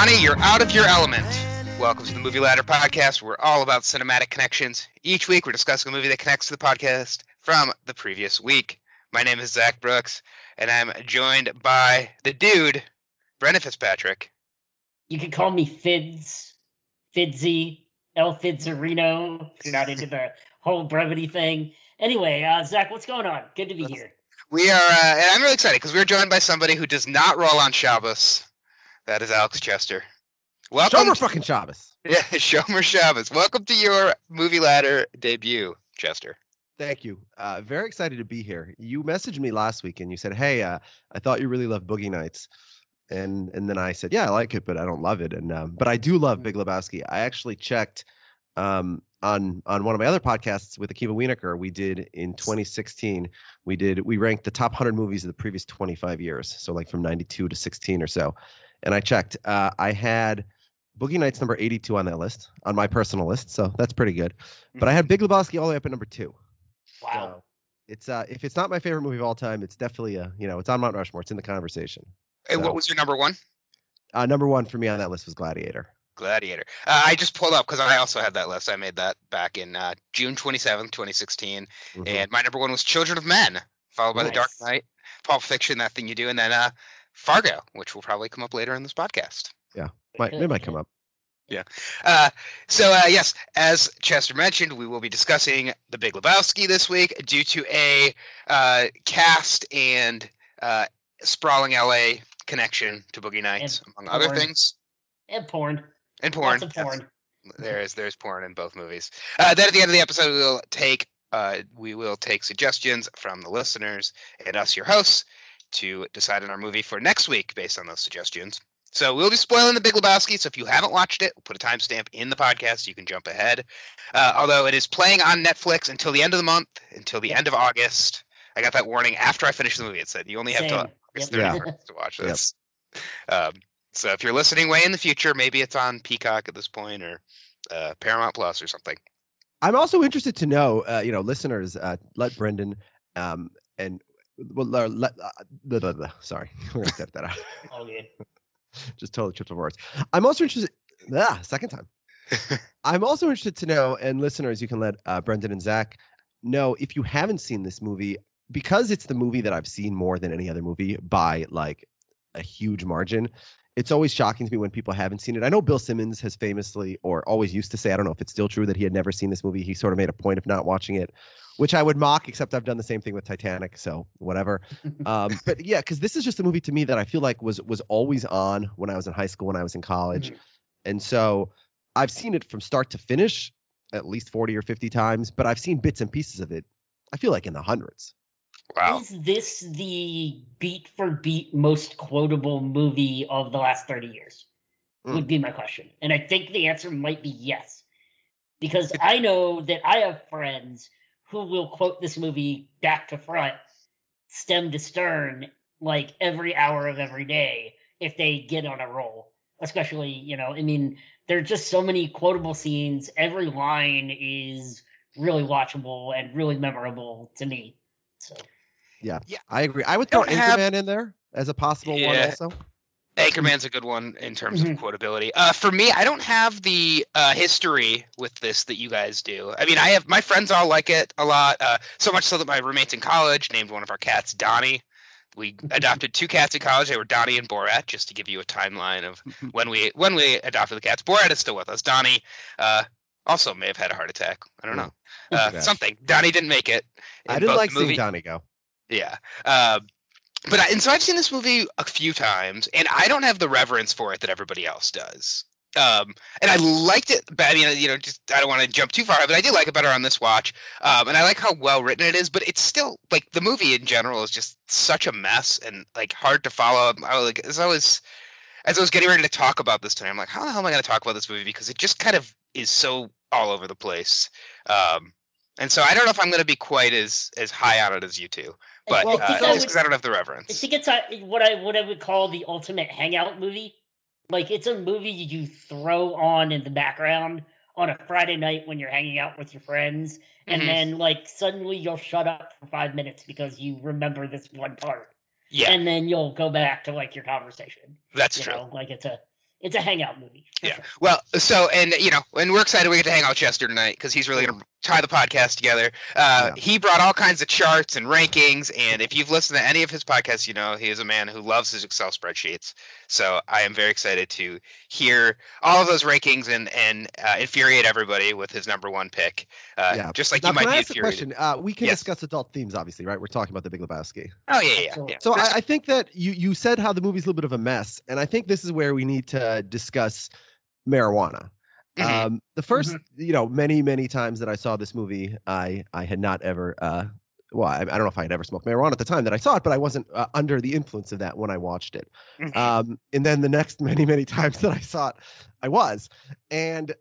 Donnie, you're out of your element. Welcome to the Movie Ladder Podcast. We're all about cinematic connections. Each week, we're discussing a movie that connects to the podcast from the previous week. My name is Zach Brooks, and I'm joined by the dude, Brendan Fitzpatrick. You can call me Fitz, Fitzy, El Fitzerino, if you're not into the whole brevity thing. Anyway, uh, Zach, what's going on? Good to be here. We are, uh, and I'm really excited because we're joined by somebody who does not roll on Shabbos. That is Alex Chester. Welcome. Shomer fucking Shabbos. Yeah, Shomer Shabbos. Welcome to your movie ladder debut, Chester. Thank you. Uh, very excited to be here. You messaged me last week and you said, "Hey, uh, I thought you really loved Boogie Nights," and and then I said, "Yeah, I like it, but I don't love it." And um, but I do love Big Lebowski. I actually checked um, on on one of my other podcasts with Akiva Wienerker. We did in 2016. We did we ranked the top 100 movies of the previous 25 years, so like from 92 to 16 or so. And I checked. Uh, I had Boogie Nights number 82 on that list, on my personal list, so that's pretty good. But I had Big Lebowski all the way up at number two. Wow. So it's uh, if it's not my favorite movie of all time, it's definitely a you know it's on Mount Rushmore. It's in the conversation. So- what was your number one? Uh, number one for me on that list was Gladiator. Gladiator. Uh, I just pulled up because I also had that list. I made that back in uh, June 27th, 2016. Mhm. And my number one was Children of Men, followed by The Dark Knight, Pulp Fiction, That Thing You Do, and then uh, Fargo, which will probably come up later in this podcast. might, it might come up. Uh, so uh, yes, as Chester mentioned, we will be discussing The Big Lebowski this week due to a uh, cast and uh, sprawling LA connection to Boogie Nights, among other things, And porn. and porn. Lots of Yes. porn. there is there's porn in both movies. Uh, then at the end of the episode, we'll take uh, we will take suggestions from the listeners and us, your hosts, to decide on our movie for next week based on those suggestions. So we'll be spoiling the Big Lebowski. So if you haven't watched it, we'll put a timestamp in the podcast. You can jump ahead. Uh, although it is playing on Netflix until the end of the month, until the end of August. I got that warning after I finished the movie. It said you only have Same. August Yep. 31st to watch Yep. this. Um, so if you're listening way in the future, maybe it's on Peacock at this point or uh, Paramount Plus or something. I'm also interested to know, uh, you know, listeners, uh, let Brendan um, and well, uh, let, uh, sorry, we're gonna step that out. All good. Just totally tripped over words. I'm also interested. Ah, second time. I'm also interested to know, and listeners, you can let uh, Brendan and Zach know if you haven't seen this movie because it's the movie that I've seen more than any other movie by like a huge margin. It's always shocking to me when people haven't seen it. I know Bill Simmons has famously or always used to say, I don't know if it's still true that he had never seen this movie. He sort of made a point of not watching it, which I would mock, except I've done the same thing with Titanic, so whatever. Um, but yeah, because this is just a movie to me that I feel like was was always on when I was in high school, when I was in college, Mhm. and so I've seen it from start to finish at least 40 or 50 times, but I've seen bits and pieces of it. I feel like in the hundreds. Wow. Is this the beat for beat most quotable movie of the last 30 years? Mm. Would be my question. And I think the answer might be yes. Because I know that I have friends who will quote this movie back to front, stem to stern, like every hour of every day if they get on a roll. Especially, you know, I mean, there are just so many quotable scenes. Every line is really watchable and really memorable to me. So yeah, yeah, I agree. I would throw Don't have- in there as a possible one also. Anchorman's a good one in terms Mhm. of quotability. Uh, for me, I don't have the uh, history with this that you guys do. I mean, I have my friends all like it a lot. Uh, so much so that my roommates in college named one of our cats Donnie. We adopted two cats in college. They were Donnie and Borat, just to give you a timeline of when we when we adopted the cats. Borat is still with us. Donnie uh, also may have had a heart attack. I don't know. Uh, something. Donnie didn't make it. I didn't like seeing Donnie go. yeah. But I, and so I've seen this movie a few times, and I don't have the reverence for it that everybody else does. Um, and I liked it, but I mean, you know, just I don't want to jump too far, but I did like it better on this watch. Um, and I like how well written it is, but it's still like the movie in general is just such a mess and like hard to follow. I was like, as I was as I was getting ready to talk about this tonight, I'm like, how the hell am I going to talk about this movie because it just kind of is so all over the place. Um, and so I don't know if I'm going to be quite as as high on it as you two, but Well, uh, I just because I don't have the reverence. I think it's a, what I what I would call the ultimate hangout movie. Like it's a movie you throw on in the background on a Friday night when you're hanging out with your friends, and Mhm. then like suddenly you'll shut up for five minutes because you remember this one part, Yeah, and then you'll go back to like your conversation. that's you true. know, like it's a it's a hangout movie. Yeah. Sure. Well, so and you know, and we're excited we get to hang out with Chester tonight because he's really gonna tie the podcast together. Uh, yeah. He brought all kinds of charts and rankings, and if you've listened to any of his podcasts, you know he is a man who loves his Excel spreadsheets. So I am very excited to hear all of those rankings and and uh, infuriate everybody with his number one pick. Uh, yeah. Just like now, you might I be ask infuriated. A question? Uh, we can yes. discuss adult themes, obviously, right? We're talking about the Big Lebowski. Oh yeah, yeah. yeah. So I, I think that you you said how the movie's a little bit of a mess, and I think this is where we need to discuss marijuana. Mm-hmm. Um, the 1st mm-hmm. you know, many many times that I saw this movie, I I had not ever uh, well, I, I, don't know if I had ever smoked marijuana at the time that I saw it, but I wasn't uh, under the influence of that when I watched it. Mm-hmm. Um, and then the next many, many times that I saw it, I was. And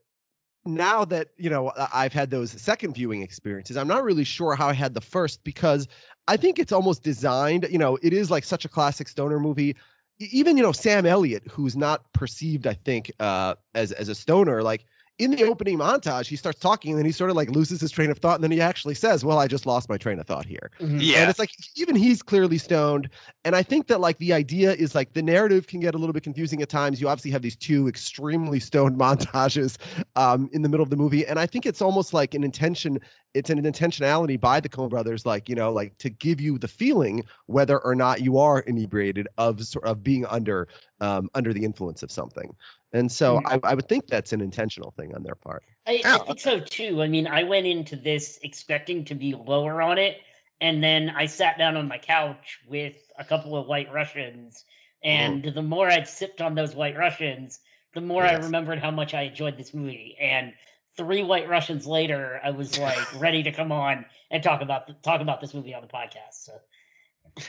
now that, you know, I've had those second viewing experiences, I'm not really sure how I had the first because I think it's almost designed, you know, it is like such a classic stoner movie even you know Sam Elliott, who's not perceived, I think, uh, as as a stoner, like in the opening montage, he starts talking and then he sort of like loses his train of thought. And then he actually says, Well, I just lost my train of thought here. Mm-hmm. Yeah. And it's like, even he's clearly stoned. And I think that like the idea is like the narrative can get a little bit confusing at times. You obviously have these two extremely stoned montages um, in the middle of the movie. And I think it's almost like an intention, it's an intentionality by the Coen brothers, like, you know, like to give you the feeling whether or not you are inebriated of, sort of being under um, under the influence of something. And so mm-hmm. I, I, would think that's an intentional thing on their part. I, I, think so too. I mean, I went into this expecting to be lower on it, and then I sat down on my couch with a couple of White Russians, and mm. the more I'd sipped on those White Russians, the more yes. I remembered how much I enjoyed this movie. And three White Russians later, I was like ready to come on and talk about talk about this movie on the podcast. So.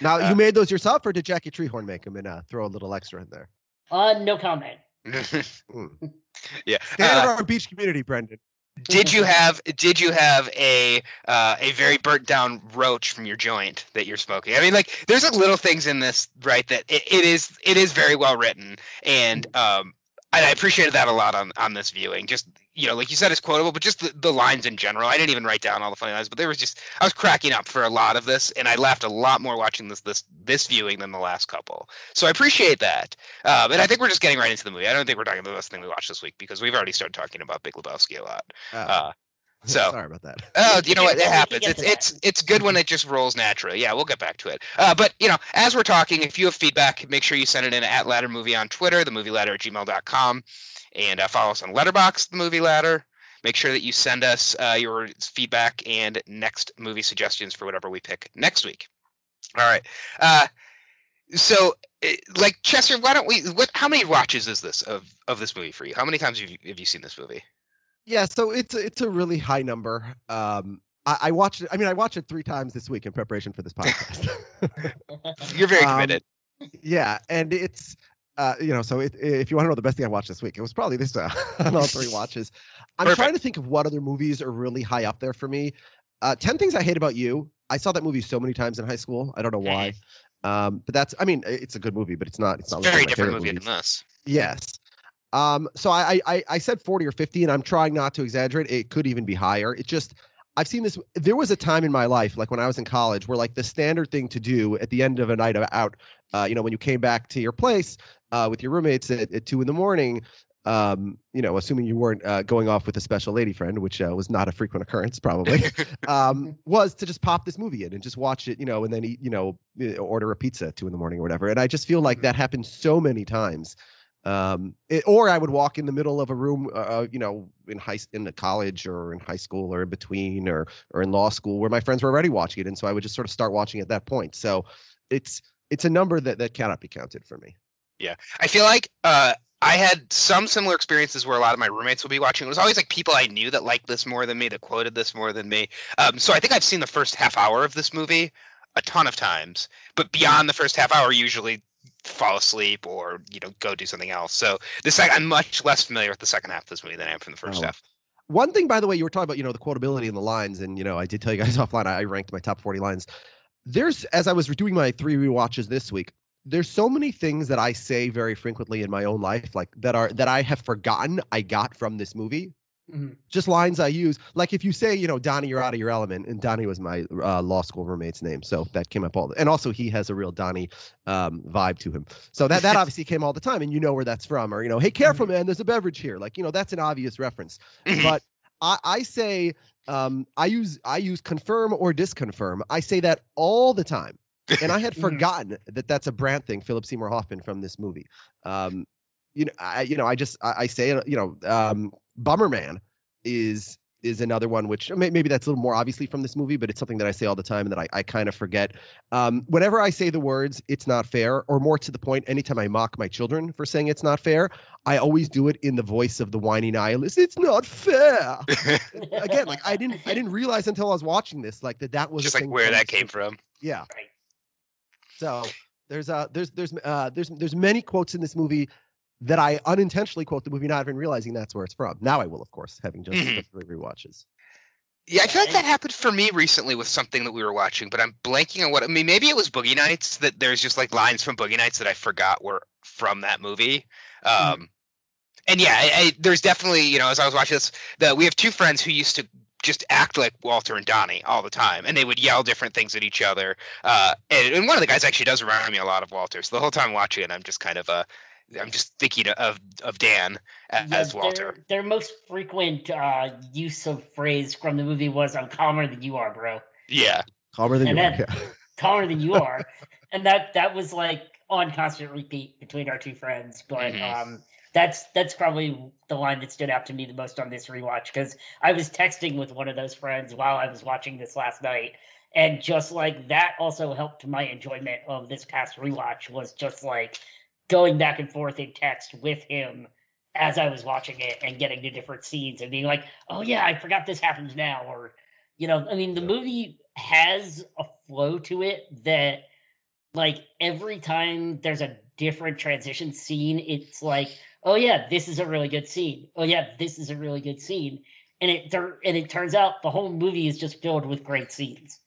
Now, uh, you made those yourself, or did Jackie Treehorn make them and uh, throw a little extra in there? Uh, no comment. yeah. Standard uh, our beach community, Brendan. Did you have did you have a uh, a very burnt down roach from your joint that you're smoking? I mean, like there's like little things in this, right? That it, it is it is very well written, and um, I appreciated that a lot on on this viewing. Just you know, like you said, it's quotable, but just the, the lines in general. I didn't even write down all the funny lines, but there was just I was cracking up for a lot of this, and I laughed a lot more watching this this this viewing than the last couple. So I appreciate that. Um, and I think we're just getting right into the movie. I don't think we're talking about the best thing we watched this week because we've already started talking about Big Lebowski a lot. Oh. Uh, so sorry about that. Oh, you know what? It happens. It's it's it's good when it just rolls naturally. Yeah, we'll get back to it. Uh, but you know, as we're talking, if you have feedback, make sure you send it in at Ladder Movie on Twitter, the movie ladder at gmail.com, and uh, follow us on Letterboxd, the movie ladder. Make sure that you send us uh, your feedback and next movie suggestions for whatever we pick next week. All right. Uh, so, eh, like Chester, why don't we? What? How many watches is this of of this movie for you? How many times have you, have you seen this movie? Yeah, so it's it's a really high number. Um, I, I, watched it. I mean, I watched it three times this week in preparation for this podcast. You're very um, committed. Um, yeah, and it's uh, you know, so it, if you want to know the best thing I watched this week, it was probably this uh, on all three watches. I'm Perfect. trying to think of what other movies are really high up there for me. Uh, Ten Things I Hate About You. I saw that movie so many times in high school. I don't know why. Um, but that's, I mean, it's a good movie, but it's not. It's, it's not very different movie movies. than this. Yes. Um, so I, I I said 40 or 50, and I'm trying not to exaggerate. It could even be higher. It just I've seen this. There was a time in my life, like when I was in college, where like the standard thing to do at the end of a night out, uh, you know, when you came back to your place uh, with your roommates at, at two in the morning, um, you know, assuming you weren't uh, going off with a special lady friend, which uh, was not a frequent occurrence, probably, um, was to just pop this movie in and just watch it, you know, and then eat, you know, order a pizza at two in the morning or whatever. And I just feel like that happened so many times. Um, it, or I would walk in the middle of a room, uh, uh you know, in high in the college or in high school or in between or or in law school where my friends were already watching it, and so I would just sort of start watching at that point. So it's it's a number that that cannot be counted for me. Yeah, I feel like uh, I had some similar experiences where a lot of my roommates would be watching. It was always like people I knew that liked this more than me, that quoted this more than me. Um, so I think I've seen the first half hour of this movie a ton of times, but beyond the first half hour, usually fall asleep or you know go do something else. So the second, I'm much less familiar with the second half of this movie than I am from the first oh. half. One thing, by the way, you were talking about, you know, the quotability in the lines, and you know, I did tell you guys offline, I ranked my top 40 lines. There's, as I was doing my three rewatches this week, there's so many things that I say very frequently in my own life, like that are that I have forgotten I got from this movie. Mhm. just lines I use. Like if you say, you know, Donnie, you're out of your element, and Donnie was my uh, law school roommate's name, so that came up all. The, and also he has a real Donnie um, vibe to him, so that that obviously came all the time, and you know where that's from, or you know, hey, careful, man, there's a beverage here, like you know, that's an obvious reference. But I, I say, um, I use I use confirm or disconfirm. I say that all the time, and I had Mhm. forgotten that that's a Brandt thing, Philip Seymour Hoffman from this movie. Um, you know, I you know, I just I, I say you know, um, Bummerman is is another one which maybe that's a little more obviously from this movie, but it's something that I say all the time and that I, I kind of forget. Um, whenever I say the words "it's not fair," or more to the point, anytime I mock my children for saying it's not fair, I always do it in the voice of the whiny nihilist. It's not fair. Again, like I didn't I didn't realize until I was watching this like that that was Just like where that came from. Yeah. Right. So there's uh there's there's uh there's there's many quotes in this movie that I unintentionally quote the movie, not even realizing that's where it's from. Now I will, of course, having just Mhm. done three rewatches. Yeah, I feel like that happened for me recently with something that we were watching, but I'm blanking on what. I mean, maybe it was Boogie Nights that there's just like lines from Boogie Nights that I forgot were from that movie. Um, and yeah, I, I, there's definitely you know as I was watching this, that we have two friends who used to just act like Walter and Donnie all the time, and they would yell different things at each other. Uh, and, and one of the guys actually does remind me a lot of Walter. So the whole time watching it, I'm just kind of uh, I'm just thinking of of Dan a- Yeah, as Walter. Their, their most frequent uh, use of phrase from the movie was "I'm calmer than you are, bro." Yeah. Calmer than And you are. yeah. Calmer than you are, and that that was like on constant repeat between our two friends. But Mhm. um, that's that's probably the line that stood out to me the most on this rewatch because I was texting with one of those friends while I was watching this last night. And just like that also helped my enjoyment of this past rewatch was just like going back and forth in text with him as I was watching it and getting to different scenes and being like, oh yeah, I forgot this happens now. Or, you know, I mean, the movie has a flow to it that, like, every time there's a different transition scene, it's like, oh yeah, this is a really good scene. Oh yeah, this is a really good scene. And it and it turns out the whole movie is just filled with great scenes.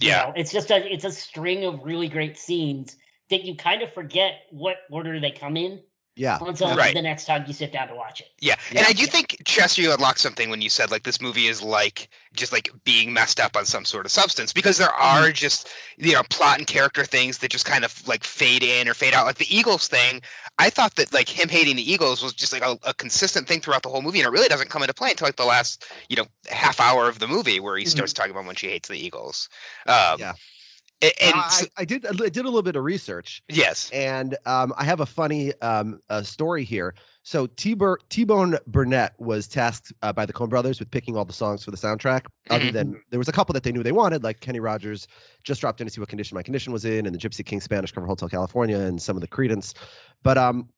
You Yeah. know, it's just a it's a string of really great scenes that you kind of forget what order they come in Yeah. until Right. the next time you sit down to watch it. Yeah, Yeah. and I do think Chester, you unlocked something when you said like this movie is like just like being messed up on some sort of substance because there are just you know plot and character things that just kind of like fade in or fade out. Like the Eagles thing, I thought that like him hating the Eagles was just like a, a consistent thing throughout the whole movie, and it really doesn't come into play until like the last you know half hour of the movie where he Mhm. starts talking about when she hates the Eagles. Um, Yeah. And, I, I did I did a little bit of research yes, and um, I have a funny um, uh, story here. So T-Bur- T-Bone Burnett was tasked uh, by the Coen Brothers with picking all the songs for the soundtrack. Other Mhm. than there was a couple that they knew they wanted, like Kenny Rogers just dropped in to see what condition my condition was in, and the Gypsy King Spanish cover Hotel California, and some of the Creedence. But um,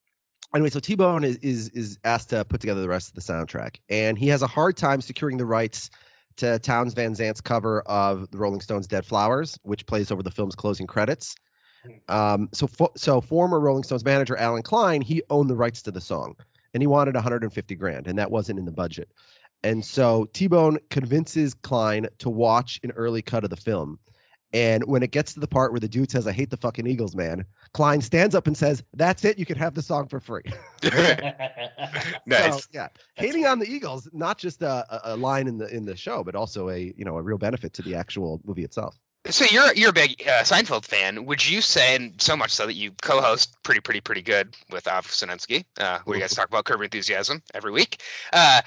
anyway, so T-Bone is is is asked to put together the rest of the soundtrack, and he has a hard time securing the rights to Townes Van Zandt's cover of the Rolling Stones' "Dead Flowers," which plays over the film's closing credits. Um, so fo- so former Rolling Stones manager Allen Klein, he owned the rights to the song, and he wanted 150 grand, and that wasn't in the budget. And so T-Bone convinces Klein to watch an early cut of the film. And when it gets to the part where the dude says, "I hate the fucking Eagles, man," Klein stands up and says, "That's it. You can have the song for free." nice. So, yeah, hating on the Eagles, not just a, a- a line in the in the show, but also a you know a real benefit to the actual movie itself. So you're you're a big uh, Seinfeld fan. Would you say, and so much so that you co-host pretty pretty pretty good with Av Sinensky, uh, where you guys talk about Curb Enthusiasm every week? Uh,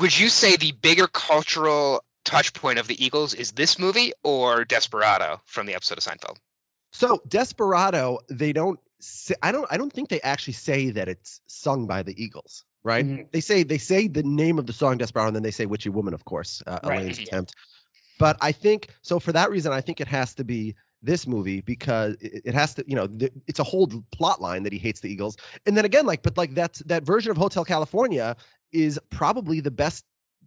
would you say the bigger cultural touch point of the Eagles is this movie or Desperado from the episode of Seinfeld? So Desperado, they don't. Say, I don't. I don't think they actually say that it's sung by the Eagles, right? Mhm. They say they say the name of the song Desperado, and then they say Witchy Woman, of course, uh, Right, Elaine's yeah. attempt. But I think so. For that reason, I think it has to be this movie because it, it has to. You know, it's a whole plot line that he hates the Eagles, and then again, like, but like that that version of Hotel California is probably the best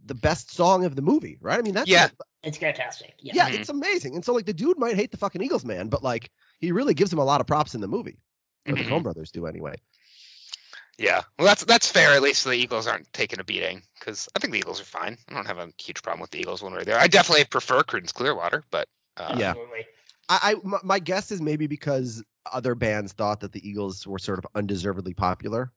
the best song of the movie, right? I mean, that's Yeah. It's fantastic. Yeah. yeah, Mhm. it's amazing. And so like the dude might hate the fucking Eagles, man, but like he really gives him a lot of props in the movie. Or the. Coen brothers do anyway. Yeah, well that's that's fair. At least the Eagles aren't taking a beating because I think the Eagles are fine. I don't have a huge problem with the Eagles one way or the other. I definitely prefer Creedence Clearwater, but uh, Yeah. I, I my, my guess is maybe because other bands thought that the Eagles were sort of undeservedly popular.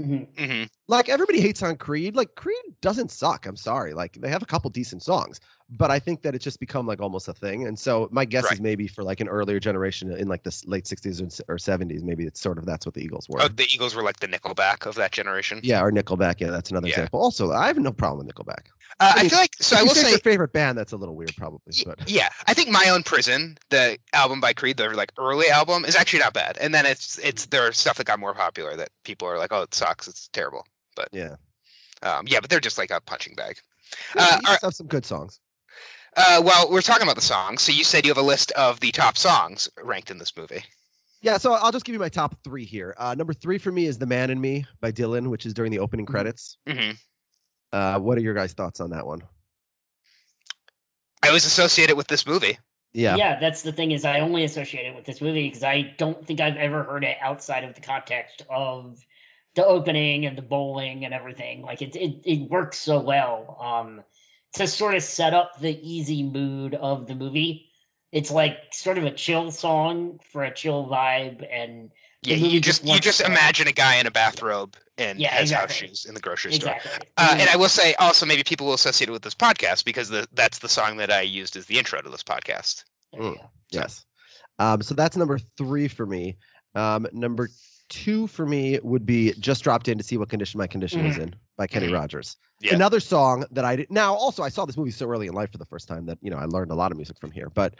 Mhm. hmm Like everybody hates on Creed. Like Creed doesn't suck. I'm sorry. Like they have a couple decent songs, but I think that it's just become like almost a thing. And so my guess Right. is maybe for like an earlier generation in like the late 60s or 70s, maybe it's sort of that's what the Eagles were. Oh, the Eagles were like the Nickelback of that generation. yeah, or Nickelback. Yeah, that's another Yeah. example. Also, I have no problem with Nickelback. Uh, I I feel like so. I will say favorite band. That's a little weird, probably. But Yeah, I think My Own Prison, the album by Creed, the like early album, is actually not bad. And then it's it's there's stuff that got more popular that people are like, oh, it sucks, it's terrible. But yeah, Um, yeah, but they're just like a punching bag. yeah Uh, right. have some good songs. Uh, well, we're talking about the songs, so you said you have a list of the top songs ranked in this movie. Yeah, so I'll just give you my top three here. Uh, number three for me is "The Man in Me" by Dylan, which is during the opening Mhm. credits. hmm Uh, what are your guys' thoughts on that one? I always associate it with this movie. Yeah, Yeah, that's the thing is I only associate it with this movie because I don't think I've ever heard it outside of the context of the opening and the bowling and everything. Like it it, it works so well um to sort of set up the easy mood of the movie. It's like sort of a chill song for a chill vibe and Yeah, you just just you just so imagine a guy in a bathrobe and Yeah, has house shoes in the grocery store. exactly. Uh, and I will say also maybe people will associate it with this podcast because the, that's the song that I used as the intro to this podcast. Mm. Yes. Um, so that's number three for me. Um, number two for me would be "Just Dropped In to See What Condition My Condition Was In" by Kenny Mhm. Rogers. Yeah. Another song that I did. Now, also, I saw this movie so early in life for the first time that you know I learned a lot of music from here. But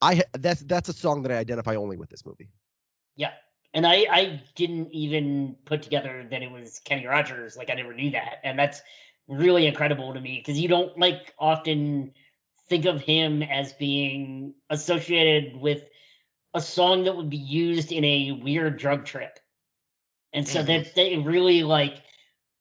I that's that's a song that I identify only with this movie. Yeah. And I, I didn't even put together that it was Kenny Rogers. Like I never knew that. And that's really incredible to me because you don't like often think of him as being associated with a song that would be used in a weird drug trip. And so Mhm. that, that it really like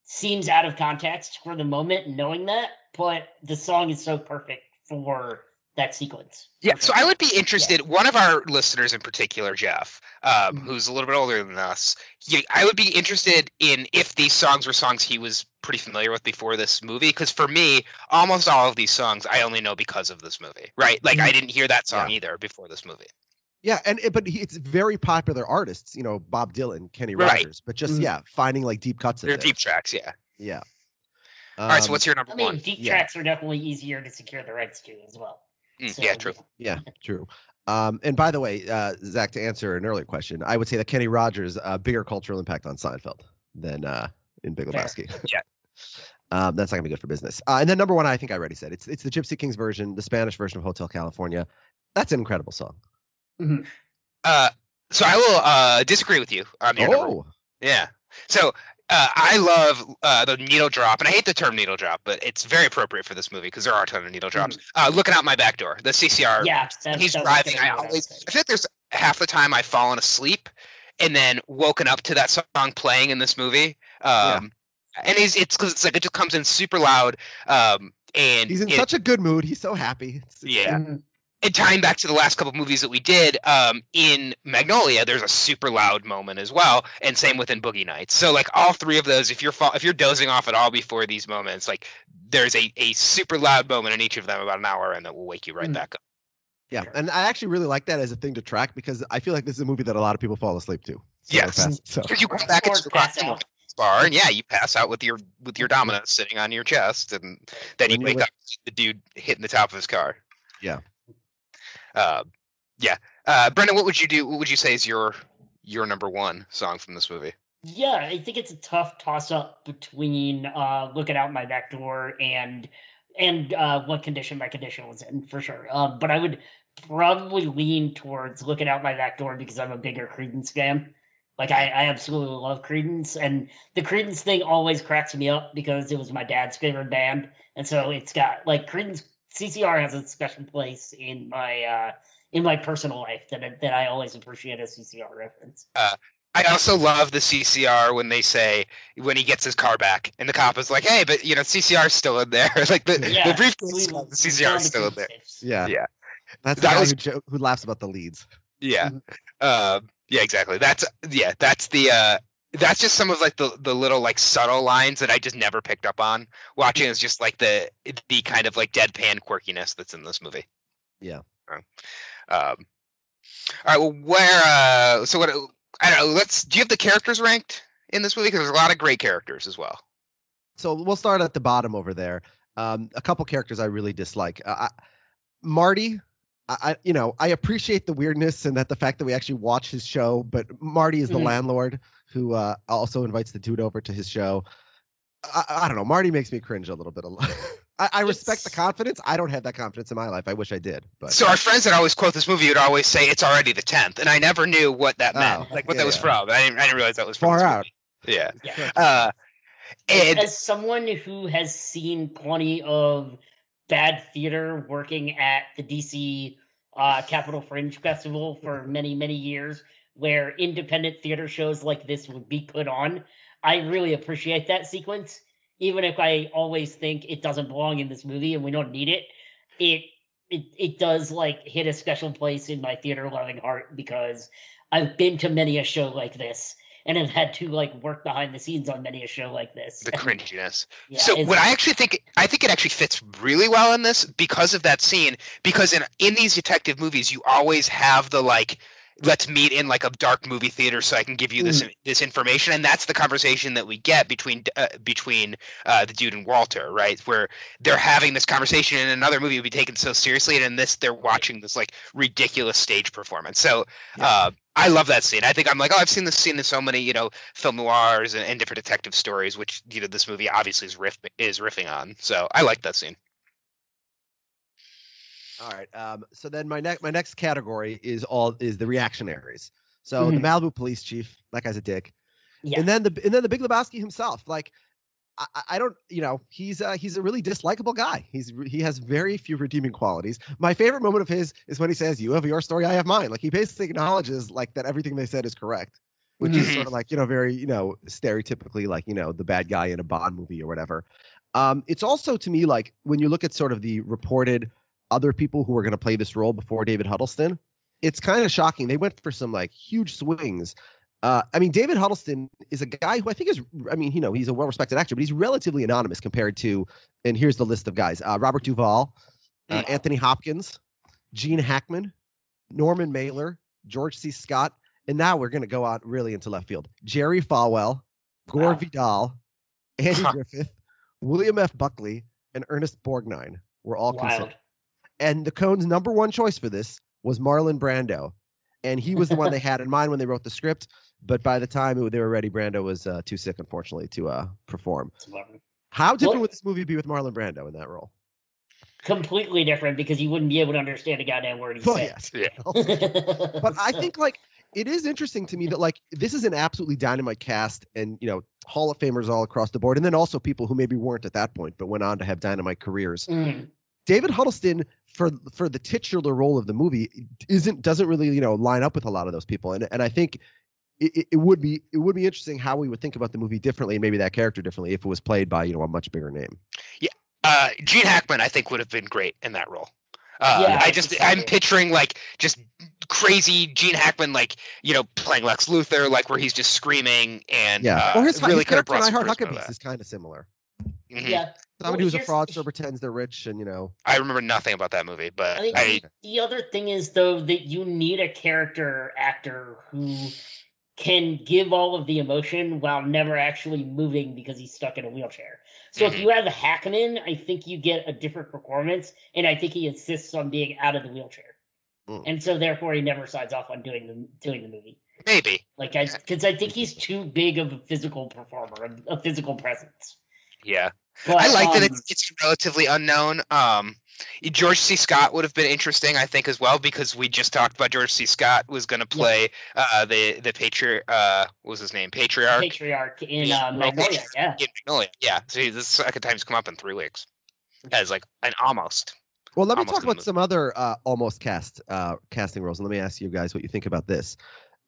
seems out of context for the moment knowing that, but the song is so perfect for that sequence. Yeah, so I would be interested. One of our listeners in particular, Jeff, um, Mhm. who's a little bit older than us, he, I would be interested in if these songs were songs he was pretty familiar with before this movie. Because for me, almost all of these songs I only know because of this movie, right? Like I didn't hear that song either before this movie. Yeah, and it, but he, it's very popular artists, you know, Bob Dylan, Kenny Right. Rogers, but just Mhm. yeah, finding like deep cuts They're deep tracks, yeah. Yeah. all right, so Um, what's your number one? I mean, one? deep yeah. tracks are definitely easier to secure the rights to as well. Mm, So, yeah, true. Yeah, true. Um, and by the way, uh, Zach, to answer an earlier question, I would say that Kenny Rogers uh, bigger cultural impact on Seinfeld than uh, in Big Lebowski. Yeah. um, that's not gonna be good for business. Uh, and then number one, I think I already said it's it's the Gypsy Kings version, the Spanish version of Hotel California. That's an incredible song. Uh, so I will uh, disagree with you on your number Oh, Yeah. So uh, I love uh, the needle drop, and I hate the term needle drop, but it's very appropriate for this movie because there are a ton of needle drops. Uh, looking out my back door, the CCR. Yeah, that, he's that was driving. I what always. I feel like there's half the time I've fallen asleep and then woken up to that song playing in this movie. Um, And he's, it's because it's like it just comes in super loud. Um, and he's in it- such a good mood. He's so happy. It's- it's- Yeah. Mhm. And tying back to the last couple of movies that we did um, in Magnolia, there's a super loud moment as well, and same within Boogie Nights. So like all three of those, if you're fa- if you're dozing off at all before these moments, like there's a, a super loud moment in each of them about an hour, and that will wake you right Mm. back up. Yeah, and I actually really like that as a thing to track because I feel like this is a movie that a lot of people fall asleep to. So Yes. fast- So you come back Or into the pass bar, and yeah, you pass out with your with your dominant sitting on your chest, and then you When you wake wake- up to the dude hitting the top of his car. Yeah. Uh, yeah. Uh, Brendan, what would you do? What would you say is your your number one song from this movie? Yeah, I think it's a tough toss up between uh, looking out my back door and and uh, what condition my condition was in for sure. Um, but I would probably lean towards looking out my back door because I'm a bigger Creedence fan. Like I, I absolutely love Creedence, and the Creedence thing always cracks me up because it was my dad's favorite band, and so it's got like Creedence CCR has a special place in my uh, in my personal life that I- that I always appreciate a CCR reference. I also love the CCR when they say when he gets his car back, and the cop is like, "Hey, but you know CCR's still in there." like the, Yeah, the briefcase, we- is gone, the we CCR is still in there. yeah, Yeah. That's the That guy was- who, jo- who laughs about the leads. Yeah. Mhm. Um, yeah, exactly. That's yeah, that's the uh that's just some of like the the little like subtle lines that I just never picked up on watching is just like the the kind of like deadpan quirkiness that's in this movie. Yeah. Um all right, well where uh so what I don't know, let's do you have the characters ranked in this movie because there's a lot of great characters as well. So we'll start at the bottom over there. Um, a couple characters I really dislike. Uh, I, Marty, I, I, you know, I appreciate the weirdness and that the fact that we actually watch his show, but Marty is the Mhm. landlord who uh, also invites the dude over to his show. I, I don't know. Marty makes me cringe a little bit. A lot. I, I respect the confidence. I don't have that confidence in my life. I wish I did. But So our friends that always quote this movie would always say it's already the tenth, and I never knew what that meant, Oh, like what yeah, that was yeah. from. I didn't, I didn't realize that was from Far out. movie. Yeah. Yeah. Uh, and As someone who has seen plenty of bad theater working at the DC uh, Capitol Fringe Festival for many, many years, where independent theater shows like this would be put on, I really appreciate that sequence. Even if I always think it doesn't belong in this movie and we don't need it, it it, it does like hit a special place in my theater loving heart because I've been to many a show like this and have had to like work behind the scenes on many a show like this. the cringiness. Yeah, so what I actually think I think it actually fits really well in this because of that scene. Because in in these detective movies, you always have the like, let's meet in like a dark movie theater so I can give you this this information, and that's the conversation that we get between uh, between uh, the dude and Walter, right? Where they're having this conversation in another movie would be taken so seriously, and in this they're watching this like ridiculous stage performance. So. Uh, I love that scene. I think I'm like, oh, I've seen this scene in so many, you know, film noirs and, and different detective stories, which you know this movie obviously is riff is riffing on. So I like that scene. All right. Um, so then my next my next category is all is the reactionaries. So Mhm. the Malibu police chief, that guy's a dick. Yeah. And then the and then the Big Lebowski himself, like I, don't, you know, he's uh, he's a really dislikable guy. He's he has very few redeeming qualities. My favorite moment of his is when he says, "You have your story, I have mine." Like he basically acknowledges like that everything they said is correct, which is Mhm. sort of like you know very you know stereotypically like you know the bad guy in a Bond movie or whatever. Um, it's also to me like when you look at sort of the reported other people who were going to play this role before David Huddleston, it's kind of shocking. They went for some like huge swings. Uh, I mean, David Huddleston is a guy who I think is, I mean, you know, he's a well-respected actor, but he's relatively anonymous compared to, and here's the list of guys: uh, Robert Duvall, uh. Anthony Hopkins, Gene Hackman, Norman Mailer, George C. Scott, and now we're going to go out really into left field: Jerry Falwell, Gore Wow. Vidal, Andy Griffith, William F. Buckley, and Ernest Borgnine were all considered Wild. And the Coens' number one choice for this was Marlon Brando, and he was the one they had in mind when they wrote the script. But by the time it- they were ready, Brando was uh, too sick, unfortunately, to uh, perform. How different Well- would this movie be with Marlon Brando in that role? Completely different because you wouldn't be able to understand a goddamn word he Well, said. yes. Yeah. but I think like it is interesting to me that like this is an absolutely dynamite cast, and you know Hall of Famers all across the board, and then also people who maybe weren't at that point but went on to have dynamite careers. Mm. David Huddleston for for the titular role of the movie isn't doesn't really you know line up with a lot of those people, and and I think it, it- it would be it would be interesting how we would think about the movie differently and maybe that character differently if it was played by you know a much bigger name. Uh, Gene Hackman, I think, would have been great in that role. Uh, Yeah, I I just think so, I'm picturing like just crazy Gene Hackman, like you know, playing Lex Luthor, like where he's just screaming and Yeah, uh, well, his, really his could have character in I Heart Huckabees that. is kind of similar. Mhm. Yeah. Somebody Well, who's a here's- fraudster pretends they're rich and you know I remember nothing about that movie, but I think I the other thing is though that you need a character actor who can give all of the emotion while never actually moving because he's stuck in a wheelchair. So if Mhm. you have Hackman, I think you get a different performance, and I think he insists on being out of the wheelchair, Mm. and so therefore he never signs off on doing the doing the movie. maybe Like I, because I think he's too big of a physical performer, a, a physical presence. yeah. But, I like that um, it's, it's relatively unknown. Um, George C. Scott would have been interesting, I think, as well, because we just talked about George C. Scott was going to play uh, the the patriarch. Uh, what was his name? Patriarch patriarch in Yeah, uh, Magnolia. Yeah. in Magnolia. Yeah, so this is the second time he's come up in three weeks as like an almost. Well, let me Almost talk about some other uh, almost cast uh, casting roles, and let me ask you guys what you think about this.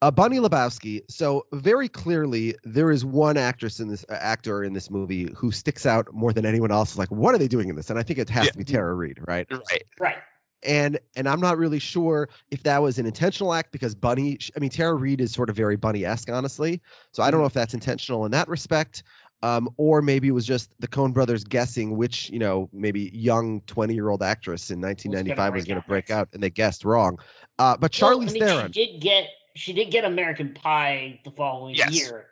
Uh, Bunny Lebowski. So very clearly, there is one actress in this uh, actor in this movie who sticks out more than anyone else. Like, what are they doing in this? And I think it has Yeah. to be Tara Reid, right? Right. Right. And and I'm not really sure if that was an intentional act because Bunny. I mean, Tara Reid is sort of very Bunny-esque, honestly. So I don't know if that's intentional in that respect. Um, or maybe it was just the Coen brothers guessing which, you know, maybe young 20 year old actress in 1995 was going to break out, and they guessed wrong. Uh, but Well, Charlize I mean, Theron, She did get she did get American Pie the following Yes. year,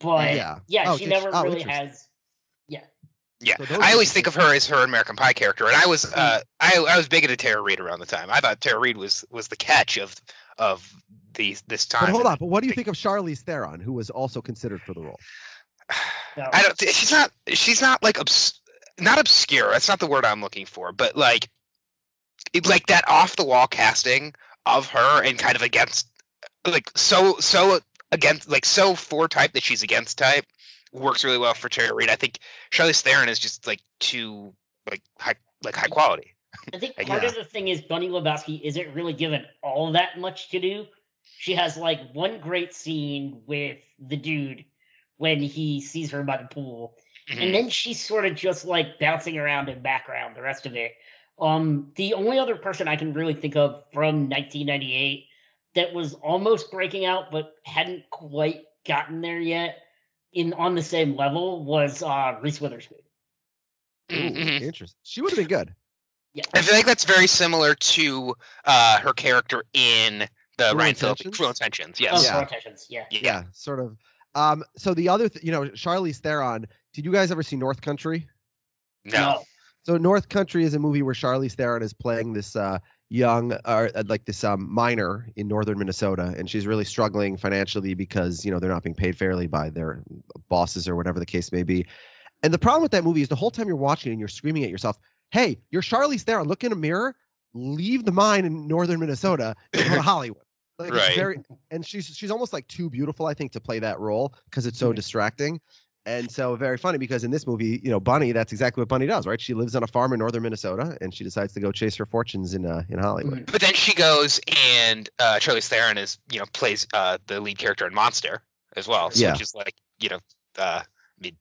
but Yeah. yeah, Oh, she never she- oh, really has. Yeah, So I always think of her as her American Pie character, and I was uh, I I was big into Tara Reid around the time. I thought Tara Reid was was the catch of of the this time. But hold on. But what do you think of Charlize Theron, who was also considered for the role? So, I don't. She's not. She's not like obs- not obscure. That's not the word I'm looking for. But like, it, like that off the wall casting of her and kind of against, like so so against like so for type that she's against type works really well for Tara Reid. I think Charlize Theron is just like too like high like high quality. I think part guess. of the thing is Bunny Lebowski isn't really given all that much to do. She has like one great scene with the dude when he sees her by the pool, Mhm. and then she's sort of just like bouncing around in background the rest of it. Um, the only other person I can really think of from 1998 that was almost breaking out but hadn't quite gotten there yet in on the same level was uh Reese Witherspoon. Ooh. Interesting. She would have been good. Yeah. I feel like that's very similar to uh, her character in the Cruel Ryan Phillippe Intentions? Cruel Intentions. Oh, Yes. Yeah. Rotations, yeah. Yeah. Yeah, sort of. Um, so the other, th- you know, Charlize Theron. Did you guys ever see North Country? No. So North Country is a movie where Charlize Theron is playing this uh, young, or uh, like this um, miner in northern Minnesota, and she's really struggling financially because you know they're not being paid fairly by their bosses or whatever the case may be. And the problem with that movie is the whole time you're watching it and you're screaming at yourself, "Hey, you're Charlize Theron. Look in a mirror. Leave the mine in northern Minnesota and go to Hollywood." Like, Right. very, and she's she's almost like too beautiful, I think, to play that role because it's so Mhm. distracting. And so very funny because in this movie, you know, Bunny, that's exactly what Bunny does, right? She lives on a farm in northern Minnesota and she decides to go chase her fortunes in uh, in Hollywood. But then she goes and uh, Charlize Theron is you know plays uh, the lead character in Monster as well. So Yeah. which is like you know uh, I mean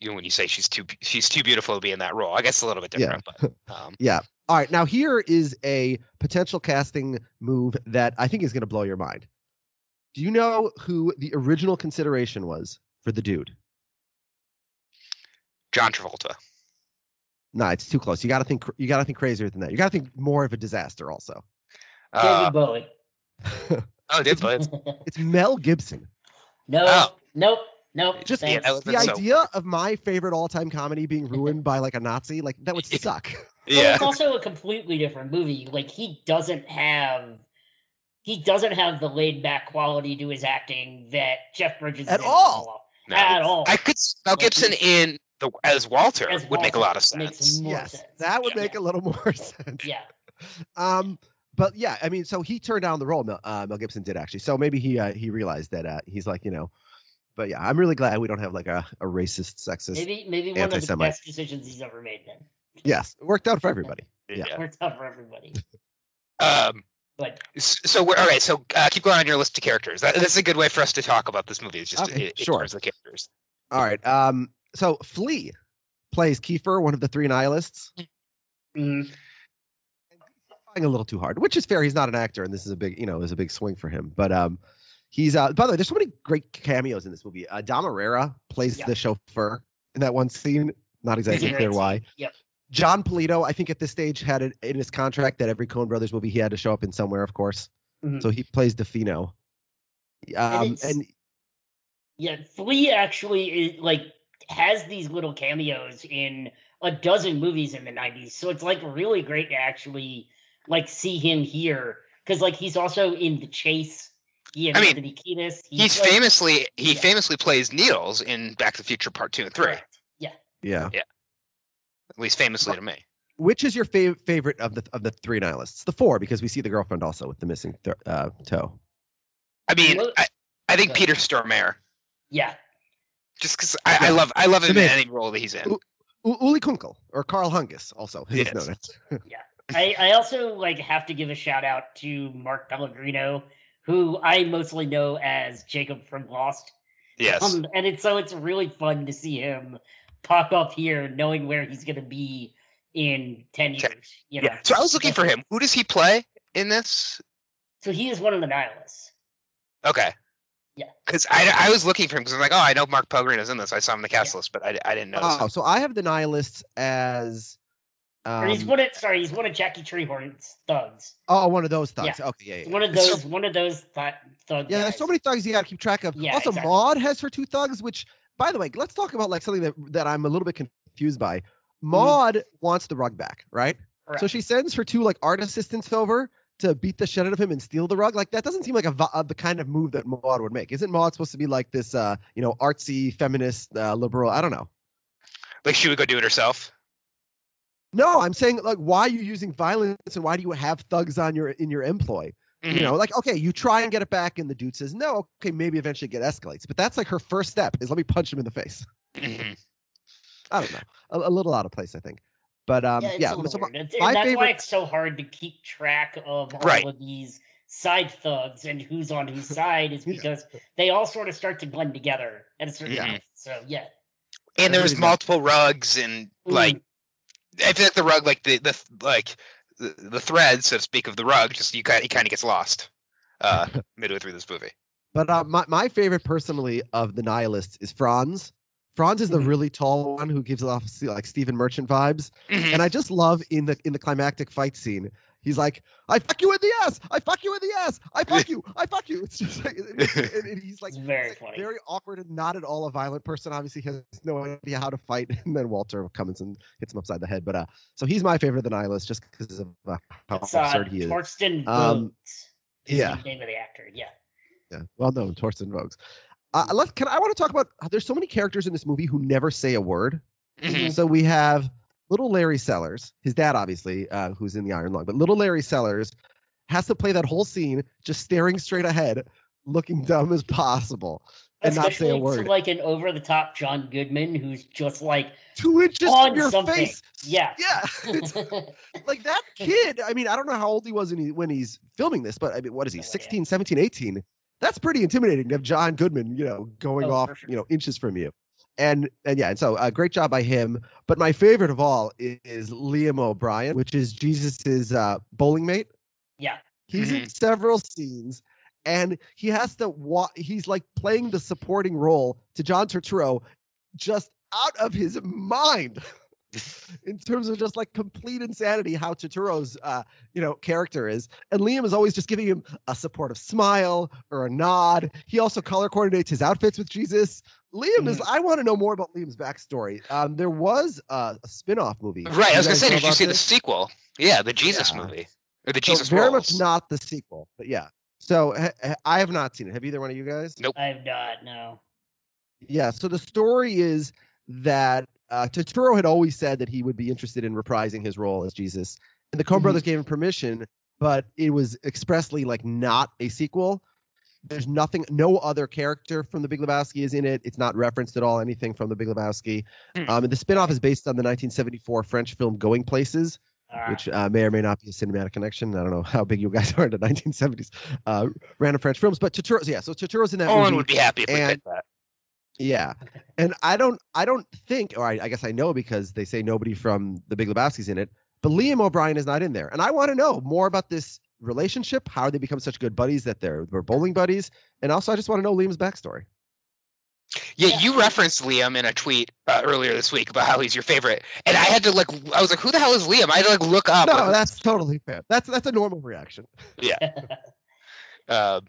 you know when you say she's too she's too beautiful to be in that role. I guess it's a little bit Yeah. different, but um, Yeah. All right, now here is a potential casting move that I think is going to blow your mind. Do you know who the original consideration was for the dude? John Travolta. Nah, it's too close. You got to think. You got to think crazier than that. You got to think more of a disaster. Also, Uh, David Bowie. oh, did but it's Mel Gibson. no, Oh. nope, nope. Just Yeah, was- the so- idea of my favorite all-time comedy being ruined by like a Nazi, like that would suck. Well, yeah. it's also a completely different movie. Like he doesn't have he doesn't have the laid back quality to his acting that Jeff Bridges At did all. No. At all. I could see Mel Gibson in the as Walter As would make a lot of makes sense. more yes, sense. that would Yeah. make a little more sense. Yeah. Um, but yeah, I mean, so he turned down the role. Mel, uh, Mel Gibson did actually. So maybe he uh, he realized that uh, he's like you know. But yeah, I'm really glad we don't have like a, a racist, sexist. Maybe maybe one of the Anti-Semite. best decisions he's ever made then. Yes, it worked out for everybody. Yeah. Worked out for everybody. Um, But so we're all right. So uh, keep going on your list of characters. That, that's a good way for us to talk about this movie. Is just Okay, it, it sure. towards the characters. All right. Um, so Flea plays Kieffer, one of the three nihilists. mm, a little too hard, which is fair. He's not an actor, and this is a big, you know, is a big swing for him. But um, he's uh. By the way, there's so many great cameos in this movie. Uh, Dom Irrera plays Yeah. the chauffeur in that one scene. Not exactly clear why. Yep. Jon Polito, I think at this stage had it in his contract that every Coen Brothers movie he had to show up in somewhere, of course. Mhm. So he plays Da Fino. Um, it's- and yeah, Flea actually is like has these little cameos in a dozen movies in the '90s, so it's like really great to actually like see him here because like he's also in The Chase. He and I mean, Anthony Kiedis. He's like- famously he yeah. famously plays Niels in Back to the Future Part Two and Three. Correct. Yeah. yeah, At least famously to me. which is your fav- favorite of the of the three nihilists? The four, because we see the girlfriend also with the missing th- uh, toe. I mean, I, I think Peter Stormare. Yeah. Just because I, I love I love him in any role that he's in. Ooh. U- Uli Kunkel or Carl Hungus, also. He was Yes. known as. I, I also like have to give a shout out to Mark Pellegrino, who I mostly know as Jacob from Lost. Yes. Um, and it's so it's really fun to see him pop up here, knowing where he's gonna be in ten years. Ten- You know? yeah. So I was looking for him. Who does he play in this? So he is one of the nihilists. Okay. Yeah. Because I, I was looking for him because I'm like, oh, I know Mark Pellegrino's in this. I saw him in the cast Yeah. list, but I, I didn't know. Oh, so I have the nihilists as or he's Um, one of sorry, he's one of Jackie Treehorn's thugs. oh, one of those thugs. Yeah. Okay, yeah, yeah. One of So- those one of those th- thug Yeah, there's so many thugs you got to keep track of. Yeah, also, exactly. Maud has her two thugs, which, by the way, let's talk about like something that that I'm a little bit confused by. Maud wants the rug back, right? So Mm-hmm. She sends her two like art assistants over to beat the shit out of him and steal the rug. Like that doesn't seem like a, vi- uh, the kind of move that Maud would make. Isn't Maud supposed to be like this, uh, you know, artsy feminist, uh, liberal? I don't know. Like she would go do it herself. No, I'm saying like, why are you using violence and why do you have thugs on your in your employ? Mhm. You know, like okay, you try and get it back, and the dude says no. Okay, maybe eventually it escalates, but that's like her first step is let me punch him in the face. Mhm. I don't know, a, a little out of place, I think. But um, yeah, it's yeah, so my- weird. My and that's why it's so hard to keep track of all Right. of these side thugs and who's on whose side is Yeah. because they all sort of start to blend together at a certain Yeah. point. So yeah. And there's Agreed, multiple rugs and Mm. like I feel like the rug, like the the like the, the thread, so to speak, of the rug, just you kind he kind of gets lost uh midway through this movie. But uh, my my favorite personally of the nihilists is Franz. Franz is the Mhm. really tall one who gives off like Stephen Merchant vibes, Mhm. and I just love in the in the climactic fight scene. He's like, "I fuck you in the ass! I fuck you in the ass! I fuck you! I fuck you!" It's just like, and, and- he's like, very he's, like, funny. very awkward and not at all a violent person. Obviously, he has no idea how to fight. And then Walter comes and hits him upside the head. But uh, so he's my favorite of the nihilist just because of uh, how It's uh, absurd he is. Torsten Um, Voges is yeah. the name of the actor. Yeah. Yeah, well known, Torsten Voges. Uh, let's. Can I want to talk about? There's so many characters in this movie who never say a word. Mhm. So we have little Larry Sellers, his dad, obviously, uh, who's in the Iron Lung, but little Larry Sellers has to play that whole scene just staring straight ahead, looking dumb as possible, and not say a Especially to word. like an over the top John Goodman who's just like Two inches on your something. face. Yeah. Yeah, like that kid. I mean, I don't know how old he was when, he, when he's filming this, but I mean, what is he? 16, 17, 18. That's pretty intimidating to have John Goodman, you know, going Oh, off, sure. you know, inches from you. And and yeah, and so uh, great job by him. But my favorite of all is, is Liam O'Brien, which is Jesus's uh, bowling mate. yeah. He's in several scenes, and he has to. Wa- he's like playing the supporting role to John Turturro, just out of his mind. in terms of just like complete insanity, how Turturro's uh, you know character is, and Liam is always just giving him a supportive smile or a nod. He also color coordinates his outfits with Jesus. Liam is. I want to know more about Liam's backstory. Um, there was uh, a spin-off movie. Right, I was gonna say, did you about see the sequel? Yeah, the Jesus Yeah. movie or the So Jesus very Rolls. much not the sequel, but yeah. So ha- ha- I have not seen it. Have either one of you guys? Nope. I've not no. Yeah. So the story is that uh, Turturro had always said that he would be interested in reprising his role as Jesus, and the Coen Mhm. Brothers gave him permission, but it was expressly like not a sequel. There's nothing, no other character from The Big Lebowski is in it. It's not referenced at all anything from The Big Lebowski. Hmm. Um, and the spinoff is based on the 1974 French film Going Places, Uh, which uh, may or may not be a cinematic connection. I don't know how big you guys are into 1970s uh, random French films, but Turturro's yeah. So Turturro's in that Owen movie. would be happy if we and- that. Yeah, and I don't, I don't think, or I, I guess I know because they say nobody from The Big Lebowski's in it, but Liam O'Brien is not in there, and I want to know more about this relationship, how they become such good buddies that they're they're bowling buddies, and also I just want to know Liam's backstory. Yeah, Yeah. you referenced Liam in a tweet uh, earlier this week about how he's your favorite, and I had to like, I was like, who the hell is Liam? I had to like look up. No, that's totally fair. That's that's a normal reaction. Yeah. uh,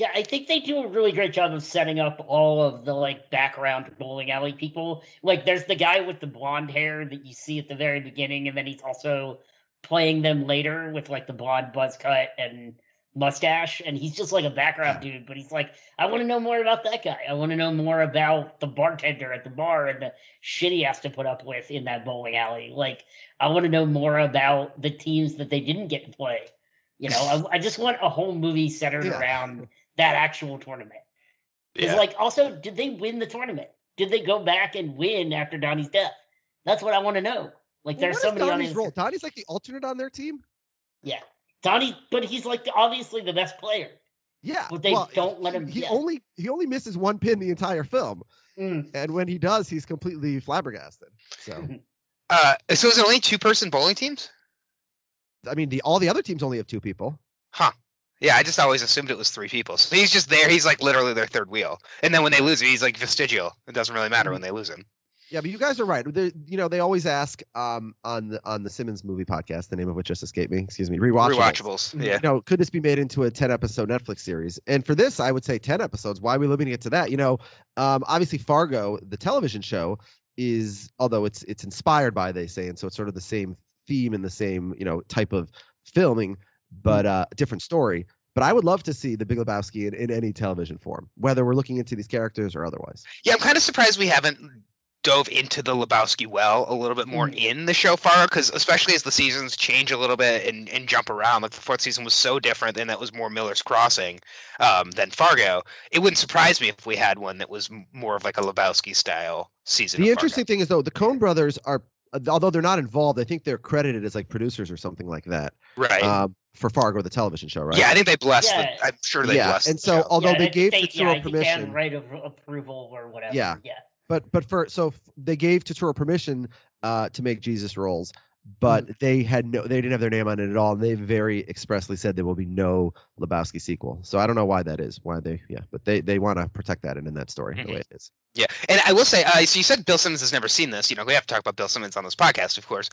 Yeah, I think they do a really great job of setting up all of the like background bowling alley people. Like there's the guy with the blonde hair that you see at the very beginning, and then he's also playing them later with like the blonde buzz cut and mustache, and he's just like a background dude, but he's like, I want to know more about that guy. I want to know more about the bartender at the bar and the shit he has to put up with in that bowling alley. Like, I want to know more about the teams that they didn't get to play. You know, I, I just want a whole movie centered Yeah. around that actual tournament. It's yeah. like, also, did they win the tournament? Did they go back and win after Donnie's death? That's what I want to know. Like, Well, there's what so many on Donnie's his role. Donnie's like the alternate on their team. yeah, Donnie, but he's like the, obviously the best player. Yeah, But they well, don't let him He get- only he only misses one pin the entire film, Mm. and when he does, he's completely flabbergasted. So. uh, so is it only two person bowling teams? I mean, the all the other teams only have two people. Huh. Yeah, I just always assumed it was three people. So he's just there. He's like literally their third wheel. And then when they lose him, he's like vestigial. It doesn't really matter when they lose him. Yeah, but you guys are right. They, you know, they always ask um, on the on the Simmons movie podcast, the name of which just escaped me. Excuse me. Rewatchables. Rewatchables. Yeah. You know, could this be made into a 10 episode Netflix series? And for this, I would say 10 episodes. Why are we limiting it to that? You know, um, obviously Fargo, the television show, is although it's it's inspired by they say, and so it's sort of the same theme and the same you know type of filming, but uh, different story. But I would love to see the Big Lebowski in, in any television form, whether we're looking into these characters or otherwise. Yeah, I'm kind of surprised we haven't dove into the Lebowski well a little bit more Mm. in the show far because especially as the seasons change a little bit and, and jump around like the fourth season was so different and that was more Miller's Crossing um, than Fargo it wouldn't surprise me if we had one that was more of like a Lebowski style season The interesting thing is though, the Coen brothers are, although they're not involved, I think they're credited as like producers or something like that right um, for Fargo, the television show, right? yeah I think they blessed Yeah. the, I'm sure they yeah, blessed and the so show. although yeah, they gave think, Turturro yeah, I think they have permission, right of approval or whatever. Yeah. yeah. but but for so they gave Turturro permission uh, to make Jesus rolls, but Mm. they had no, they didn't have their name on it at all, and they very expressly said there will be no Lebowski sequel. So I don't know why that is, why they, yeah, but they they want to protect that and in that story Mhm. the way it is. Yeah, and I will say, uh, so you said Bill Simmons has never seen this. You know, we have to talk about Bill Simmons on this podcast, of course.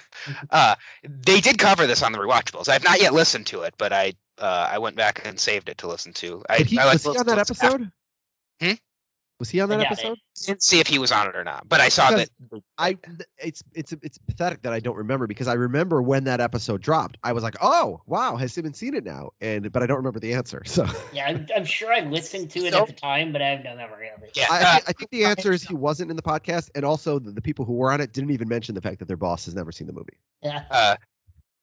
Uh, they did cover this on the rewatchables. I have not yet listened to it, but I uh, I went back and saved it to listen to. I, Did he, I like was he on that it after- episode? Hmm? Was he on that Yeah, episode? didn't see if he was on it or not, but I saw Because that. I it's it's it's pathetic that I don't remember because I remember when that episode dropped. I was like, "Oh, wow, has Simmons seen it now?" And but I don't remember the answer. So Yeah, I'm, I'm sure I listened to it So- at the time, but I have no memory of it. Yeah, I, I uh, I think the answer is he wasn't in the podcast, and also the, the people who were on it didn't even mention the fact that their boss has never seen the movie. Yeah. uh,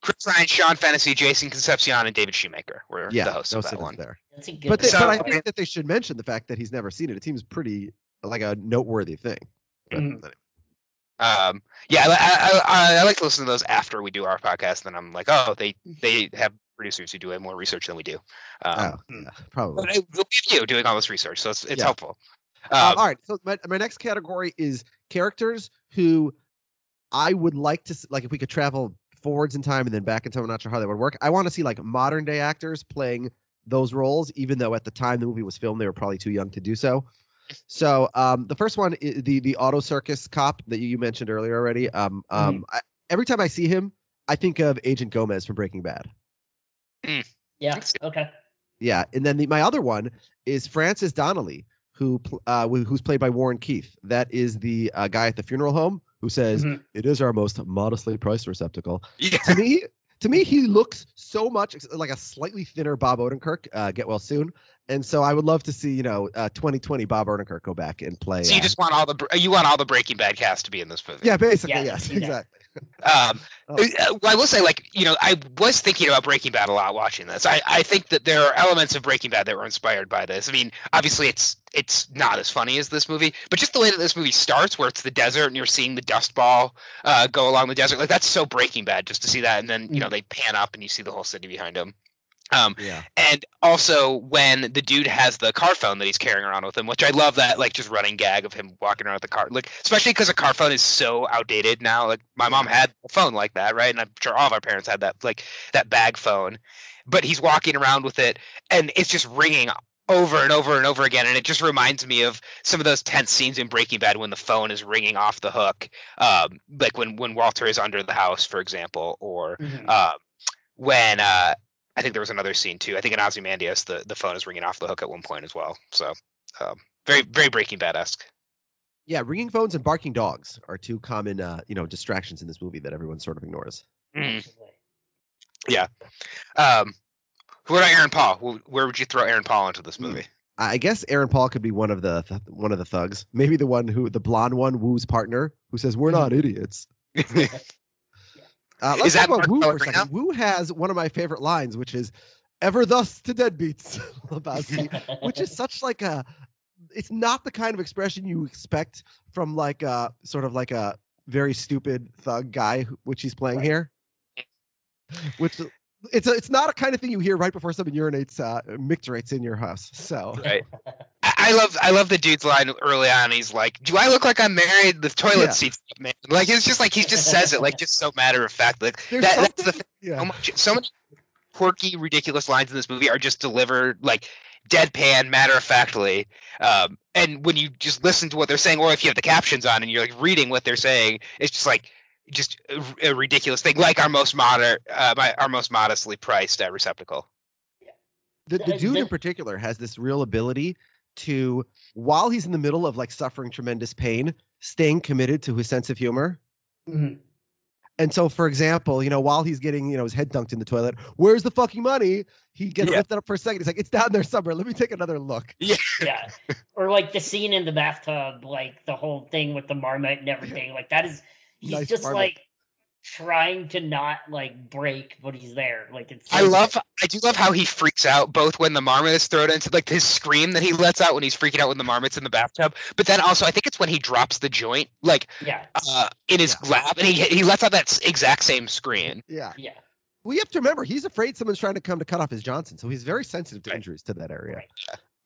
Chris Ryan, Sean Fennessey, Jason Concepcion, and David Shoemaker were Yeah, the hosts no of that Simmons one. there. That's a good But, they, So- but I think that they should mention the fact that he's never seen it. It seems pretty like a noteworthy thing. But, Mhm. but- Um, yeah, I, I, I, I like to listen to those after we do our podcast. Then I'm like, oh, they they have producers who do more research than we do. Um, oh, yeah, probably. But it will be you doing all this research, so it's, it's Yeah. helpful. Um, Um, all right. So my, my next category is characters who I would like to s- like if we could travel forwards in time and then back in time. I'm not sure how that would work. I want to see like modern day actors playing those roles, even though at the time the movie was filmed, they were probably too young to do so. So um, the first one, the the auto circus cop that you, you mentioned earlier already. Um, um, I, every time I see him, I think of Agent Gomez from Breaking Bad. Yeah. Okay. Yeah, and then the, my other one is Francis Donnelly, who uh, who's played by Warren Keith. That is the uh, guy at the funeral home who says Mhm. it is our most modestly priced receptacle. yeah. to me, to me, he looks so much like a slightly thinner Bob Odenkirk. Uh, get well soon. And so I would love to see you know uh, 2020 Bob Odenkirk go back and play. So you uh, just want all the you want all the Breaking Bad cast to be in this movie. yeah, basically Yeah, yes, yeah. exactly. Um, Oh. uh, well, I will say, like, you know, I was thinking about Breaking Bad a lot watching this. I, I think that there are elements of Breaking Bad that were inspired by this. I mean, obviously, it's it's not as funny as this movie, but just the way that this movie starts, where it's the desert and you're seeing the dust ball uh, go along the desert, like that's so Breaking Bad just to see that, and then you know they pan up and you see the whole city behind them. Um, Yeah. and also when the dude has the car phone that he's carrying around with him, which I love that like just running gag of him walking around with the car, like especially because a car phone is so outdated now. Like my mom had a phone like that, right? And I'm sure all of our parents had that like that bag phone, but he's walking around with it, and it's just ringing over and over and over again, and it just reminds me of some of those tense scenes in Breaking Bad when the phone is ringing off the hook, um, like when when Walter is under the house, for example, or Mhm. um, when uh, I think there was another scene too. I think in Ozymandias, the, the phone is ringing off the hook at one point as well. So um, very very Breaking Bad esque. Yeah, ringing phones and barking dogs are two common, uh, you know, distractions in this movie that everyone sort of ignores. Yeah. Um, what about Aaron Paul? Where would you throw Aaron Paul into this movie? I guess Aaron Paul could be one of the th- one of the thugs. Maybe the one who the blonde one Woo's partner who says we're not idiots. Uh, let's Is that talk about Woo for a second. Woo has one of my favorite lines, which is "Ever thus to deadbeats," Lebowski, which is such like a. It's not the kind of expression you expect from like a sort of like a very stupid thug guy, which he's playing Right. here. Which it's a, it's not a kind of thing you hear right before someone urinates uh, micturates in your house. So Right. I, I love I love the dude's line early on. He's like, "Do I look like I'm married? The toilet Yeah. seats, man." Like it's just like he just says it like just so matter of fact. Like there's that, that's the thing. yeah. So much, so many quirky, ridiculous lines in this movie are just delivered like deadpan, matter of factly. Um, and when you just listen to what they're saying, or if you have the captions on and you're like reading what they're saying, it's just like just a, a ridiculous thing, like our most modern, uh, my, our most modestly priced uh, receptacle. The, the dude in particular has this real ability to, while he's in the middle of like suffering tremendous pain, staying committed to his sense of humor. Mhm. And so, for example, you know, while he's getting, you know, his head dunked in the toilet, where's the fucking money? He gets Yeah. lifted up for a second. He's like, it's down there somewhere. Let me take another look. Yeah. or like the scene in the bathtub, like the whole thing with the marmot and everything. Like that is he's Nice just marmot. like trying to not like break, but he's there. Like it's I love, I do love how he freaks out both when the marmot is thrown into like his scream that he lets out when he's freaking out when the marmot's in the bathtub, but then also I think it's when he drops the joint like Yeah. uh, in his lap and he he lets out that exact same scream. Yeah. Yeah. Well, you have to remember, he's afraid someone's trying to come to cut off his Johnson. So he's very sensitive to Right. injuries to that area. Right.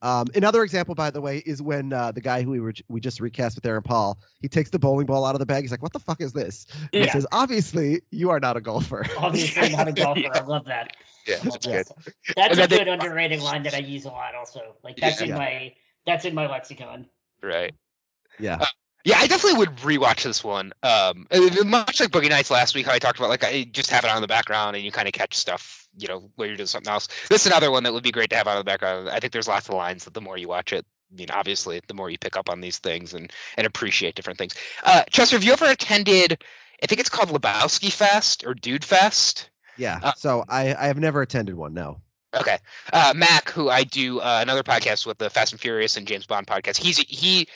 Um, another example, by the way, is when uh, the guy who we were we just recast with Aaron Paul, he takes the bowling ball out of the bag. He's like, "What the fuck is this?" He says, "Obviously, you are not a golfer." Obviously not a golfer. Yeah. I love that. Yeah, that's good. That's And a then they- good underrated line that I use a lot also. Like that's in my that's in my lexicon. Right. yeah. Yeah, I definitely would rewatch this one. Um, much like Boogie Nights last week, how I talked about like I just have it on in the background and you kind of catch stuff, you know, where you're doing something else. This is another one that would be great to have on the background. I think there's lots of lines that the more you watch it, I mean, obviously, the more you pick up on these things and and appreciate different things. Uh, Chester, have you ever attended? I think it's called Lebowski Fest or Dude Fest. Yeah. Uh, so I I have never attended one. No. Okay. Uh, Mac, who I do uh, another podcast with, the Fast and Furious and James Bond podcast, he's he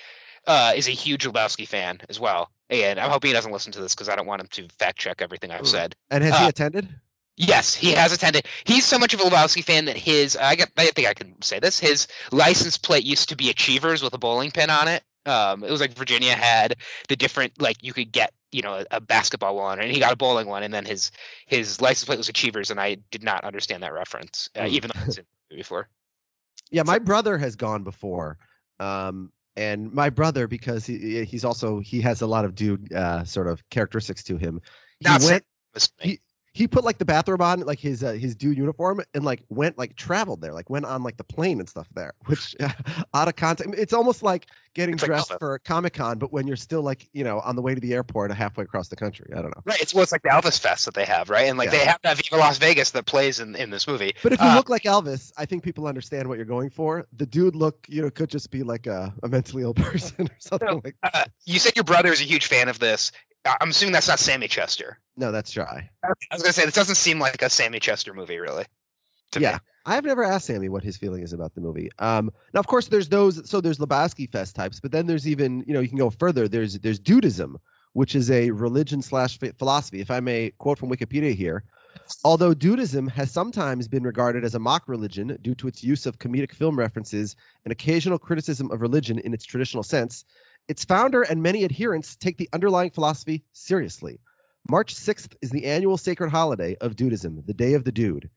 uh, is a huge Lebowski fan as well. And I'm hoping he doesn't listen to this because I don't want him to fact check everything I've Ooh. said. And has he Uh, attended? Yes, he has attended. He's so much of a Lebowski fan that his I get I think I can say this. His license plate used to be Achievers with a bowling pin on it. Um, it was like Virginia had the different like you could get you know a, a basketball one and he got a bowling one and then his his license plate was Achievers and I did not understand that reference uh, Hmm. even though in the movie before. Yeah, my brother has gone before. Um, and my brother, because he he's also he has a lot of dude uh, sort of characteristics to him. He went Must he, he put like the bathrobe on, like his uh, his dude uniform, and like went like traveled there, like went on like the plane and stuff there, which out of context, it's almost like getting It's dressed Elvis. for Comic Con, but when you're still like you know on the way to the airport, halfway across the country. I don't know. Right, it's well, it's like the Elvis Fest that they have, right? And like Yeah. they have that Viva Las Vegas that plays in, in this movie. But if you Uh, look like Elvis, I think people understand what you're going for. The dude look, you know, could just be like a, a mentally ill person or something like. uh, you said your brother is a huge fan of this. I- I'm assuming that's not Sammy Chester. No, that's shy. I was gonna say this doesn't seem like a Sammy Chester movie, really. to me. Yeah. I have never asked Sammy what his feeling is about the movie. Um, now, of course, there's those. So there's Lebowski Fest types, but then there's even, you know, you can go further. There's there's Dudism, which is a religion slash philosophy. If I may quote from Wikipedia here, although Dudism has sometimes been regarded as a mock religion due to its use of comedic film references and occasional criticism of religion in its traditional sense, its founder and many adherents take the underlying philosophy seriously. March 6th is the annual sacred holiday of Dudism, the Day of the Dude.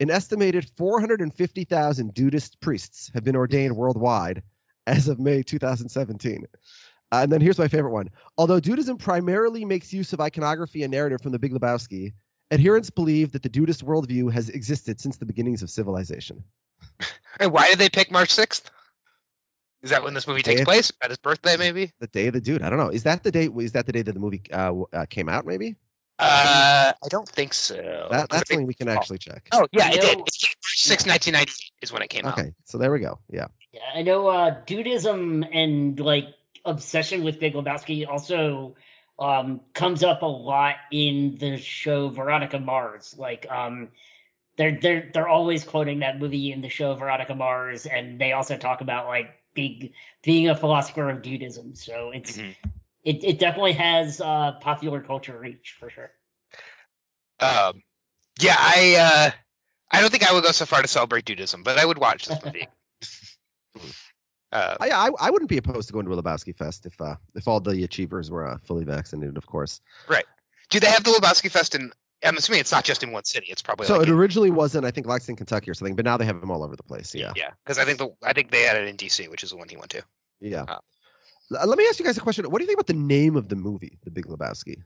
An estimated 450,000 Dudist priests have been ordained worldwide as of May 2017. Uh, and then here's my favorite one. Although Dudism primarily makes use of iconography and narrative from the Big Lebowski, adherents believe that the Dudist worldview has existed since the beginnings of civilization. And why did they pick March 6th? Is that when this movie takes Day- place? At his birthday, maybe? The Day of the Dude. I don't know. Is that the date? Is that the day that the movie uh, uh, came out? Maybe. Uh, I don't think so. That, 'Cause that's I something we can actually check. Oh yeah, I it did. know- It's March 6, 1998 is when it came out. Okay, so there we go. Yeah. Yeah, I know uh dudism and like obsession with Big Lebowski also um comes up a lot in the show Veronica Mars. Like um they're they're they're always quoting that movie in the show Veronica Mars and they also talk about like big being a philosopher of dudism. So it's Mhm. it, it definitely has uh popular culture reach for sure. Um, yeah, I uh, I don't think I would go so far to celebrate Dudism, but I would watch this movie. uh, I, I I wouldn't be opposed to going to a Lebowski Fest if uh if all the achievers were uh, fully vaccinated, of course. Right. Do they have the Lebowski Fest in? I'm assuming it's not just in one city. It's probably So like it in- originally was in I think Lexington, Kentucky or something, but now they have them all over the place. Yeah. yeah, because I think the I think they had it in DC, which is the one he went to. Yeah. L- Let me ask you guys a question. What do you think about the name of the movie, The Big Lebowski?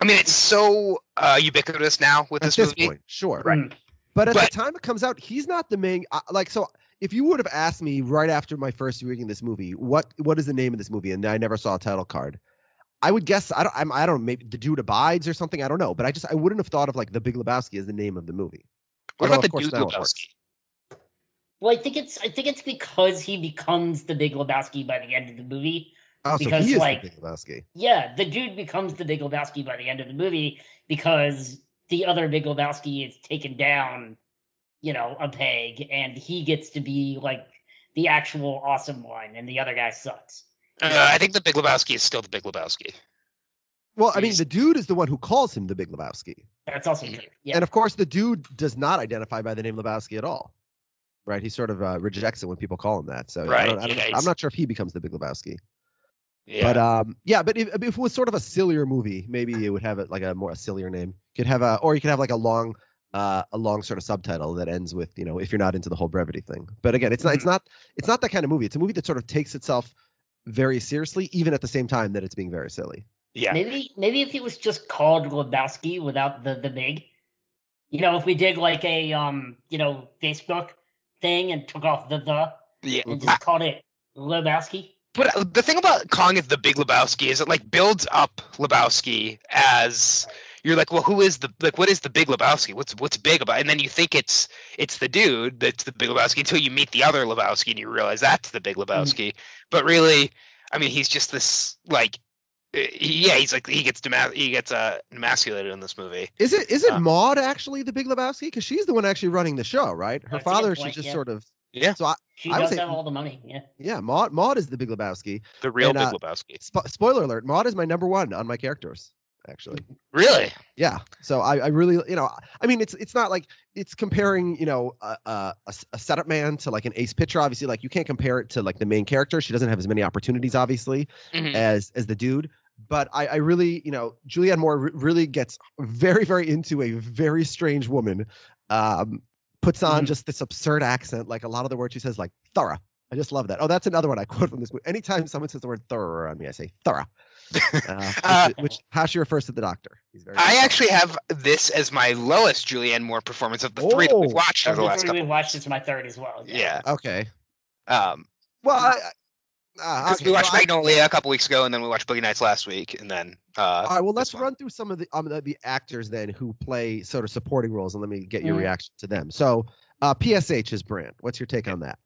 I mean, it's so uh, ubiquitous now with At this, this movie. point, sure. Right. Mm. But at But- the time it comes out, he's not the main. uh, Like, so if you would have asked me right after my first viewing this movie, what what is the name of this movie, and I never saw a title card, I would guess I don't I'm, I don't maybe the dude abides or something. I don't know, but I just I wouldn't have thought of like the Big Lebowski as the name of the movie. What Although, about the dude now it works. Lebowski? Well, I think it's I think it's because he becomes the Big Lebowski by the end of the movie. Oh, so Because, he is like- the Big Lebowski. Yeah, the dude becomes the Big Lebowski by the end of the movie because the other Big Lebowski is taken down, you know, a peg, and he gets to be like the actual awesome one, and the other guy sucks. Uh, I think the Big Lebowski is still the Big Lebowski. Well, I mean, the dude is the one who calls him the Big Lebowski, That's also true. Yeah. and of course, the dude does not identify by the name Lebowski at all. Right? He sort of uh, rejects it when people call him that. So I Right, don't, I don't, yeah, I'm not sure if he becomes the Big Lebowski. Yeah. But um, yeah, but if, if it was sort of a sillier movie, maybe it would have it like a more a sillier name. Could have a, or you could have like a long, uh, a long sort of subtitle that ends with you know if you're not into the whole brevity thing. But again, it's not, it's not, it's not that kind of movie. It's a movie that sort of takes itself very seriously, even at the same time that it's being very silly. yeah. Maybe maybe if he was just called Lebowski without the the big, you know, if we did like a um, you know, Facebook thing and took off the the Yeah. and just called it Lebowski. But uh, the thing about calling it the Big Lebowski is it like builds up Lebowski as you're like, well, who is the like what is the Big Lebowski? What's what's big about? And then you think it's it's the dude that's the Big Lebowski until you meet the other Lebowski and you realize that's the Big Lebowski. But really, I mean, he's just this like, uh, yeah, he's like he gets dema- he gets uh, emasculated in this movie. Is it is it Uh. Maud actually the Big Lebowski? Because she's the one actually running the show, right? Her That's a father, she's just yeah. sort of Yeah. So I, She I would does say- have all the money. Yeah. yeah, Maud Maud is the Big Lebowski. The real And, Big uh, Lebowski. Spo- spoiler alert: Maud is my number one on my characters, actually. Really? Yeah. So I, I really, you know, I mean, it's it's not like it's comparing, you know, a, a, a setup man to like an ace pitcher. Obviously, like you can't compare it to like the main character. She doesn't have as many opportunities, obviously, Mhm. as as the dude. But I, I really, you know, Julianne Moore re- really gets very, very into a very strange woman. Um, puts on Mhm. just this absurd accent, like a lot of the words she says, like thorough. I just love that. Oh, that's another one I quote from this movie. Anytime someone says the word thorough around me, I say thorough. Uh, Uh, which, which how she refers to the doctor. He's very I thorough. actually have this as my lowest Julianne Moore performance of the three that we've Oh. watched Of over the the last three couple. we watched, it's my third as well. Yeah. Okay. Um, Well, I, I- uh, because okay, we watched well, I- Magnolia a couple weeks ago, and then we watched Boogie Nights last week, and then uh, all right. Well, let's one. run through some of the um, the, the actors then who play sort of supporting roles, and let me get your Mm. reaction to them. So, uh, PSH is Brandt. What's your take on that?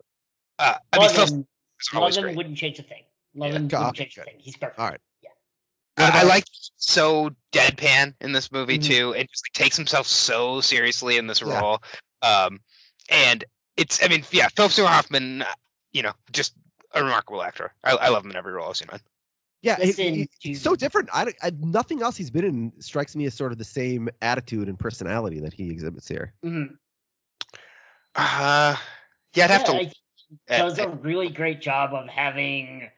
Uh, I mean, Love Phil him, love him wouldn't change a thing. Love Yeah, him wouldn't okay, change a thing. He's perfect. All right. I, I like so deadpan in this movie Mhm. too, and just like, takes himself so seriously in this Yeah. role. Um, and it's, I mean, yeah, Philip Seymour Hoffman, uh, you know, just a remarkable actor. I, I love him in every role I've seen him in. Yeah, he- he- he's so different. I, I nothing else he's been in strikes me as sort of the same attitude and personality that he exhibits here. Mhm. Uh, yeah, I'd have Yeah, to. I think he does a really great job of having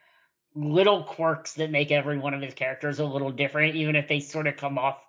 little quirks that make every one of his characters a little different, even if they sort of come off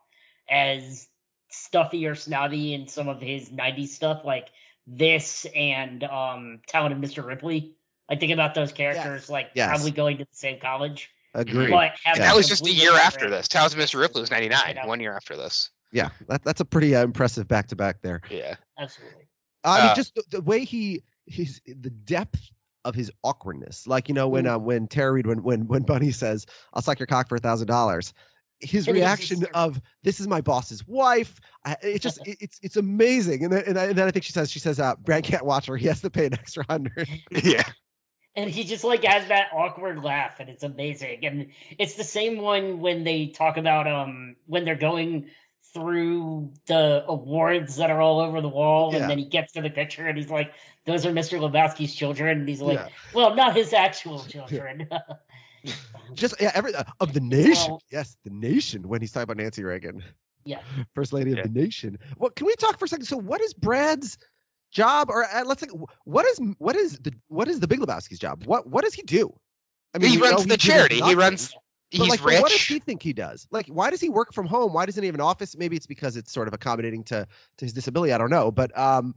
as stuffy or snobby in some of his 90s stuff, like this and um Talented Mr. Ripley. I think about those characters like Yes. probably going to the same college. Agreed. But having that was just a completely year after different- this. Towns Mr. Ripley was 99, I one year after this. Yeah, that, that's a pretty uh, impressive back to back there. Yeah. Absolutely. I mean, Uh, just the, the way he his the depth of his awkwardness. Like you know when uh, when Tara Reid when when when Bunny says I'll suck your cock for a thousand dollars. His he's reaction of this is my boss's wife. I, it just it, it's it's amazing. And then, and then and then I think she says she says uh Brandt can't watch her. He has to pay an extra hundred. Yeah. and he just like has that awkward laugh and it's amazing and it's the same one when they talk about um when they're going through the awards that are all over the wall Yeah. and then he gets to the picture and he's like those are mr lebowski's children and he's like Yeah. well not his actual children Just yeah, every uh, of the nation. Well- yes, the nation. When he's talking about Nancy Reagan, yeah first lady of the nation. Well, can we talk for a second? So, what is Brandt's job, or uh, let's think, what is what is the what is the Big Lebowski's job? What what does he do? I he we know runs the did charity. He nothing, runs. But, He's like, but rich. what does he think he does? Like, why does he work from home? Why doesn't he have an office? Maybe it's because it's sort of accommodating to to his disability. I don't know. But um,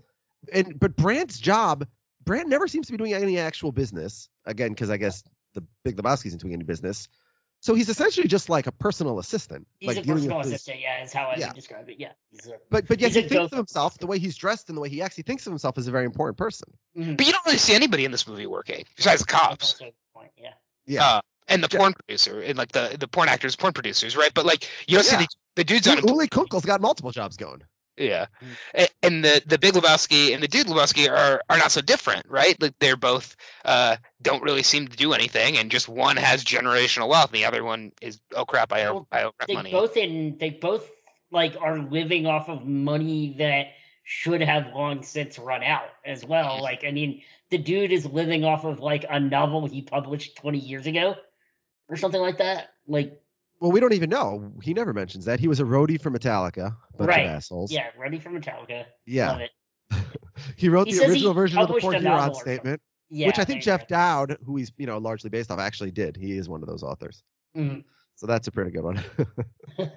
and but Brandt's job, Brand never seems to be doing any actual business. Again, because I guess the Big Lebowski isn't doing any business. So he's essentially just like a personal assistant. He's like a personal with his- assistant, yeah, is how I Yeah. would describe it. Yeah. A, But but yet he thinks ghost of himself the way he's dressed and the way he actually thinks of himself as a very important person. mhm. But you don't really see anybody in this movie working besides the cops. also a good point, yeah. Yeah. Uh, and the Yeah. porn producer and like the the porn actors, porn producers, right? But like you don't Yeah. see the, the dudes on Dude, Uli Kunkel's got multiple jobs going. Yeah, Mm. A- and the the Big Lebowski and the Dude Lebowski are are not so different, right? Like they're both uh don't really seem to do anything, and just one has generational wealth, and the other one is oh crap, I owe Well, I owe rent They money. both in they both like are living off of money that should have long since run out as well. Like I mean, the dude is living off of like a novel he published 20 years ago or something like that. Like Well, we don't even know. He never mentions that. He was a roadie for Metallica. Bunch Right. of assholes. yeah, ready for Metallica. Yeah. Love it. He wrote He the original version of the Port Huron statement, Yeah. which I think Jeff Dowd, who he's you know largely based off, actually did. He is one of those authors. Mhm. So that's a pretty good one.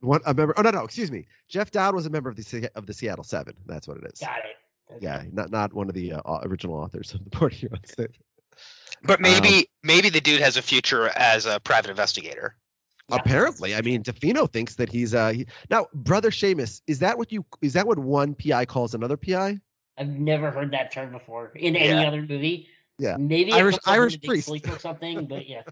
one a member. Oh no, no, excuse me. Jeff Dowd was a member of the of the Seattle Seven. That's what it is. Got it. Yeah, not not one of the uh, original authors of the Port Huron statement. But maybe um, maybe the dude has a future as a private investigator. Apparently, I mean, Da Fino thinks that he's uh he, now brother Seamus. Is that what you? Is that what one PI calls another PI? I've never heard that term before in any other movie. Yeah. Maybe Irish- it comes up Irish priest. Or something, but yeah.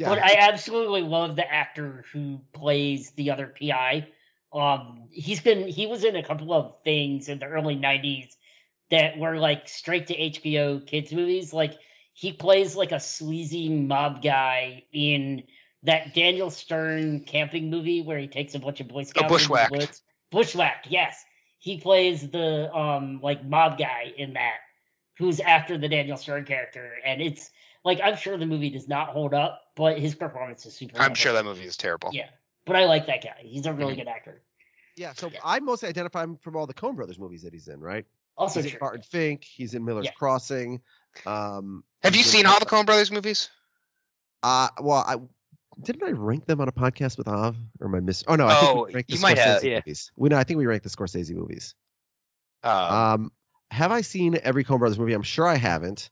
Yeah. But I absolutely love the actor who plays the other PI. Um, he's been he was in a couple of things in the early '90s that were like straight to HBO kids movies. Like he plays like a sleazy mob guy in that Daniel Stern camping movie where he takes a bunch of Boy Scouts. into the Bushwhacked. woods. Bushwhacked, yes. He plays the um like mob guy in that, who's after the Daniel Stern character, and it's like I'm sure the movie does not hold up, but his performance is super. I'm sure that movie is terrible. Yeah, but I like that guy. He's a really Mhm. good actor. yeah. So Yeah. I mostly identify him from all the Coen Brothers movies that he's in, right? Also he's in true. Barton Fink. He's in Miller's Yeah. Crossing. Um, Have you seen all the Coen Brothers movies? Uh, well, I didn't I rank them on a podcast with Av, or am I miss? Oh no, I think Oh, we ranked the you might have, Scorsese yeah. movies. We know, I think we ranked the Scorsese movies. Uh, Um, have I seen every Coen Brothers movie? I'm sure I haven't.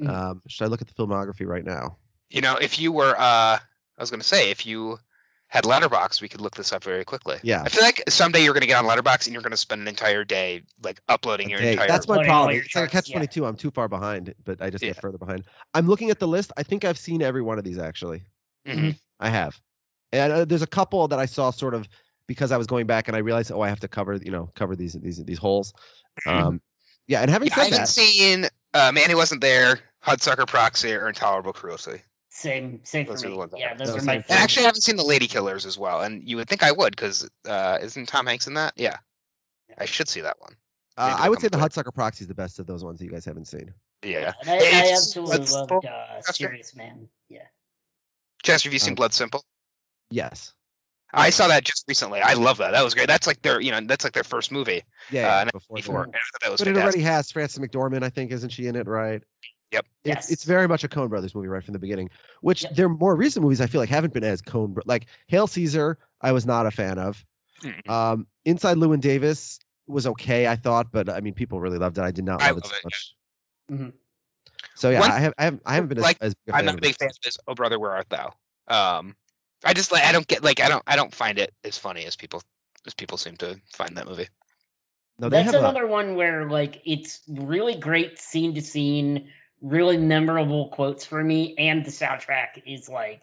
Mm. Um, should I look at the filmography right now? you know, if you were, uh, I was gonna say, if you had Letterboxd, we could look this up very quickly. Yeah. I feel like someday you're gonna get on Letterboxd and you're gonna spend an entire day like uploading your Hey, entire. that's my problem. It's like a catch 22. I'm too far behind, but I just get further behind. I'm looking at the list. I think I've seen every one of these actually. Mhm. I have, and uh, there's a couple that I saw sort of because I was going back and I realized, oh, I have to cover, you know, cover these these these holes. Um, yeah, and having Mm-hmm. Yeah, I haven't that, seen uh, Man Who Wasn't There, Hudsucker Proxy, or Intolerable Cruelty. Same, same Those for are the me. ones Yeah, have. those are my. for me. And actually, I haven't seen The Lady Killers as well, and you would think I would because uh, isn't Tom Hanks in that? Yeah, I should see that one. uh, I would say the come Hudsucker Proxy is the best of those ones that you guys haven't seen. Yeah, And I, I absolutely it's- loved uh, Serious Man. Yeah. Chester, have you seen Um, Blood Simple? Yes. I saw that just recently. I love that. That was great. That's like their, you know, that's like their first movie. Yeah, Uh, yeah and before Before, that. and I thought that was But it already has Frances McDormand, I think, isn't she in it? Right. Yep. It's Yes. it's very much a Coen Brothers movie right from the beginning. Which Yep. their more recent movies I feel like haven't been as Coen Bro- like Hail Caesar. I was not a fan of. Mm-mm. Um, Inside Llewyn Davis was okay, I thought, but I mean, people really loved it. I did not I love it so it, much. Mhm. So yeah, One- I have I haven't I haven't been like, as big a I'm not a big fan of this. Oh brother, where art thou? Um, I just like I don't get like I don't I don't find it as funny as people as people seem to find that movie. No, That's have a, another one where like it's really great scene to scene, really memorable quotes for me, and the soundtrack is like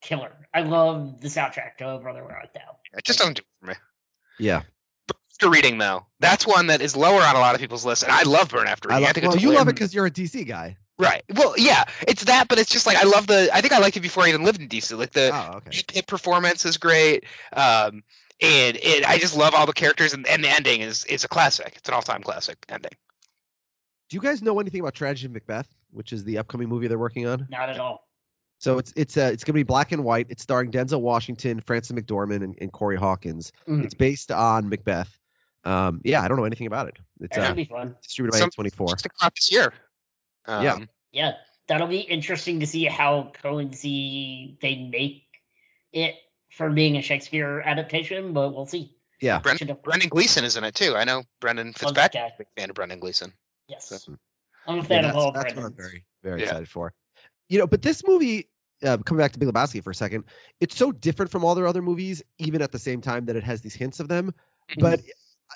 killer. I love the soundtrack to Oh Brother Where Art Thou. It just doesn't do it for me. yeah. After reading though, that's one that is lower on a lot of people's lists, and I love Burn After Reading. I, love, think well, it's you love it because you're a DC guy. right. Well, yeah, it's that, but it's just like I love the. I think I liked it before I even lived in DC. Like the Oh, okay. hip hip performance is great. Um, and it, I just love all the characters, and, and the ending is is a classic. It's an all time classic ending. Do you guys know anything about Tragedy of Macbeth, which is the upcoming movie they're working on? Not at all. So it's it's uh, it's gonna be black and white. It's starring Denzel Washington, Frances McDormand, and, and Corey Hawkins. Mhm. It's based on Macbeth. Um, yeah, I don't know anything about it. It's That'll uh, be fun. distributed by A24. Just to come out this year. Um, Yeah. Yeah, that'll be interesting to see how Coen they make it for being a Shakespeare adaptation, but we'll see. Yeah. Brendan, Should Brendan Gleeson is in it too. I know Brendan Love that Fitzpatrick. guy. Big fan of Brendan Gleeson. Yes. I'm a fan Yeah, of all that's, that's what I'm very very Yeah. excited for. You know, but this movie, uh, coming back to Big Lebowski for a second, it's so different from all their other movies, even at the same time that it has these hints of them. But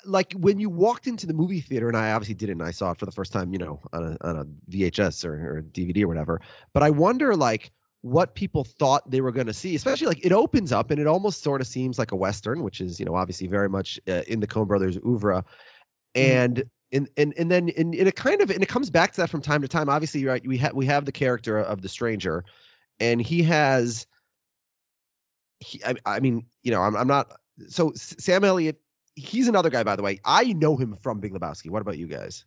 like when you walked into the movie theater, and I obviously didn't, I saw it for the first time, you know, on a, on a VHS or, or DVD or whatever. But I wonder like what people thought they were going to see, especially like it opens up and it almost sort of seems like a western, which is you know obviously very much uh, in the Coen Brothers oeuvre, and. And, and and then and, and it kind of and it comes back to that from time to time. Obviously, right? We have we have the character of the stranger, and he has. He, I, I mean, you know, I'm I'm not. So Sam Elliott, he's another guy, by the way. I know him from Big Lebowski. What about you guys?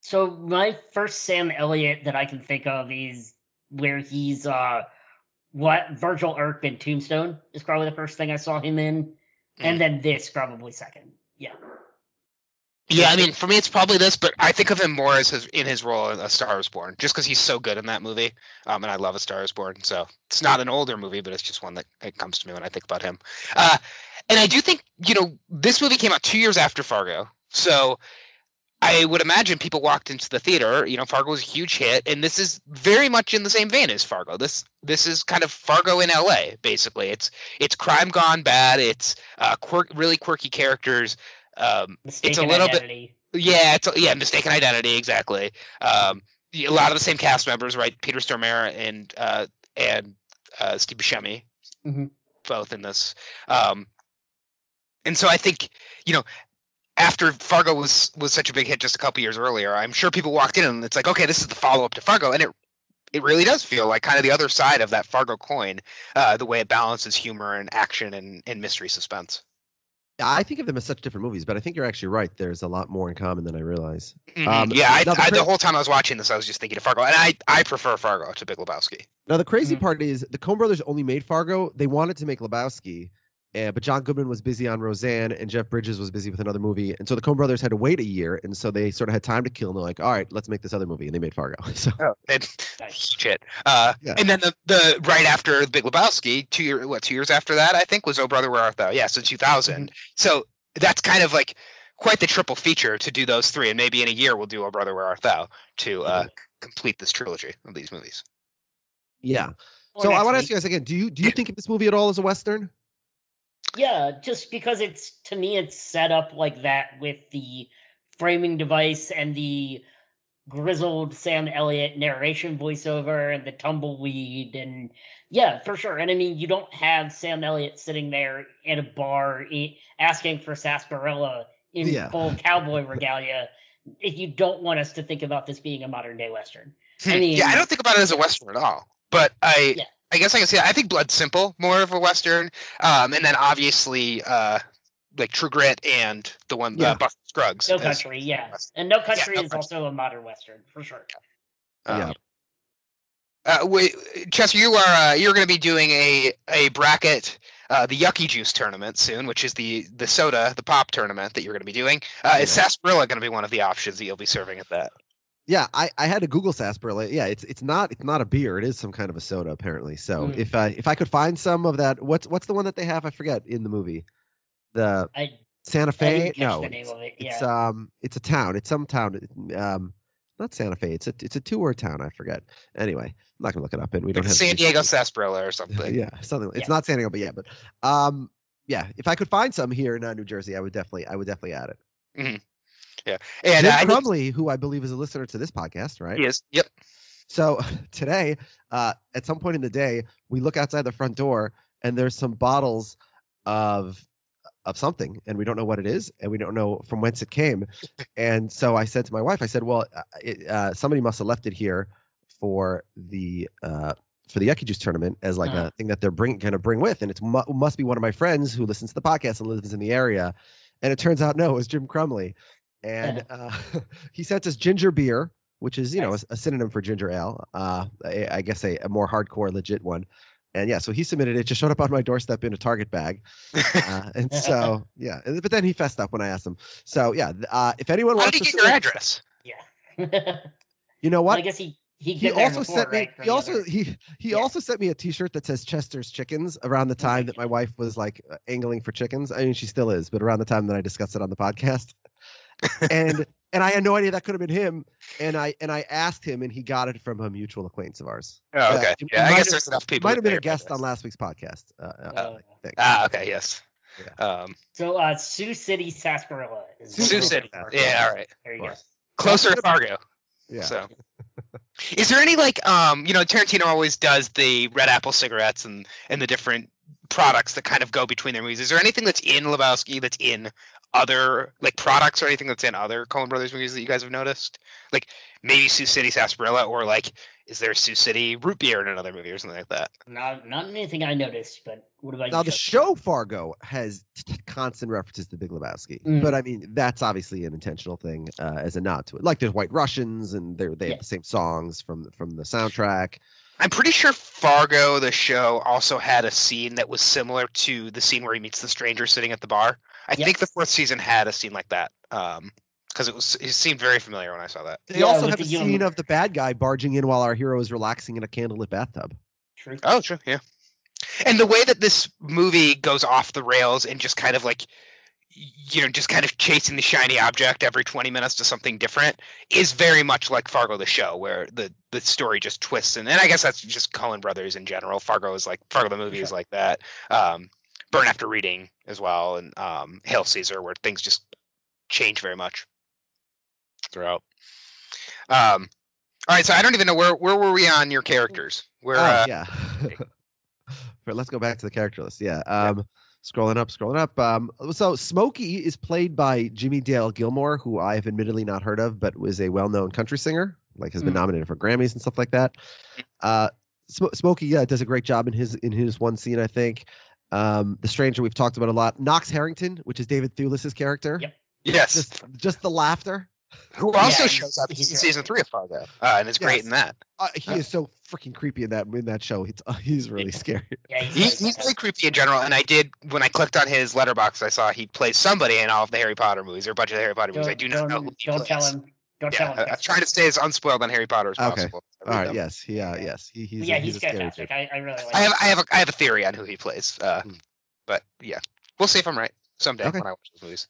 So my first Sam Elliott that I can think of is where he's uh what Virgil Earp in Tombstone is probably the first thing I saw him in. Mm. And then this probably second. Yeah. Yeah, I mean, for me, it's probably this, but I think of him more as his in his role in A Star Is Born, just because he's so good in that movie. Um, and I love A Star Is Born, so it's not an older movie, but it's just one that it comes to me when I think about him. Uh, and I do think, you know, this movie came out two years after Fargo, so I would imagine people walked into the theater. You know, Fargo was a huge hit, and this is very much in the same vein as Fargo. This this is kind of Fargo in L.A. Basically, it's it's crime gone bad. It's uh, quirk, really quirky characters. Um, Mistaken little bit- yeah, it's yeah, mistaken identity exactly. Um, a lot of the same cast members, right? Peter Stormare and uh, and uh, Steve Buscemi, Mhm. both in this. Um, and so I think you know, after Fargo was was such a big hit just a couple years earlier, I'm sure people walked in and it's like, okay, this is the follow up to Fargo, and it it really does feel like kind of the other side of that Fargo coin, uh, the way it balances humor and action and, and mystery suspense. I think of them as such different movies, but I think you're actually right. There's a lot more in common than I realize. Mhm. Um, yeah, I, now the I, the whole time I was watching this, I was just thinking of Fargo, and I I prefer Fargo to Big Lebowski. Now the crazy Mhm. part is the Coen Brothers only made Fargo. They wanted to make Lebowski, uh, but John Goodman was busy on Roseanne, and Jeff Bridges was busy with another movie, and so the Coen Brothers had to wait a year, and so they sort of had time to kill, and they're like, all right, let's make this other movie, and they made Fargo. So Oh, and Nice. shit. Uh, Yeah. and then the the right after the Big Lebowski, two year what two years after that, I think was Oh Brother Where Art Thou? Yeah, so 2000. So that's kind of like quite the triple feature to do those three, and maybe in a year we'll do Oh Brother Where Art Thou to uh, complete this trilogy of these movies. yeah. Or So I want to ask you guys again. Do you do you think of this movie at all as a western? Yeah, just because it's to me it's set up like that with the framing device and the grizzled Sam Elliott narration voiceover and the tumbleweed and yeah, for sure. And I mean, you don't have Sam Elliott sitting there in a bar e- asking for sarsaparilla in Yeah. full cowboy regalia. If you don't want us to think about this being a modern day western, I hmm. mean, yeah, I don't think about it as a western at all. But I, Yeah. I guess I can say I think Blood Simple more of a western, um, and then obviously uh, like True Grit and the one Yeah. uh, Buster Scruggs. No as- Country, yeah, and No Country No is Country. also a modern western for sure. um, Yeah. Uh, wait, Chester, you are uh, you're going to be doing a a bracket, uh, the Yucky Juice tournament soon, which is the the soda, the pop tournament that you're going to be doing. Uh, Is sarsaparilla going to be one of the options that you'll be serving at that? Yeah, I, I had to Google sarsaparilla. Yeah, it's it's not it's not a beer. It is some kind of a soda apparently. So Mm. if I if I could find some of that, what's what's the one that they have? I forget in the movie. The I Santa I Fe? didn't catch No, the name it's, of it. it's um it's a town. It's some town. Um, not Santa Fe. It's a it's a two word town. I forget. Anyway, I'm not gonna look it up. And we Like don't have San Diego sarsaparilla or something. yeah, something. It's Yeah. not San Diego, but yeah, but um, yeah. If I could find some here in uh, New Jersey, I would definitely I would definitely add it. Yeah, and Jim I Crumley, who I believe is a listener to this podcast, right? Yes. Yep. So today, uh, at some point in the day, we look outside the front door and there's some bottles of of something, and we don't know what it is, and we don't know from whence it came. and so I said to my wife, I said, "Well, uh, it, uh, somebody must have left it here for the uh, for the Yucky Juice tournament as like Uh. a thing that they're bring going to bring with, and it mu- must be one of my friends who listens to the podcast and lives in the area." And it turns out no, it was Jim Crumley, and uh, he sent us ginger beer which is you know a, a synonym for ginger ale. Uh, I, I guess a, a more hardcore, legit one. And yeah, so he submitted it. Just showed up on my doorstep in a Target bag. Uh, and so yeah, but then he fessed up when I asked him. So yeah, uh, if anyone How wants did to, get your address? yeah. you know Well, I guess he he, He also before, sent me. right, He also other- he he Yeah. also sent me a T-shirt that says Chester's Chickens around the Oh time that my wife was like angling for chickens. I mean, she still is, but around the time that I discussed it on the podcast. And and I had no idea that could have been him. And I and I asked him, and he got it from a mutual acquaintance of ours. Oh, okay. it Yeah, I guess have- there's enough people. Might have been a guest on last week's podcast. Uh, uh, Uh, Ah, okay, yes. Um, so uh, Sioux City, Sarsaparilla. Is Sioux Sioux what- City. Yeah. Yeah, all right. There you go. Closer to Well, Fargo. yeah. So, is there any like um, you know, Tarantino always does the Red Apple cigarettes and and the different products that kind of go between their movies. Is there anything that's in Lebowski that's in other like products or anything that's in other Coen Brothers movies that you guys have noticed? Like maybe Sioux City Sarsaparilla or like is there Sioux City root beer in another movie or something like that? Not not anything I noticed, but what about Now you? the Justin? show Fargo has t- constant references to Big Lebowski, Mm. but I mean that's obviously an intentional thing uh, as a nod to it. Like there's White Russians, and they they Yeah. have the same songs from from the soundtrack. I'm pretty sure Fargo, the show, also had a scene that was similar to the scene where he meets the stranger sitting at the bar. I Yes. think the fourth season had a scene like that. Um, because it was it seemed very familiar when I saw that. They Yeah, also have the a young- scene of the bad guy barging in while our hero is relaxing in a candlelit bathtub. True. Oh, true, yeah. And the way that this movie goes off the rails and just kind of like you know, just kind of chasing the shiny object every 20 minutes to something different is very much like Fargo the show, where the the story just twists. And, and I guess that's just Coen Brothers in general. Fargo is like Fargo the movie is like that. Um, Burn After Reading as well, and um, Hail Caesar, where things just change very much throughout. Um, all right, so I don't even know where where were we on your characters? Where Oh, uh, yeah. but let's go back to the character list. Yeah. Um, Scrolling up, scrolling up. Um, so Smokey is played by Jimmie Dale Gilmore, who I have admittedly not heard of, but was a well-known country singer. Like has been Mm. nominated for Grammys and stuff like that. Uh, Sm- Smokey, yeah, does a great job in his in his one scene, I think. Um, the Stranger we've talked about a lot. Knox Harrington, which is David Thewlis's character. Yep. yes, Just just the laughter. who also Yeah, shows up in he's- he's season three of Fargo, uh, and is great in that. Uh, he is so freaking creepy in that in that show. It's, uh, he's really scary. Yeah, He, he's, he's really creepy in general, and I did when I clicked on his letterbox, I saw he plays somebody in all of the Harry Potter movies or a bunch of the Harry Potter movies. I do not don't, know who he don't plays. tell him. Don't Yeah, tell him. I- I'm trying to stay as unspoiled on Harry Potter as Okay. possible. I All them. Yes. He. Uh, yes. He, he's. yeah, a, he's a fantastic. dude. I, I really like I have him. I have a, I have a theory on who he plays, uh, Hmm. but yeah, we'll see if I'm right someday Okay. when I watch those movies.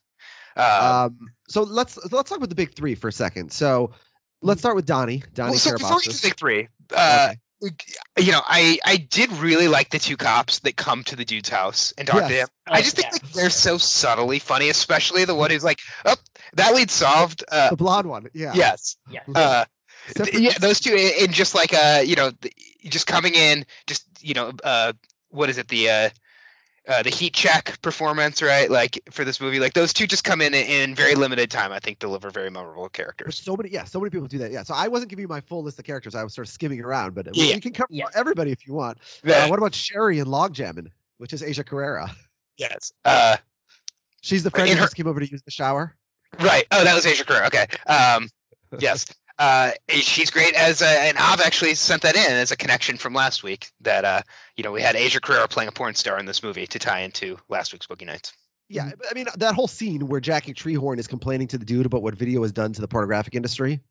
Uh, Um, so let's let's talk about the big three for a second. So let's start with Donnie. Donnie well, so before we get Karabasis. to big three, uh, Okay. you know, I I did really like the two cops that come to the dude's house and talk to Yes. him. I just think Oh, yeah. like, they're so subtly funny, especially the one who's like, "Oh, that lead solved." Uh, the blonde one. Yeah. yes. Yeah. Uh, Except th- for- yeah, those two, and and just like uh, you know, just coming in, just you know, uh, what is it, the uh, uh, the heat check performance, right? Like for this movie, like those two just come in in very limited time. I think deliver very memorable There's characters. so many, yeah, so many people do that. Yeah. So I wasn't giving you my full list of characters. I was sort of skimming around, but Yeah. you can cover Yeah. everybody if you want. Uh, Yeah. what about Sherry and Logjammin', which is Asia Carrera? yes. Uh, She's the friend In who her- just came over to use the shower. Right. Oh, that was Asia Carrera. Okay. Um, yes. Uh, she's great as a, and I've actually sent that in as a connection from last week that uh, you know, we had Asia Carrera playing a porn star in this movie to tie into last week's Boogie Nights. Yeah, I mean that whole scene where Jackie Treehorn is complaining to the dude about what video has done to the pornographic industry.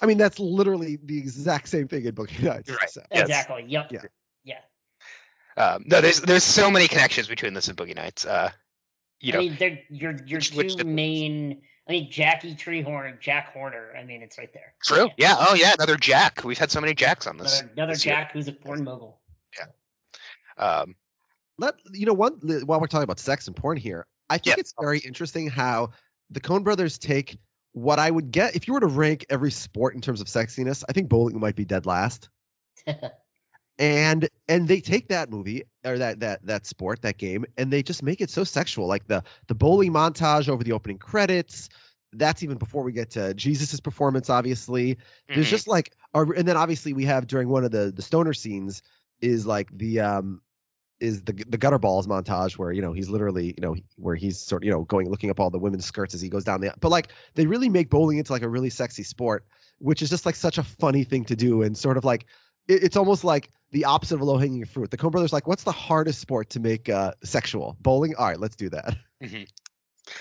I mean that's literally the exact same thing in Boogie Nights. Right. So, Yes. Exactly. Yep. Yeah. Yeah. Um, no, there's there's so many connections between this and Boogie Nights. Uh, you know, I mean, they're your your which- two which difference? main. I mean, Jackie Treehorn, Jack Horner. I mean, it's right there. true. Yeah. Oh, yeah. Another Jack. We've had so many Jacks on this. Another, another this year. Jack who's a porn mogul. Yeah. Um, let you know one while we're talking about sex and porn here. I think Yeah. it's very interesting how the Coen Brothers take what I would get if you were to rank every sport in terms of sexiness. I think bowling might be dead last. and and they take that movie or that that that sport that game and they just make it so sexual like the the bowling montage over the opening credits that's even before we get to jesus's performance obviously there's mhm. just like a, and then obviously we have during one of the the stoner scenes is like the um is the the gutter balls montage where you know he's literally you know where he's sort of you know going looking up all the women's skirts as he goes down the but like they really make bowling into like a really sexy sport which is just like such a funny thing to do and sort of like it, it's almost like the opposite of a low hanging fruit the Coen brothers like what's the hardest sport to make uh sexual bowling all right let's do that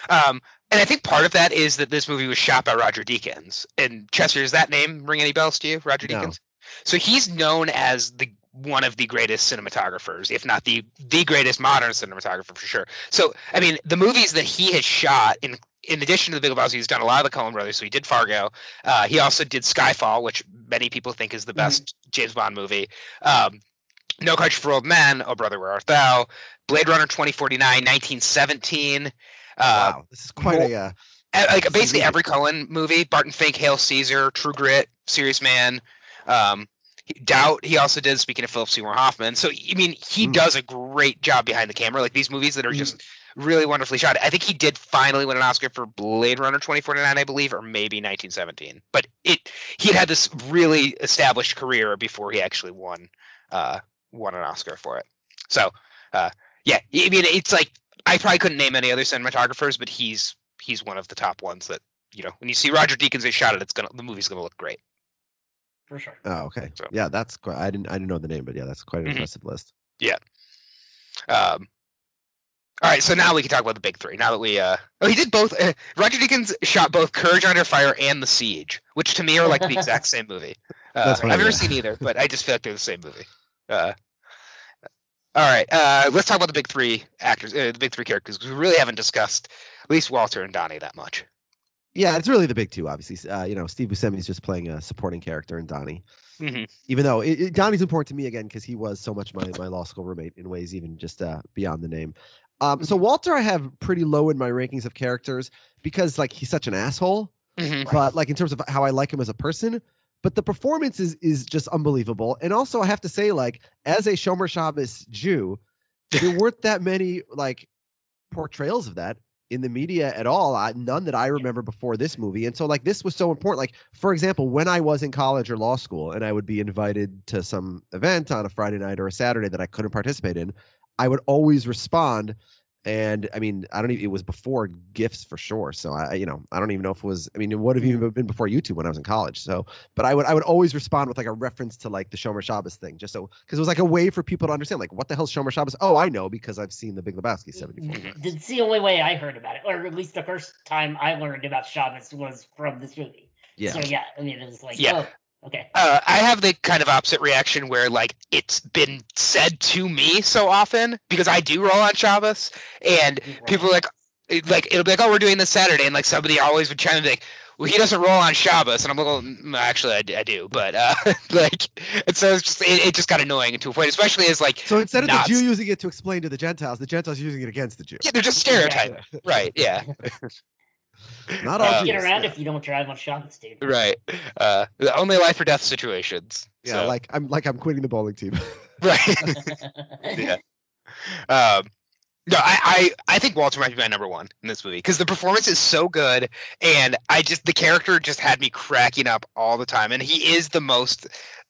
Um, and I think part of that is that this movie was shot by Roger Deakins. And Chester, does that name ring any bells to you, Roger No. Deakins? So he's known as the one of the greatest cinematographers, if not the the greatest modern cinematographer for sure. So I mean, the movies that he has shot in in addition to the Big Lebowski, he's done a lot of the Coen Brothers. So he did Fargo. Uh, he also did Skyfall, which many people think is the best mm-hmm. James Bond movie. Um, no Country for Old Men, Oh Brother Where Art Thou, Blade Runner 2049, 1917. Uh, wow, this is quite more, a uh, like basically every Coen movie: Barton Fink, Hail Caesar, True Grit, Serious Man. Um, Doubt. He also did. Speaking of Philip Seymour Hoffman, so I mean, he mm. does a great job behind the camera. Like these movies that are mm. just really wonderfully shot. I think he did finally win an Oscar for Blade Runner 2049, I believe, or maybe 1917. But it he had this really established career before he actually won uh, won an Oscar for it. So uh, yeah, I mean, it's like I probably couldn't name any other cinematographers, but he's he's one of the top ones that you know when you see Roger Deakins they shot it, it's gonna the movie's gonna look great. For sure. Oh, okay. So. Yeah, that's quite. I didn't I didn't know the name, but yeah, that's quite an mm-hmm. impressive list. Yeah. Um. All right, so now we can talk about the big three. Now that we, uh, oh, he did both. Uh, Roger Deakins shot both Courage Under Fire and The Siege, which to me are like the exact same movie. Uh, I've never seen either, but I just feel like they're the same movie. Uh, all right, uh, let's talk about the big three actors, uh, the big three characters, because we really haven't discussed at least Walter and Donnie that much. Yeah, it's really the big two, obviously. Uh, you know, Steve Buscemi is just playing a supporting character in Donnie. Mm-hmm. Even though it, it, Donnie's important to me again because he was so much my, my law school roommate in ways even just uh, beyond the name. Um, so Walter, I have pretty low in my rankings of characters because like he's such an asshole. Mm-hmm. But like in terms of how I like him as a person, but the performance is is just unbelievable. And also I have to say, like, as a Shomer Shabbos Jew, there weren't that many like portrayals of that in the media at all. I, none that I remember before this movie. And so like this was so important. Like for example, when I was in college or law school and I would be invited to some event on a Friday night or a Saturday that I couldn't participate in, I would always respond and I mean, I don't even. It was before gifts for sure. So I, you know, I don't even know if it was. I mean, it would have even mm-hmm. been before YouTube when I was in college. So, but I would, I would always respond with like a reference to like the Shomer Shabbos thing, just so because it was like a way for people to understand, like, what the hell's Shomer Shabbos? Oh, I know because I've seen the Big Lebowski seventy four. Mm-hmm. It's the only way I heard about it, or at least the first time I learned about Shabbos was from this movie. Yeah. So yeah, I mean, it was like, yeah. Oh, Okay. Uh, I have the kind of opposite reaction where like it's been said to me so often because I do roll on Shabbos and people are like like it'll be like oh we're doing this Saturday and like somebody always would try to be like well he doesn't roll on Shabbos and I'm like well, mm, actually I, I do but uh, like and so it's just it, it, just got annoying to a point especially as like so instead of the Jew using it to explain to the Gentiles the Gentiles using it against the Jew yeah they're just stereotyping yeah. right yeah Not all. Uh, get around if you don't drive on Shabbos, dude. Right. Uh, only life or death situations. Yeah, so. like I'm like I'm quitting the bowling team. right. yeah. Um, no, I, I I think Walter might be my number one in this movie because the performance is so good, and I just the character just had me cracking up all the time, and he is the most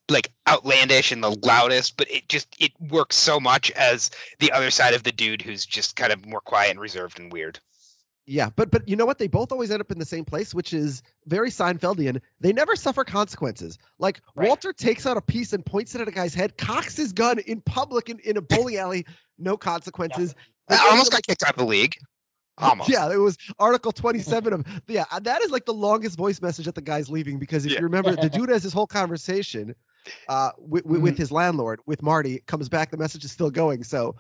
like outlandish and the loudest, but it just it works so much as the other side of the dude who's just kind of more quiet and reserved and weird. Yeah, but but you know what? They both always end up in the same place, which is very Seinfeldian. They never suffer consequences. Like right. Walter takes out a piece and points it at a guy's head, cocks his gun in public in, in a bowling alley, no consequences. Yeah. I almost got kicked out of the league. Almost. Yeah, it was Article 27 of yeah. That is like the longest voice message that the guy's leaving because if yeah. you remember, the dude has this whole conversation uh, with, mm-hmm. with his landlord with Marty. Comes back, the message is still going. So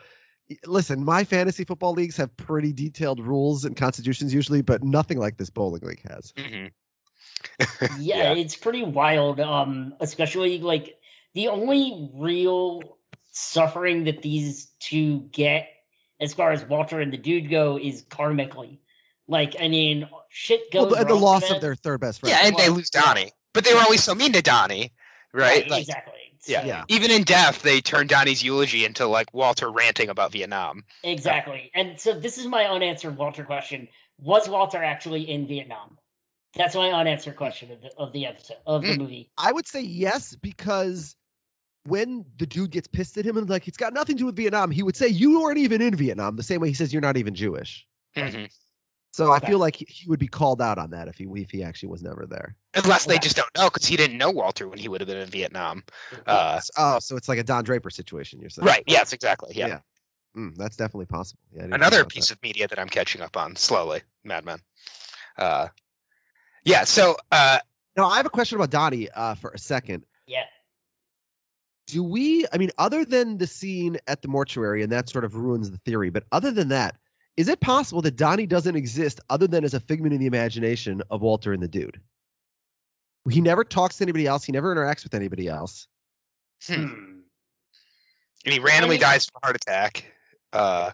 listen, my fantasy football leagues have pretty detailed rules and constitutions usually, but nothing like this bowling league has. Mm-hmm. yeah, yeah, it's pretty wild. Um, especially like the only real suffering that these two get, as far as Walter and the dude go, is karmically. Like, I mean, shit goes. Well, the, the loss of their third best friend. Yeah, and they lose Donnie, but they were always so mean to Donnie, right? right like, exactly. Yeah. yeah. Even in death, they turn Donnie's eulogy into like Walter ranting about Vietnam. Exactly. And so this is my unanswered Walter question. Was Walter actually in Vietnam? That's my unanswered question of the, of the episode of the mm. movie. I would say yes because when the dude gets pissed at him and like it's got nothing to do with Vietnam, he would say you weren't even in Vietnam. The same way he says you're not even Jewish. Mm-hmm. So. I feel like he would be called out on that if he if he actually was never there. Unless they just don't know because he didn't know Walter when he would have been in Vietnam. Uh, oh, so it's like a Don Draper situation. You're saying? Right. Yes. Exactly. Yeah. yeah. Mm, that's definitely possible. Yeah. Another piece that. of media that I'm catching up on slowly. Mad Men. Uh, yeah. So. Uh, no, I have a question about Donnie uh, for a second. Yeah. Do we? I mean, other than the scene at the mortuary, and that sort of ruins the theory. But other than that, Is it possible that Donnie doesn't exist other than as a figment of the imagination of Walter and the dude? He never talks to anybody else. He never interacts with anybody else. Hmm. Hmm. And he randomly mean- dies from a heart attack. Uh,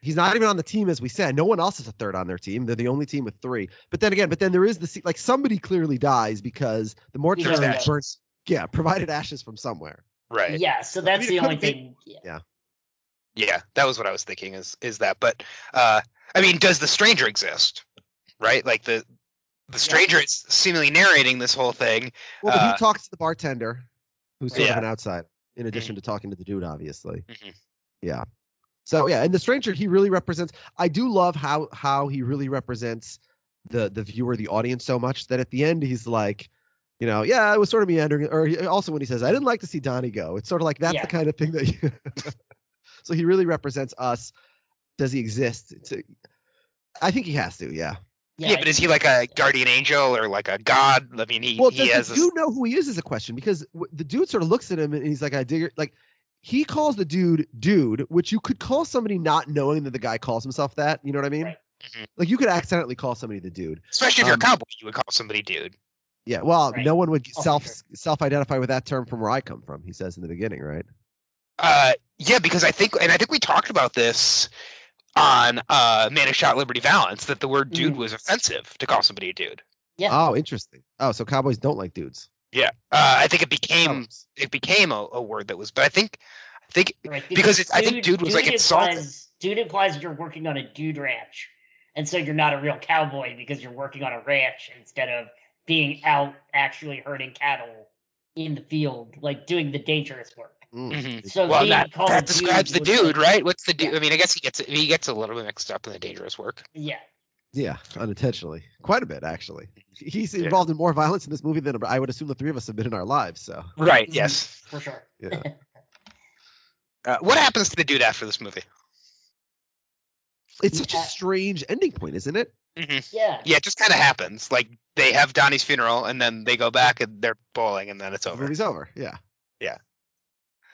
He's not even on the team, as we said. No one else is a third on their team. They're the only team with three. But then again, but then there is the se- like somebody clearly dies because the mortuary burns. Yeah, provided ashes from somewhere. right. Yeah, so that's mean, the could only be- thing. Yeah. Yeah, that was what I was thinking. Is is that? But uh, I mean, does the stranger exist? Right, like the the stranger is seemingly narrating this whole thing. Well, but Uh, he talks to the bartender, who's sort Yeah. of an outside, in addition to talking to the dude, obviously. Mhm. Yeah. So yeah, and the stranger he really represents. I do love how how he really represents the the viewer, the audience, so much that at the end he's like, you know, yeah, it was sort of meandering. Or he, also when he says, I didn't like to see Donnie go. It's sort of like that's Yeah. the kind of thing that. You so he really represents us. Does he exist? It's a, I think he has to. Yeah. Yeah, but is he like a guardian angel or like a god? I mean, he Well, he does has the this. dude know who he is? Is a question because w- the dude sort of looks at him and he's like, "I dig your like." He calls the dude dude, which you could call somebody not knowing that the guy calls himself that. You know what I mean? Right. Mhm. Like you could accidentally call somebody the dude. Especially if you're um, a cowboy, you would call somebody dude. Yeah. Well, Right. no one would Oh, self sure. self identify with that term from where I come from. He says in the beginning, right? Uh, yeah, because I think, and I think we talked about this on uh, Man Who Shot Liberty Valance that the word dude Mhm. was offensive to call somebody a dude. Yeah. Oh, interesting. Oh, so cowboys don't like dudes. Yeah, uh, I think it became it became a, a word that was, but I think I think Right, because it's- I think dude was, like, insulted. implies, dude implies you're working on a dude ranch, and so you're not a real cowboy because you're working on a ranch instead of being out actually herding cattle in the field, like doing the dangerous work. Mm. Mhm. So well that, that describes the dude, like- right? What's the dude? Yeah. I mean, I guess he gets he gets a little bit mixed up in the dangerous work. Yeah, Yeah, unintentionally, quite a bit actually. He's Yeah. involved in more violence in this movie than I would assume the three of us have been in our lives. So Right. Mhm. Yes. for sure. yeah. Uh, what happens to the dude after this movie? It's such a strange ending point, isn't it? hmm Yeah. Yeah, it just kind of happens. Like they have Donnie's funeral, and then they go back and they're bowling, and then it's The over. movie's over. Yeah.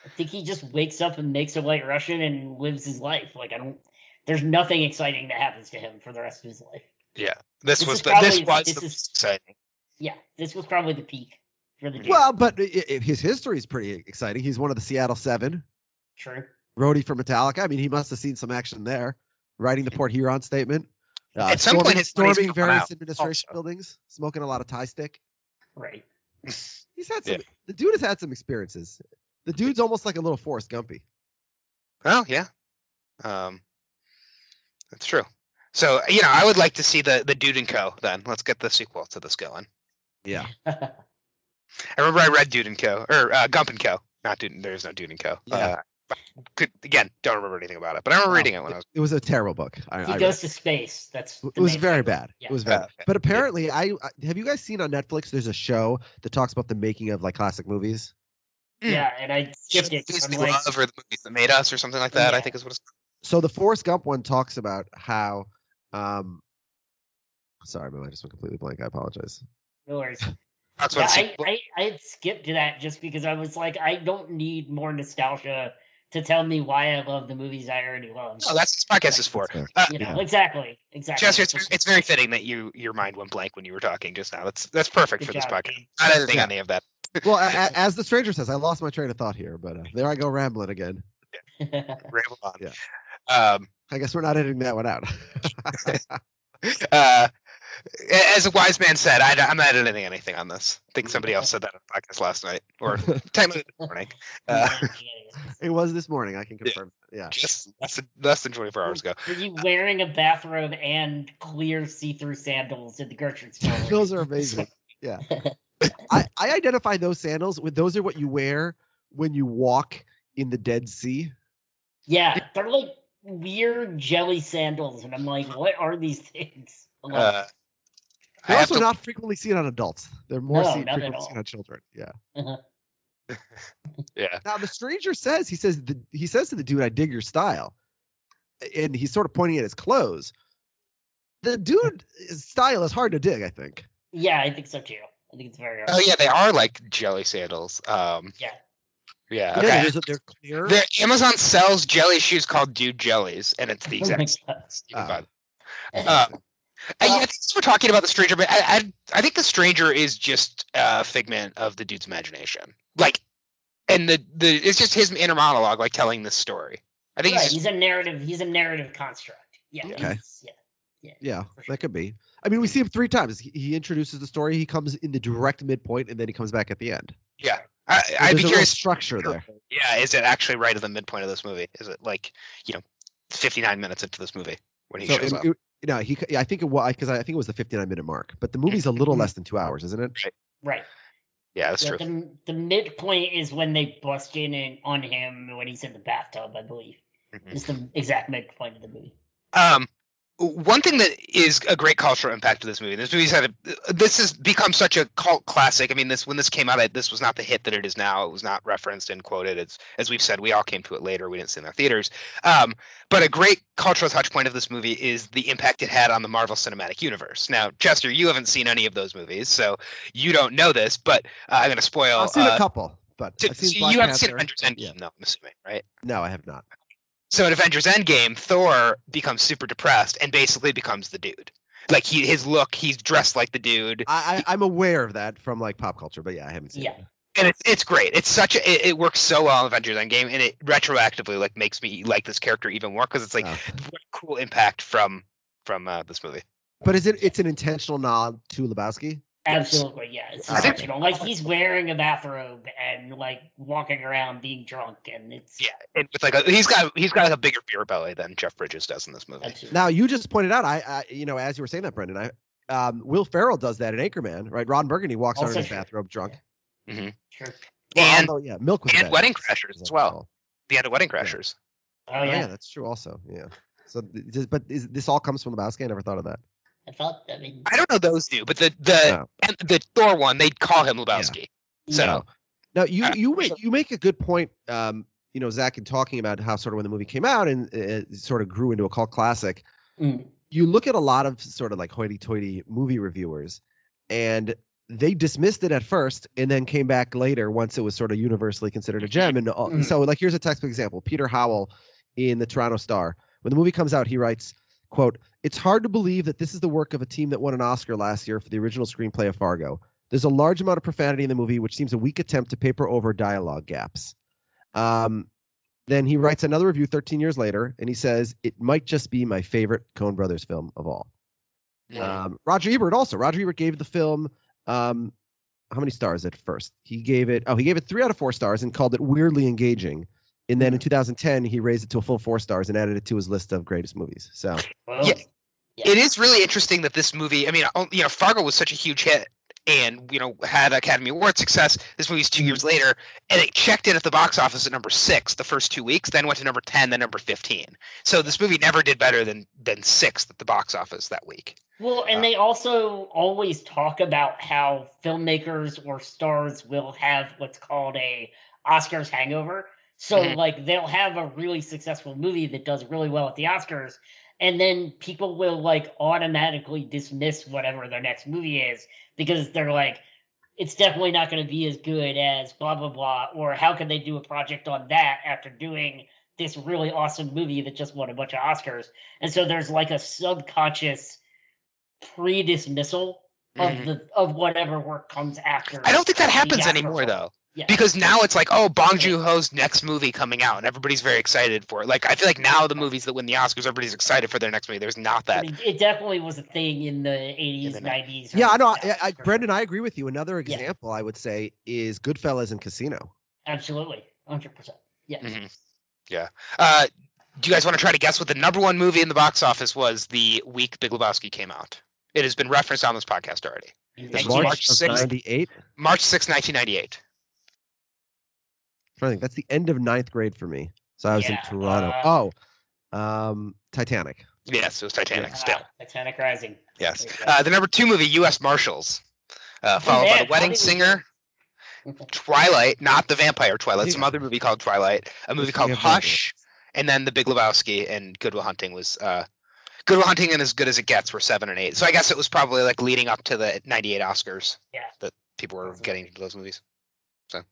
I think he just wakes up and makes a white Russian and lives his life. Like I don't. There's nothing exciting that happens to him for the rest of his life. Yeah. This, This was is the, this probably- was this the is- most exciting. Yeah, this was probably the peak for the dude. Well, but i- i- his history is pretty exciting. He's one of the Seattle Seven, True. roadie for Metallica. I mean, he must have seen some action there, writing the Port Huron statement. Uh, At some point, storming- his storming various out administration also. buildings, smoking a lot of Thai stick. Right. He's had some. Yeah. The dude has had some experiences. The dude's almost like a little Forrest Gumpy. Oh yeah, um, that's true. So you know, I would like to see the the Dude and Co. Then let's get the sequel to this going. Yeah. I remember I read Dude and Co. or uh, Gump and Co. Not Dude. There's no Dude and Co. Yeah. Uh, could, again, don't remember anything about it, but I remember Wow. reading it when I was. It was a terrible book. I, he I goes to space. That's It was very thing. bad. Yeah. It was very. Uh, bad. But apparently, I I- have you guys seen on Netflix? There's a show that talks about the making of like classic movies. Yeah, and I skipped it. 'cause Movies I'm like, love or the movies that made us or something like that. I think is what it's. called. So the Forrest Gump one talks about how. um Sorry, man, I just went completely blank. I apologize. no worries. That's Yeah, what I, sequel- I, I had skipped that just because I was like, I don't need more nostalgia to tell me why I love the movies I already love. No, that's what this podcast is for. Uh, you know, yeah. exactly, exactly. Chester, it's, it's very fitting that you your mind went blank when you were talking just now. That's that's perfect Good for this job, podcast. Gabe. Not editing Yeah. any of that. Well, a, a- as the stranger says, I lost my train of thought here, but uh, there I go rambling again. Ramble on. Yeah. Um, I guess we're not editing that one out. uh, as a wise man said, I, am not editing anything on this. I think somebody else said that on the podcast last night, or technically this morning, uh, it was this morning. I can confirm. Yeah. just less than, less than 24 hours ago. Were you wearing a bathrobe and clear see-through sandals at the grocery store? Those are amazing. Yeah. I, I identify those sandals with those are what you wear when you walk in the Dead Sea. Yeah, they're like weird jelly sandals, and I'm like, what are these things? Like, Uh, They're have also to, not frequently seen on adults. They're more No, seen, frequently seen on children. Yeah. yeah. Now the stranger says he says the, he says to the dude, "I dig your style," and he's sort of pointing at his clothes. The dude style is hard to dig. I think. yeah, I think so too. I think it's very. Oh yeah, they are like jelly sandals. Um, Yeah. Yeah. Yeah, Okay. there's a- they're clear. There, Amazon sells jelly shoes called Dude Jellies, and it's the Oh my exact. God. You can. Uh, Uh, I, Well- think we're talking about the stranger, but I, I I think the stranger is just a figment of the dude's imagination. Like, and the the it's just his inner monologue, like telling this story. I think right, he's he's a narrative. He's a narrative construct. Yeah. Okay. he's- Yeah. yeah, for sure. that could be. I mean, we see him three times. He, he introduces the story. He comes in the direct midpoint, and then he comes back at the end. yeah. I, So I'd there's be a real curious. structure there. Yeah, is it actually right at the midpoint of this movie? Is it like you know, 59 minutes into this movie when he So shows it, up? it- no, he. yeah, I think it was because I think it was the 59 minute mark. But the movie's a little Mhm. less than two hours, isn't it? Right. right. yeah, that's Yeah, true. the, the midpoint is when they bust in and- on him when he's in the bathtub, I believe. Mhm. Is the exact midpoint of the movie. Um, one thing that is a great cultural impact of this movie. This movie's had a, this has become such a cult classic. I mean, this when this came out, I, this was not the hit that it is now. It was not referenced and quoted. It's as we've said, we all came to it later. We didn't see it in the theaters. Um, but a great cultural touch point of this movie is the impact it had on the Marvel Cinematic Universe. Now, Chester, you haven't seen any of those movies, so you don't know this. But uh, I'm going to spoil. I've seen uh, a couple, but seen so you haven't seen. Avengers Endgame, Yeah. though. I'm assuming, right? No, I have not. So in Avengers Endgame, Thor becomes super depressed and basically becomes the dude. Like he, his look, he's dressed like the dude, I, I I'm aware of that from like pop culture, but yeah, I haven't seen Yeah. it. and it's it's great. It's such a, it, it works so well in Avengers Endgame, and it retroactively like makes me like this character even more because it's like Oh. what a cool impact from from uh, this movie. But is it? It's an intentional nod to Lebowski. Absolutely, yeah. It's I think- intentional. Like he's wearing a bathrobe and like walking around being drunk, and it's Yeah, and with like a, he's got he's got like a bigger beer belly than Jeff Bridges does in this movie. absolutely. Now you just pointed out, I, I you know, as you were saying that, Brendan, I um, Will Ferrell does that in Anchorman, right? Ron Burgundy walks out in Also his true. bathrobe drunk. Sure. Well, And- although, yeah, Milk was and Wedding Crashers as well. recall. The end of Wedding Crashers. Oh Oh, yeah. yeah. that's true. Also, yeah. So, but is, this all comes from the Lebowski. I never thought of that. I thought. I mean, I don't know those do, but the the No. and the Thor one they'd call him Lebowski. So No. Now you Uh, you make you make a good point. Um, you know, Zach, in talking about how sort of when the movie came out and uh, it sort of grew into a cult classic. mm, You look at a lot of sort of like hoity-toity movie reviewers, and they dismissed it at first, and then came back later once it was sort of universally considered a gem. And uh, Mhm. so, like, here's a textbook example: Peter Howell in the Toronto Star. When the movie comes out, he writes, "quote It's hard to believe that this is the work of a team that won an Oscar last year for the original screenplay of Fargo. There's a large amount of profanity in the movie, which seems a weak attempt to paper over dialogue gaps." Um, then he writes another review 13 years later, and he says, "It might just be my favorite Coen Brothers film of all." yeah. Um, Roger Ebert also. Roger Ebert gave the film um, how many stars at first? He gave it oh he gave it three out of four stars and called it weirdly engaging. And then in hmm. 2010 he raised it to a full four stars and added it to his list of greatest movies. So well, Yeah. it is really interesting that this movie. I mean, oh, you know, Fargo was such a huge hit, and you know had Academy Award success. This movie's 2 years hmm. later, and it checked in at the box office at number six the first two weeks, then went to number ten, then number fifteen. So this movie never did better than than sixth at the box office that week. Well, and Uh, they also always talk about how filmmakers or stars will have what's called a Oscars hangover. So Mhm. like they'll have a really successful movie that does really well at the Oscars and then people will like automatically dismiss whatever their next movie is because they're like it's definitely not going to be as good as blah blah blah or how can they do a project on that after doing this really awesome movie that just won a bunch of Oscars. And so there's like a subconscious pre-dismissal of Mhm. the of whatever work comes after. I don't think that happens anymore film. though. Yeah. Because now it's like, oh, Bong Joon Ho's next movie coming out, and everybody's very excited for it. Like, I feel like now the movies that win the Oscars, everybody's excited for their next movie. There's not that. It, it definitely was a thing in the 80s, the 90s. yeah, I know. I, I, Brendan. I agree with you. Another Yeah. example I would say is Goodfellas and Casino. Absolutely. 100%. Yeah. Mhm. Yeah. Uh, do you guys want to try to guess what the number one movie in the box office was the week Big Lebowski came out? It has been referenced on this podcast already. Thank was you. March of 6th. 98. March 6, 1998. Trying to think. That's the end of ninth grade for me. So I was Yeah, in Toronto. uh, oh, um, Titanic. Yes, it was Titanic still. Titanic Rising. Yes. There you go. Uh, the number two movie, U.S. Marshals, uh, followed by man, The Wedding Singer, Twilight, not the vampire Twilight, some other movie called Twilight, a movie called we have no idea. Hush, and then The Big Lebowski and Good Will Hunting was uh, Good Will Hunting and As Good as It Gets were seven and eight. So I guess it was probably like leading up to the '98 Oscars Yeah. that people were getting into those movies. So,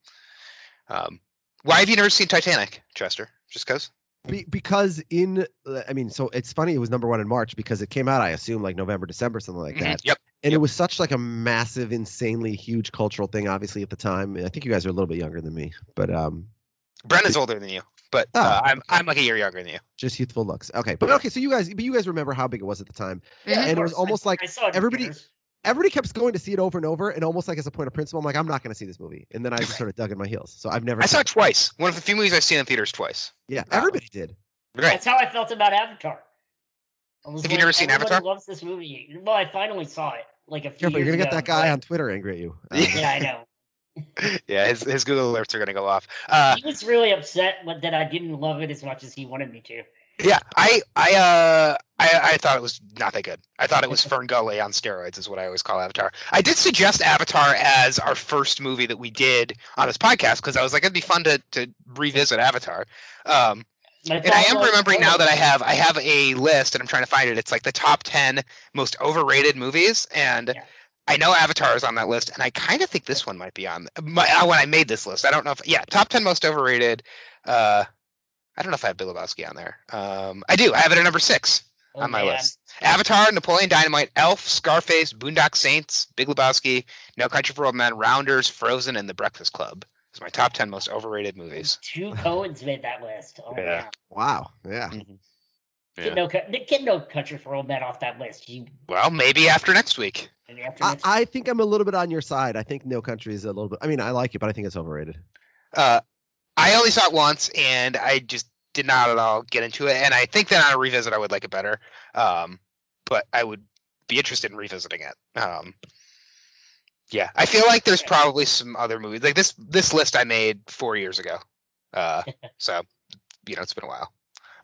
um, Why have you never seen Titanic, Chester? Just cause? Be, because in, I mean, so it's funny. It was number one in March because it came out, I assume, like November, December, something like Mhm, that. Yep. And it was such like a massive, insanely huge cultural thing. Obviously, at the time, I think you guys are a little bit younger than me, but um, Brendan's older than you, but Oh. uh, I'm I'm like a year younger than you. just youthful looks. Okay, but okay, so you guys, but you guys remember how big it was at the time. Yeah, And it was almost I- like I saw it everybody- theaters. Everybody kept going to see it over and over, and almost like as a point of principle, I'm like, I'm not going to see this movie, and then I just sort of dug in my heels. So I've never. I saw it twice. One of the few movies I've seen in theaters twice. Yeah, Wow. everybody did. Right. That's how I felt about Avatar. I was Have you never seen everybody Avatar? Loves this movie. Well, I finally saw it like a few Careful, you're gonna get that guy but- on Twitter angry at you. Yeah. Yeah, I know. Yeah, his his Google alerts are gonna go off. Uh, he was really upset that I didn't love it as much as he wanted me to. Yeah, I I uh I I thought it was not that good. I thought it was Fern Gully on steroids, is what I always call Avatar. I did suggest Avatar as our first movie that we did on this podcast because I was like it'd be fun to to revisit Avatar. Um, and I am remembering now that I have I have a list and I'm trying to find it. It's like the top ten most overrated movies, and Yeah. I know Avatar is on that list, and I kind of think this one might be on my, uh, when I made this list. I don't know if yeah, top ten most overrated. Uh, I don't know if I have Bill Lebowski on there. Um, I do. I have it at number six oh, on my man. list. Avatar, Napoleon Dynamite, Elf, Scarface, Boondock Saints, Big Lebowski, No Country for Old Men, Rounders, Frozen, and The Breakfast Club. It's my top ten most overrated movies. Two Coens made that list. Oh Yeah. man. Wow. Yeah. Yeah. Get no, get no country for old men off that list. You Well, maybe after next week. maybe after I, next- I think I'm a little bit on your side. I think No Country is a little bit. I mean, I like it, but I think it's overrated. Uh, I only saw it once, and I just did not at all get into it. And I think that on a revisit, I would like it better. Um, but I would be interested in revisiting it. Um, yeah, I feel like there's probably some other movies like this. This list I made four years ago, uh, so you know it's been a while.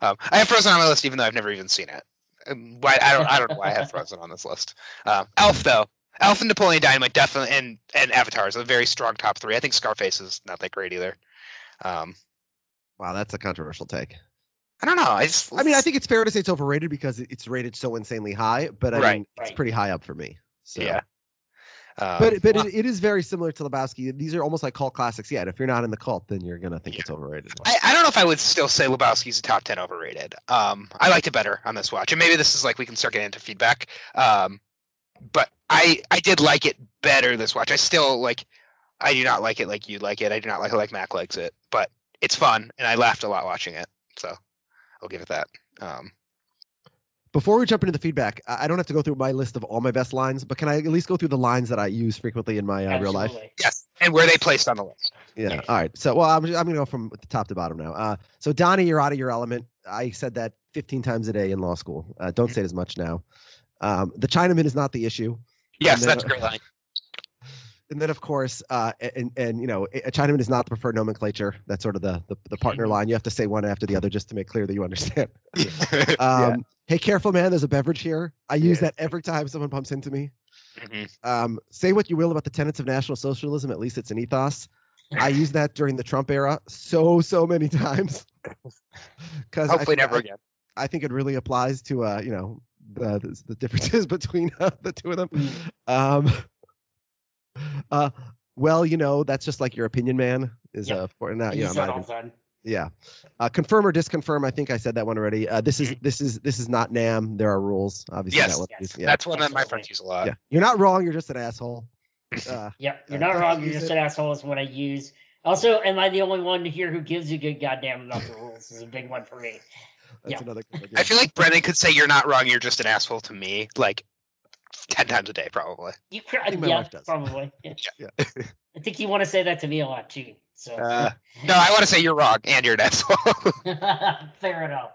Um, I have Frozen on my list, even though I've never even seen it. Um, Why I don't I don't know why I have Frozen on this list. Um, Elf though, Elf and Napoleon Dynamite definitely, and and Avatar is a very strong top three. I think Scarface is not that great either. Um, Wow, that's a controversial take. I don't know. I just I mean, I think it's fair to say it's overrated because it's rated so insanely high, but I Right, mean, it's right. pretty high up for me. So. yeah. Um, But but well, it, it is very similar to Lebowski. These are almost like cult classics. Yeah, and if you're not in the cult, then you're gonna think Yeah. it's overrated. I, I don't know if I would still say Lebowski's a top ten overrated. Um, I liked it better on this watch, and maybe this is like we can start getting into feedback. Um, but I I did like it better this watch. I still like. I do not like it like you like it. I do not like it like Mac likes it, but it's fun, and I laughed a lot watching it. So I'll give it that. Um, Before we jump into the feedback, I I don't have to go through my list of all my best lines, but can I at least go through the lines that I use frequently in my uh, real life? Yes, and where they placed on the list. Yeah. Yes. All right. So, well, I'm, I'm gonna go from top to bottom now. Uh, so Donnie, you're out of your element. I said that 15 times a day in law school. Uh, don't say it as much now. Um, the Chinaman is not the issue. Yes, then- that's a great line. And then, of course, uh, and and you know, a Chinaman is not the preferred nomenclature. That's sort of the the, the partner line. You have to say one after the other just to make clear that you understand. yeah. Um, Hey, careful, man. There's a beverage here. I use Yeah. that every time someone bumps into me. Mhm. Um, say what you will about the tenets of National Socialism. At least it's an ethos. I used that during the Trump era so so many times. Because Hopefully, I, never I, again. I think it really applies to uh, you know the the, the differences between uh, the two of them. Mm. Um, uh, well, you know that's just like your opinion, man. Is Yep. uh, for now, you know, not even- the yeah. Uh, confirm or disconfirm. I think I said that one already. Uh, this is this is this is not Nam. There are rules. Obviously, Yes. that one Yes. is- yeah. That's one that my friends use a lot. yeah. You're not wrong. You're just an asshole. Uh, Yep, you're Uh, not I wrong. You're just it. an asshole. Is what I use. Also, am I the only one here who gives a good goddamn about the rules? Is a big one for me. that's Yeah. another. Good I feel like Brendan could say you're not wrong. You're just an asshole to me, like ten times a day, probably. You cr- think my yeah, wife does. probably. Yeah. Yeah. I think you want to say that to me a lot too. So Uh, No, I want to say you're wrong and you're an asshole. fair enough.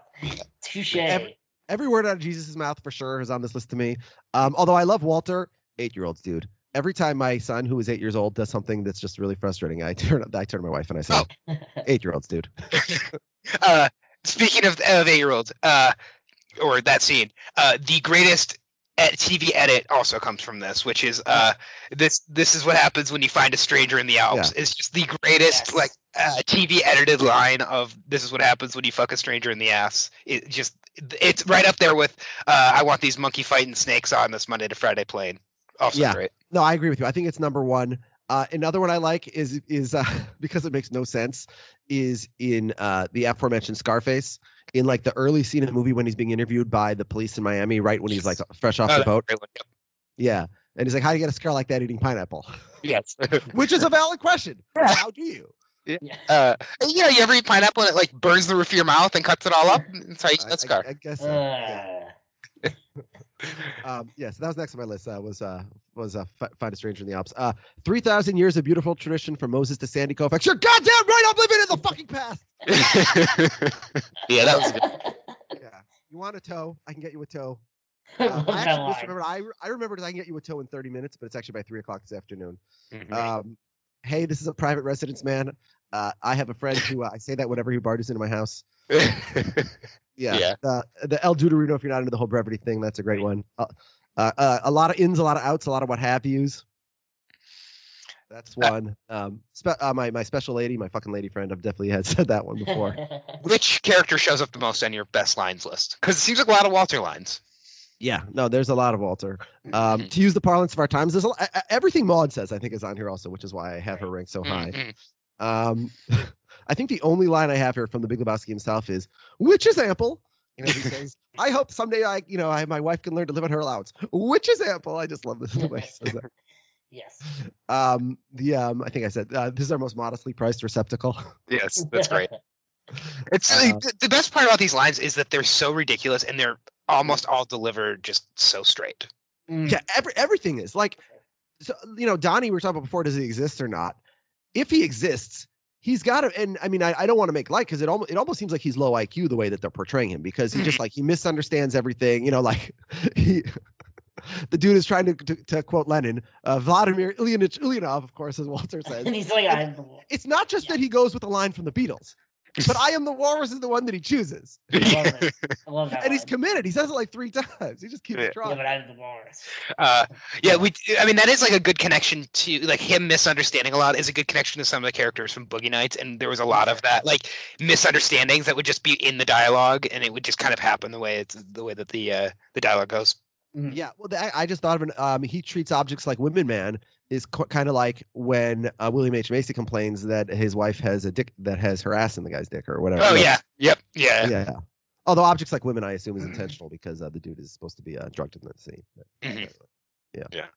Touche. Every- Every word out of Jesus' mouth for sure is on this list to me. Um, although I love Walter, eight year olds, dude. Every time my son, who is eight years old, does something that's just really frustrating, I turn I turn to my wife and I say, Oh. eight year olds, dude. uh, speaking of, of eight year olds, uh, or that scene, uh, the greatest ed- TV edit also comes from this, which is uh, this. This is what happens when you find a stranger in the Alps. It's just the greatest Yes. like uh, TV edited line of this is what happens when you fuck a stranger in the ass. It just it's right up there with uh, I want these monkey fighting snakes on this Monday to Friday plane. Also Yeah. great. No, I agree with you. I think it's number one. Uh, another one I like is is uh, because it makes no sense is in uh, the aforementioned Scarface in like the early scene of the movie when he's being interviewed by the police in Miami, right when he's like fresh off Oh, the boat. a great. Yeah, and he's like, "How do you get a scar like that eating pineapple?" Yes. Which is a valid question. How do you? Yeah. uh, you know, you ever eat pineapple and it like burns the roof of your mouth and cuts it all up? That's how you eat I- that scar. I, I guess. So. yeah. Uh, Um, yeah, so that was next on my list. Uh, was uh, was uh, F- Find a Stranger in the Alps. Uh, three thousand years of beautiful tradition from Moses to Sandy Koufax. You're goddamn right. I'm living in the fucking past. yeah, that was good. Yeah. You want a toe? I can get you a toe. I Um, I actually just remembered. I, I remembered I can get you a toe in 30 minutes, but it's actually by three o'clock this afternoon. Mhm. Um, hey, this is a private residence, man. Uh, I have a friend who uh, I say that whenever he barges into my house. Yeah. Yeah. The the El Duderino, if you're not into the whole brevity thing, that's a great one. Uh, uh, uh, a lot of ins, a lot of outs, a lot of what have yous. That's Uh, one. Um, spe- uh, my my special lady, my fucking lady friend, I've definitely had said that one before. Which character shows up the most on your best lines list? Because it seems like a lot of Walter lines. yeah, no, there's a lot of Walter. Um, Mhm. to use the parlance of our times, there's a, everything Maud says. I think is on here also, which is why I have her ranked so high. Mhm. Um, I think the only line I have here from the Big Lebowski himself is, "Which is ample." You know, he says, "I hope someday I, you know, I, my wife can learn to live on her allowance." Which is ample. I just love this the way he says that. yes. Um, the um, I think I said uh, this is our most modestly priced receptacle. Yes, that's great. It's Uh, the, the best part about these lines is that they're so ridiculous and they're almost all delivered just so straight. Mm. yeah, every, everything is like, so you know, Donnie. We were talking about before. Does he exist or not? If he exists, he's got to. And I mean, I, I don't want to make light because it almost it almost seems like he's low IQ the way that they're portraying him because he just like he misunderstands everything. You know, like he. The dude is trying to, to, to quote Lenin, uh, Vladimir Ilyich Ulyanov, of course, as Walter says. And he's like. It's not just Yeah. that he goes with a line from the Beatles, but I am the walrus is the one that he chooses. I love it. I love that. And he's committed. He says it like three times. He just keeps Yeah. Yeah, trying. but I'm the walrus. Uh, yeah, we. I mean, that is like a good connection to like him misunderstanding a lot is a good connection to some of the characters from Boogie Nights, and there was a lot of that like misunderstandings that would just be in the dialogue, and it would just kind of happen the way it's the way that the uh, the dialogue goes. Mhm. Yeah, well, that, I just thought of an. Um, he treats objects like women. Man is co- kind of like when uh, William H Macy complains that his wife has a dick that has her ass in the guy's dick or whatever. Oh No, yeah, yep, yeah. yeah. Although objects like women, I assume, is intentional because uh, the dude is supposed to be uh, drugged in the scene. But, Mhm. anyway.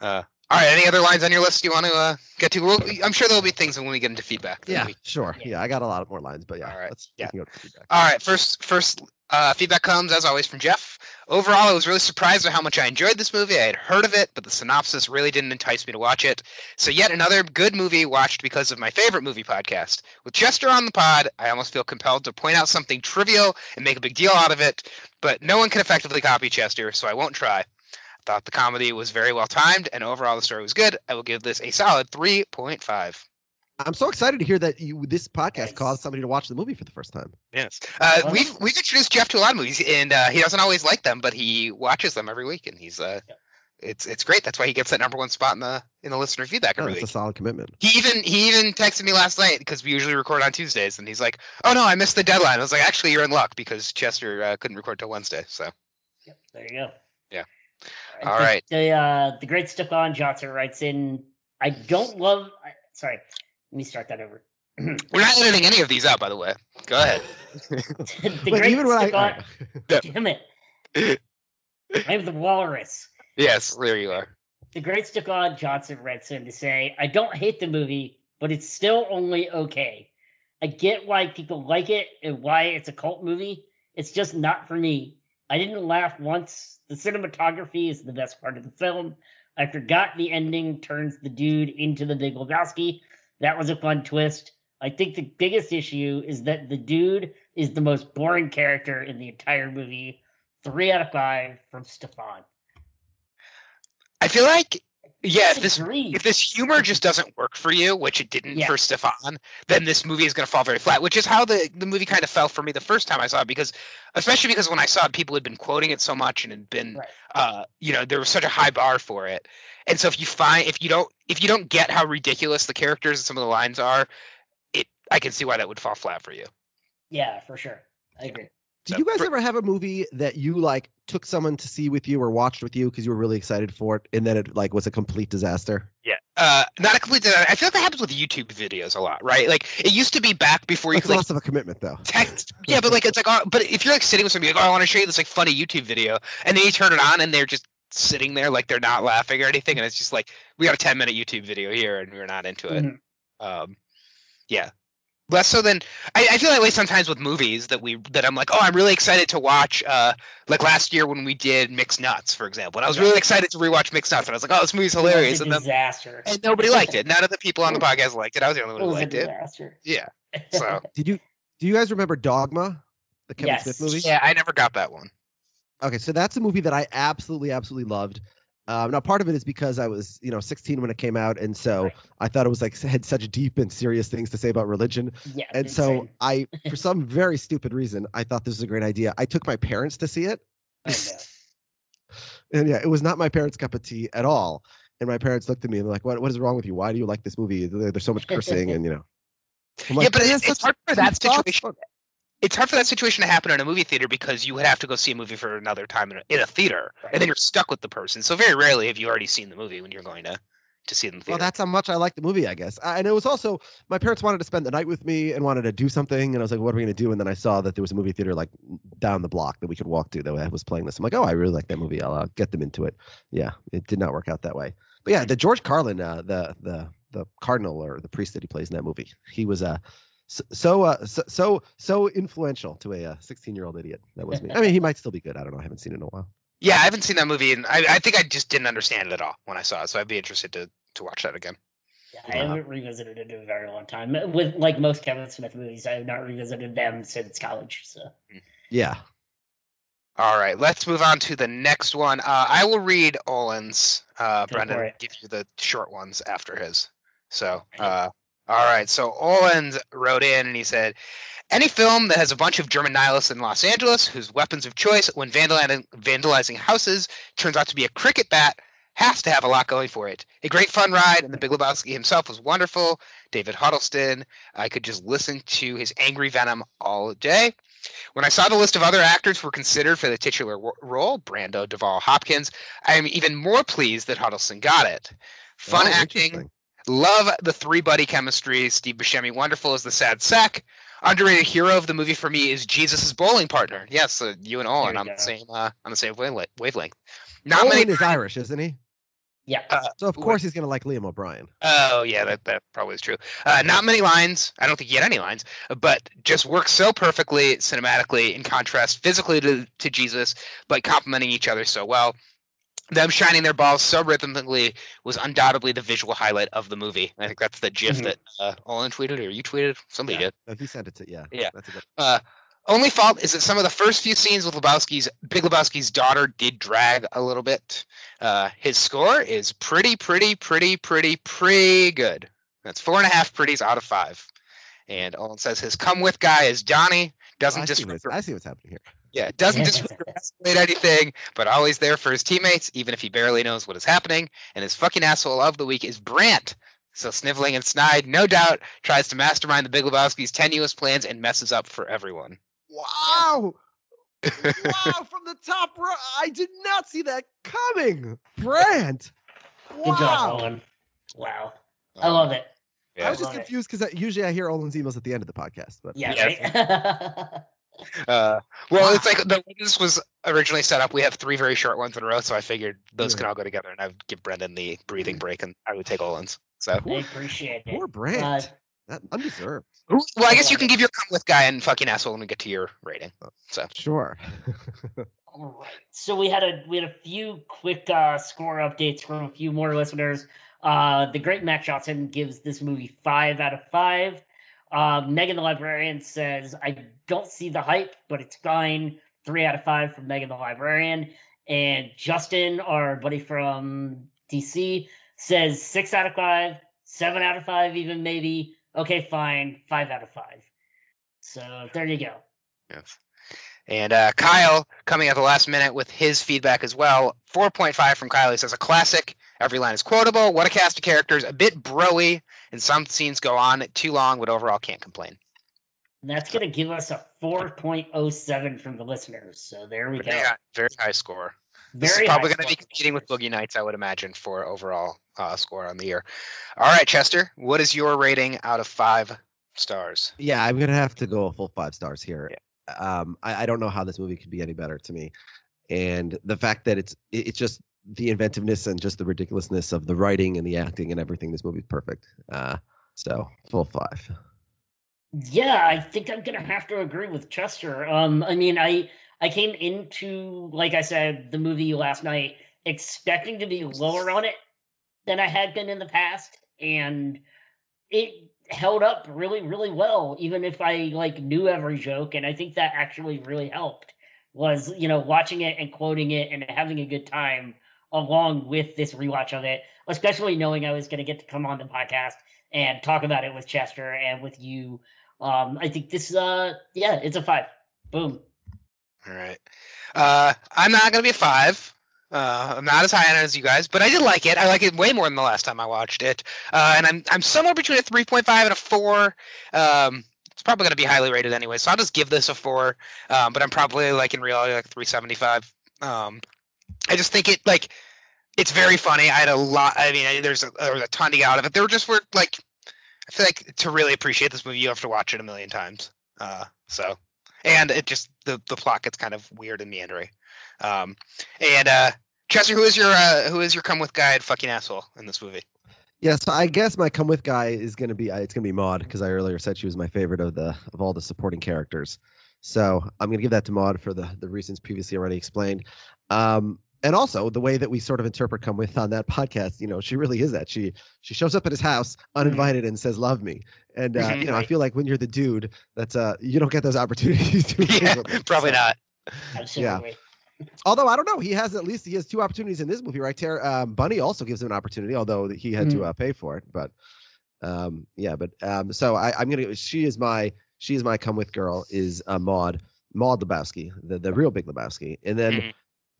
Uh, all right, any other lines on your list you want to uh, get to? Well, I'm sure there'll be things when we get into feedback. Yeah, we- sure. Yeah. Yeah. I got a lot more lines, but yeah, All right. Let's yeah. Go to feedback. All right. first first uh, feedback comes as always from Jeff. Overall, I was really surprised by how much I enjoyed this movie. I had heard of it, but the synopsis really didn't entice me to watch it. So yet another good movie watched because of my favorite movie podcast. With Chester on the pod, I almost feel compelled to point out something trivial and make a big deal out of it, but no one can effectively copy Chester, so I won't try. Thought the comedy was very well timed, and overall the story was good. I will give this a solid 3.5. I'm so excited to hear that you this podcast Nice. caused somebody to watch the movie for the first time. Yes. Uh, Well- we've we've introduced Jeff to a lot of movies, and uh, he doesn't always like them, but he watches them every week, and he's uh, Yep. it's it's great. That's why he gets that number one spot in the in the listener feedback Oh, every that's a solid commitment. He even he even texted me last night because we usually record on Tuesdays, and he's like, "Oh no, I missed the deadline." I was like, "Actually, you're in luck because Chester uh, couldn't record till Wednesday." So Yep, there you go. Yeah. All All right. The uh, the great Stefan Johnson writes in. I don't love. I, sorry, let me start that over. we're not editing any of these out, by the way. Go ahead. the But great even when I, Stefan. Damn it! I'm the walrus. yes, there you are. The great Stefan Johnson writes in to say, I don't hate the movie, but it's still only okay. I get why people like it and why it's a cult movie. It's just not for me. I didn't laugh once. The cinematography is the best part of the film. I forgot the ending turns the dude into the Big Lebowski. That was a fun twist. I think the biggest issue is that the dude is the most boring character in the entire movie. Three out of five from Stefan. I feel like yeah, if this Disagree. if this humor just doesn't work for you, which it didn't Yeah. for Stefan, then this movie is going to fall very flat. Which is how the the movie kind of fell for me the first time I saw it, because especially because when I saw it, people had been quoting it so much and had been, Right. uh, you know, there was such a high bar for it. And so if you find if you don't if you don't get how ridiculous the characters and some of the lines are, it I can see why that would fall flat for you. Yeah, for sure. I agree. Did So, you guys for- ever have a movie that you like took someone to see with you or watched with you because you were really excited for it, and then it like was a complete disaster? Yeah. uh, not a complete. disaster. I feel like that happens with YouTube videos a lot, right? Like it used to be back before you It's could like loss of a commitment, though. text. Yeah, but like it's like, oh, but if you're like sitting with somebody, like, oh, I want to show you this like funny YouTube video, and then you turn it on and they're just sitting there like they're not laughing or anything, and it's just like we got a 10 minute YouTube video here and we're not into it. Mhm. Um, yeah. Less so than I, I feel that way sometimes with movies that we that I'm like, oh, I'm really excited to watch. Uh, like last year when we did Mixed Nuts, for example, and I was really excited to rewatch Mixed Nuts, and I was like, oh, this movie's hilarious, It and was a then disaster. and nobody liked it. None of the people on the podcast liked it. I was the only one who liked it. disaster. Yeah. So Did you do you guys remember Dogma, the Kevin Yes. Smith movie? yeah, I never got that one. Okay, so that's a movie that I absolutely, absolutely loved. Um, now, part of it is because I was, you know, 16 when it came out, and so Right. I thought it was like had such deep and serious things to say about religion. Yeah. And so. I, for some very stupid reason, I thought this was a great idea. I took my parents to see it, I know. and yeah, it was not my parents' cup of tea at all. And my parents looked at me and they're like, "What? What is wrong with you? Why do you like this movie? There's so much cursing, and you know." Yeah, but it's- it's hard for that thoughts." It's hard for that situation to happen in a movie theater because you would have to go see a movie for another time in a, in a theater, Right. and then you're stuck with the person. So very rarely have you already seen the movie when you're going to to see it in the theater. Well, that's how much I liked the movie, I guess. And it was also my parents wanted to spend the night with me and wanted to do something, and I was like, "What are we gonna do?" And then I saw that there was a movie theater like down the block that we could walk to that was playing this. I'm like, "Oh, I really like that movie. I'll uh, get them into it." Yeah, it did not work out that way. But yeah, the George Carlin, uh, the the the cardinal or the priest that he plays in that movie, he was uh, so so uh, so, so so influential to a 16 year old idiot. That was me. I mean, he might still be good. I don't know. I haven't seen it in a while. yeah, I haven't seen that movie, and I, I think I just didn't understand it at all when I saw it. So I'd be interested to to watch that again. Yeah, I haven't revisited it in a very long time. With like most Kevin Smith movies, I have not revisited them since college. So Yeah. All right, let's move on to the next one. Uh, I will read Olin's. Uh, Go Brendan give you the short ones after his. So, uh, all right. So Olins wrote in and he said, "Any film that has a bunch of German nihilists in Los Angeles whose weapons of choice when vandalizing, vandalizing houses turns out to be a cricket bat." Has to have a lot going for it. A great fun ride, and the Big Lebowski himself was wonderful. David Huddleston, I could just listen to his angry venom all day. When I saw the list of other actors who were considered for the titular role, Brando, Duvall, Hopkins, I am even more pleased that Huddleston got it. Fun Oh, acting. Love the three buddy chemistry. Steve Buscemi, wonderful as the sad sack. Underrated hero of the movie for me is Jesus' bowling partner. Yes, uh, you and Owen There on the same uh, on the same wavelength. wavelength. Not Owen many. is Irish, isn't he? yeah, Uh, So of course he's gonna like Liam O'Brien. Oh yeah, that that probably is true. Uh, not many lines. I don't think he had any lines, but just works so perfectly cinematically in contrast physically to to Jesus, but complementing each other so well. Them shining their balls so rhythmically was undoubtedly the visual highlight of the movie. I think that's the GIF Mhm. that uh, Olin tweeted or you tweeted. Somebody Yeah. did. He sent it to yeah. Yeah. That's a good. Uh, only fault is that some of the first few scenes with Lebowski's Big Lebowski's daughter did drag a little bit. Uh, his score is pretty, pretty, pretty, pretty, pretty good. That's four and a half pretties out of five. And Olin says his come with guy is Johnny. Doesn't I, just see I see what's happening here. yeah, doesn't just escalate anything, but always there for his teammates, even if he barely knows what is happening. And his fucking asshole of the week is Brandt. So sniveling and snide, no doubt, tries to mastermind the Big Lebowski's tenuous plans and messes up for everyone. Wow. wow, from the top row. I did not see that coming. Brandt. good job, Wow. Owen. Wow, I oh. love it. Yeah. I was just confused because usually I hear Olin's emails at the end of the podcast, but Yeah, Yes. right. Uh, well, it's like the way this was originally set up. We have three very short ones in a row, so I figured those Yeah. can all go together, and I would give Brendan the breathing break, and I would take Olin's. So, I appreciate it. poor Brandt. Uh, that undeserved. well, I guess you can give your come with guy and fucking asshole when we get to your rating. So, Sure. All right. So we had a we had a few quick uh, score updates from a few more listeners. Uh, the great Matt Johnson gives this movie five out of five. Uh, Megan the Librarian says, "I don't see the hype, but it's fine." Three out of five from Megan the Librarian. And Justin, our buddy from DC, says six out of five, seven out of five, even maybe. Okay, fine, five out of five. So there you go. yes. And uh, Kyle coming at the last minute with his feedback as well. 4.5 from Kyle. He says a classic. Every line is quotable. What a cast of characters. A bit broy, and some scenes go on too long, but overall can't complain. And that's going to give us a 4.07 from the listeners. So there we go. Very high, very high score. This is probably going to be competing with Boogie Nights, I would imagine, for overall uh, score on the year. All right, Chester, what is your rating out of five stars? Yeah, I'm gonna have to go a full five stars here. Um, I, I don't know how this movie could be any better to me, and the fact that it's it- it's just the inventiveness and just the ridiculousness of the writing and the acting and everything. This movie's perfect. Uh, so full five. Yeah, I think I'm gonna have to agree with Chester. Um, I mean, I I came into, like I said, the movie last night expecting to be lower on it than I had been in the past, and it held up really, really well, even if I like knew every joke, and I think that actually really helped. Was you know watching it and quoting it and having a good time along with this rewatch of it, especially knowing I was going to get to come on the podcast and talk about it with Chester and with you. Um, I think this, uh, yeah, it's a five. Boom. All right. Uh, I'm not going to be a five. Uh, I'm not as high on it as you guys, but I did like it. I like it way more than the last time I watched it. Uh, and I'm I'm somewhere between a 3.5 and a four. Um, it's probably going to be highly rated anyway, so I'll just give this a four. Um, but I'm probably like in reality like 375. Um, I just think it like it's very funny. I had a lot. I mean, there's a, there was a ton to get out of it. There were just were like I feel like to really appreciate this movie, you have to watch it a million times. Uh, so and it just the the plot gets kind of weird and meandering. Um, and uh, Chester, who is your uh, who is your come with guide fucking asshole in this movie? Yeah, so I guess my come with guy is gonna be it's gonna be Maud because I earlier said she was my favorite of the of all the supporting characters. So I'm gonna give that to Maud for the the reasons previously already explained. Um, and also the way that we sort of interpret come with on that podcast, you know, she really is that. She she shows up at his house uninvited and says love me. And uh, Mhm. you know, I feel like when you're the dude, that's uh you don't get those opportunities to engage yeah, probably So- not. Absolutely. Although I don't know, he has at least he has two opportunities in this movie, right? Ter- um, Bunny also gives him an opportunity, although he had to Mhm. uh, pay for it. But um, yeah, but um, so I, I'm gonna. She is my she is my come with girl is uh, Maud Maud Lebowski, the the real Big Lebowski, and then. Mhm.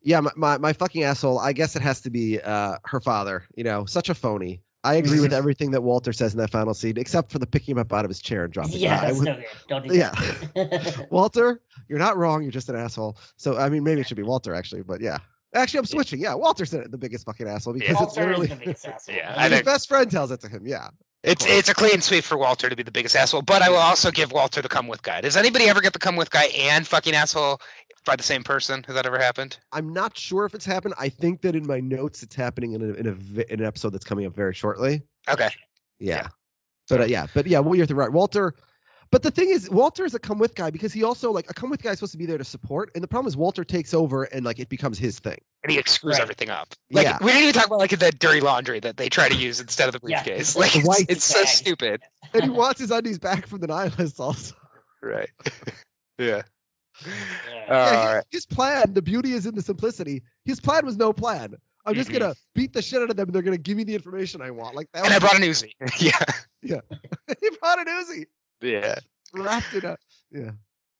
Yeah, my, my, my fucking asshole. I guess it has to be uh, her father. You know, such a phony. I agree with everything that Walter says in that final scene, except for the picking him up out of his chair and dropping. Yeah, him. That's would- no good. Don't do yeah. that. Walter, you're not wrong. You're just an asshole. So I mean, maybe it should be Walter actually, but yeah. Actually, I'm switching. Yeah, Walter's the the biggest fucking asshole because it's Walter literally the biggest asshole. Yeah, Like, his best friend tells it to him. Yeah. It's it's a clean sweep for Walter to be the biggest asshole, but I will also give Walter the come with guy. Does anybody ever get the come with guy and fucking asshole by the same person? Has that ever happened? I'm not sure if it's happened. I think that in my notes, it's happening in a, in a in an episode that's coming up very shortly. Okay. Yeah. Yeah. But uh, yeah, but yeah, well, you're right, Walter. But the thing is, Walter is a come with guy because he also like a come with guy is supposed to be there to support, and the problem is Walter takes over and like it becomes his thing. And he screws Right. everything up. Like Yeah. we didn't even talk about like the dirty laundry that they try to use instead of the briefcase. it's like like it's, white it's so stupid. And he wants his undies back from the nihilists also. Right. yeah. Yeah. Uh, his, right. his plan, the beauty is in the simplicity. His plan was no plan. I'm just Mhm. gonna beat the shit out of them, and they're gonna give me the information I want. Like that. And I brought an Uzi. yeah. Yeah. he brought an Uzi Yeah. wrapped it up. Yeah.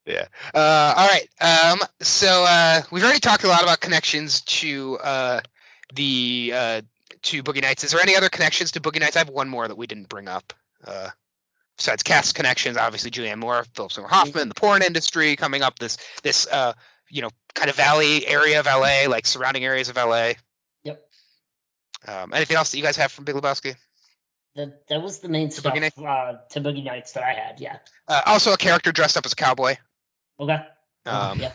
Yeah. Uh, all right. Um, so uh, we've already talked a lot about connections to uh, the uh, to Boogie Nights. Is there any other connections to Boogie Nights? I have one more that we didn't bring up. Besides cast connections, obviously Julianne Moore, Philip Seymour Hoffman, the porn industry coming up. This this uh, you know kind of valley area of LA, like surrounding areas of LA. Yep. Um, anything else that you guys have from Big Lebowski? That, that was the main To stuff Boogie uh, to Boogie Nights that I had. Yeah. Uh, also, a character dressed up as a cowboy. Okay. Um, yeah.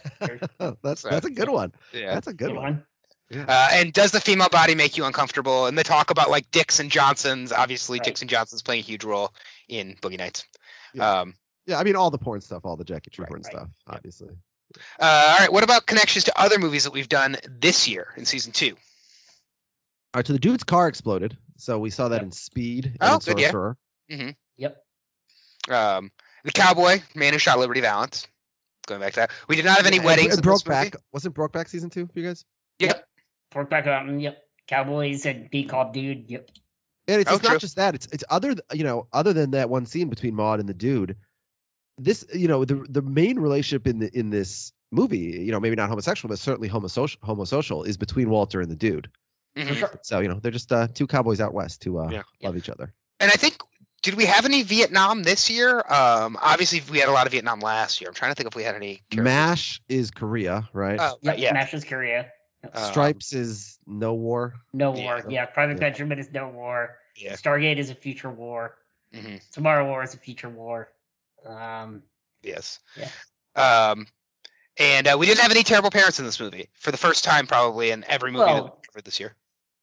that's that's a good one. yeah. That's a good, Good one. one. Uh, and does the female body make you uncomfortable? And they talk about like Dix and Johnson's. Obviously, Right. Dix and Johnson's playing a huge role in Boogie Nights. Yeah. Um, Yeah, I mean all the porn stuff, all the Jackie True Right, porn right. stuff, Yep. obviously. uh, all right. What about connections to other movies that we've done this year in season two? All right, so the dude's car exploded. So we saw that Yep. in Speed and Oh, in good, yeah. Sorcerer. Yep. Um, the cowboy, man who shot Liberty Valance. Going back to that, we did not have any And- weddings. and in this Brokeback movie. wasn't Brokeback season two for you guys? Pork back mountain. Yep. Cowboys and Be Called Dude. Yep. And it's, Oh, it's not just that. It's it's other you know other than that one scene between Maud and the dude. This you know the the main relationship in the in this movie you know maybe not homosexual but certainly homosocial homosocial is between Walter and the dude. Mhm. So you know they're just uh, two cowboys out west who uh, Yeah. love each other. And I think did we have any Vietnam this year? Um, obviously we had a lot of Vietnam last year. I'm trying to think if we had any. characters. Mash is Korea, right? Oh, Yep. right, yeah. Smashes Korea. Um, Stripes is no war. No Yeah. war. Yeah, Private Yeah. Benjamin is no war. Yeah. Stargate is a future war. mhm, Tomorrow War is a future war. Um, Yes. Yeah. Um, and uh, we didn't have any terrible parents in this movie for the first time, probably in every movie that we covered this year.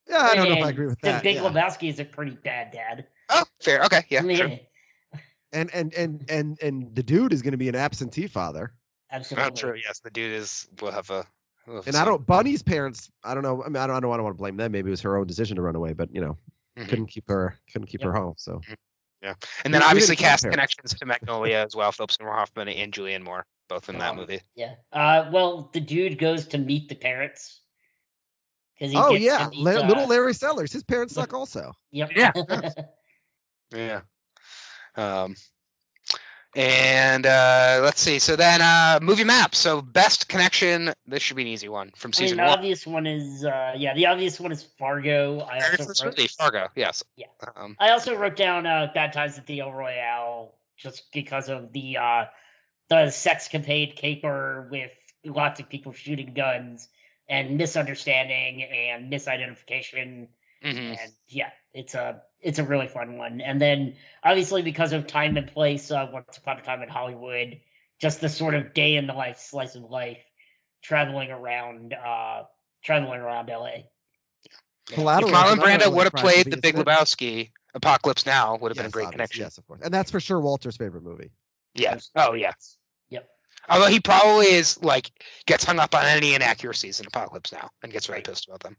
Yeah, I don't know if I agree with that. Big yeah. Lebowski is a pretty bad dad. Oh, fair. Okay. Yeah. I mean, true. And and and and and the dude is going to be an absentee father. absolutely. Not true. Yes, the dude is. will have a. will have And I don't. Bunny's parents. I don't know. I mean, I don't. I don't, want to blame them. Maybe it was her own decision to run away, but you know, Mhm. couldn't keep her. Couldn't keep her home. So Yeah, And then we obviously didn't cast connections to Magnolia as well. Philip Seymour Hoffman and Julianne Moore, both in that Um, movie. Yeah. Uh, well, the dude goes to meet the parents. he oh gets yeah, meet, La- uh, little Larry Sellers. His parents suck also. Yep. Yeah. Yeah. Um, and uh, let's see. So then, uh, movie map. So best connection. This should be an easy one from I mean, season the one. obvious one is uh, yeah, the obvious one is Fargo. I also wrote, movie, Fargo. Yes. Yeah. Um, I also wrote down uh, Bad Times at the El Royale just because of the uh, the sexcapade caper with lots of people shooting guns and misunderstanding and misidentification mhm. and yeah, it's a it's a really fun one. And then obviously because of time and place, uh, Once Upon a Time in Hollywood, just the sort of day in the life slice of life, traveling around, uh, traveling around LA. Collateral If is Marlon Brando would have played The Big isn't? Lebowski, Apocalypse Now would have been a great obvious- connection. Yes, of course, and that's for sure Walter's favorite movie. Yeah. Oh yes. Yep. Although he probably is like gets hung up on any inaccuracies in Apocalypse Now and gets really pissed about them.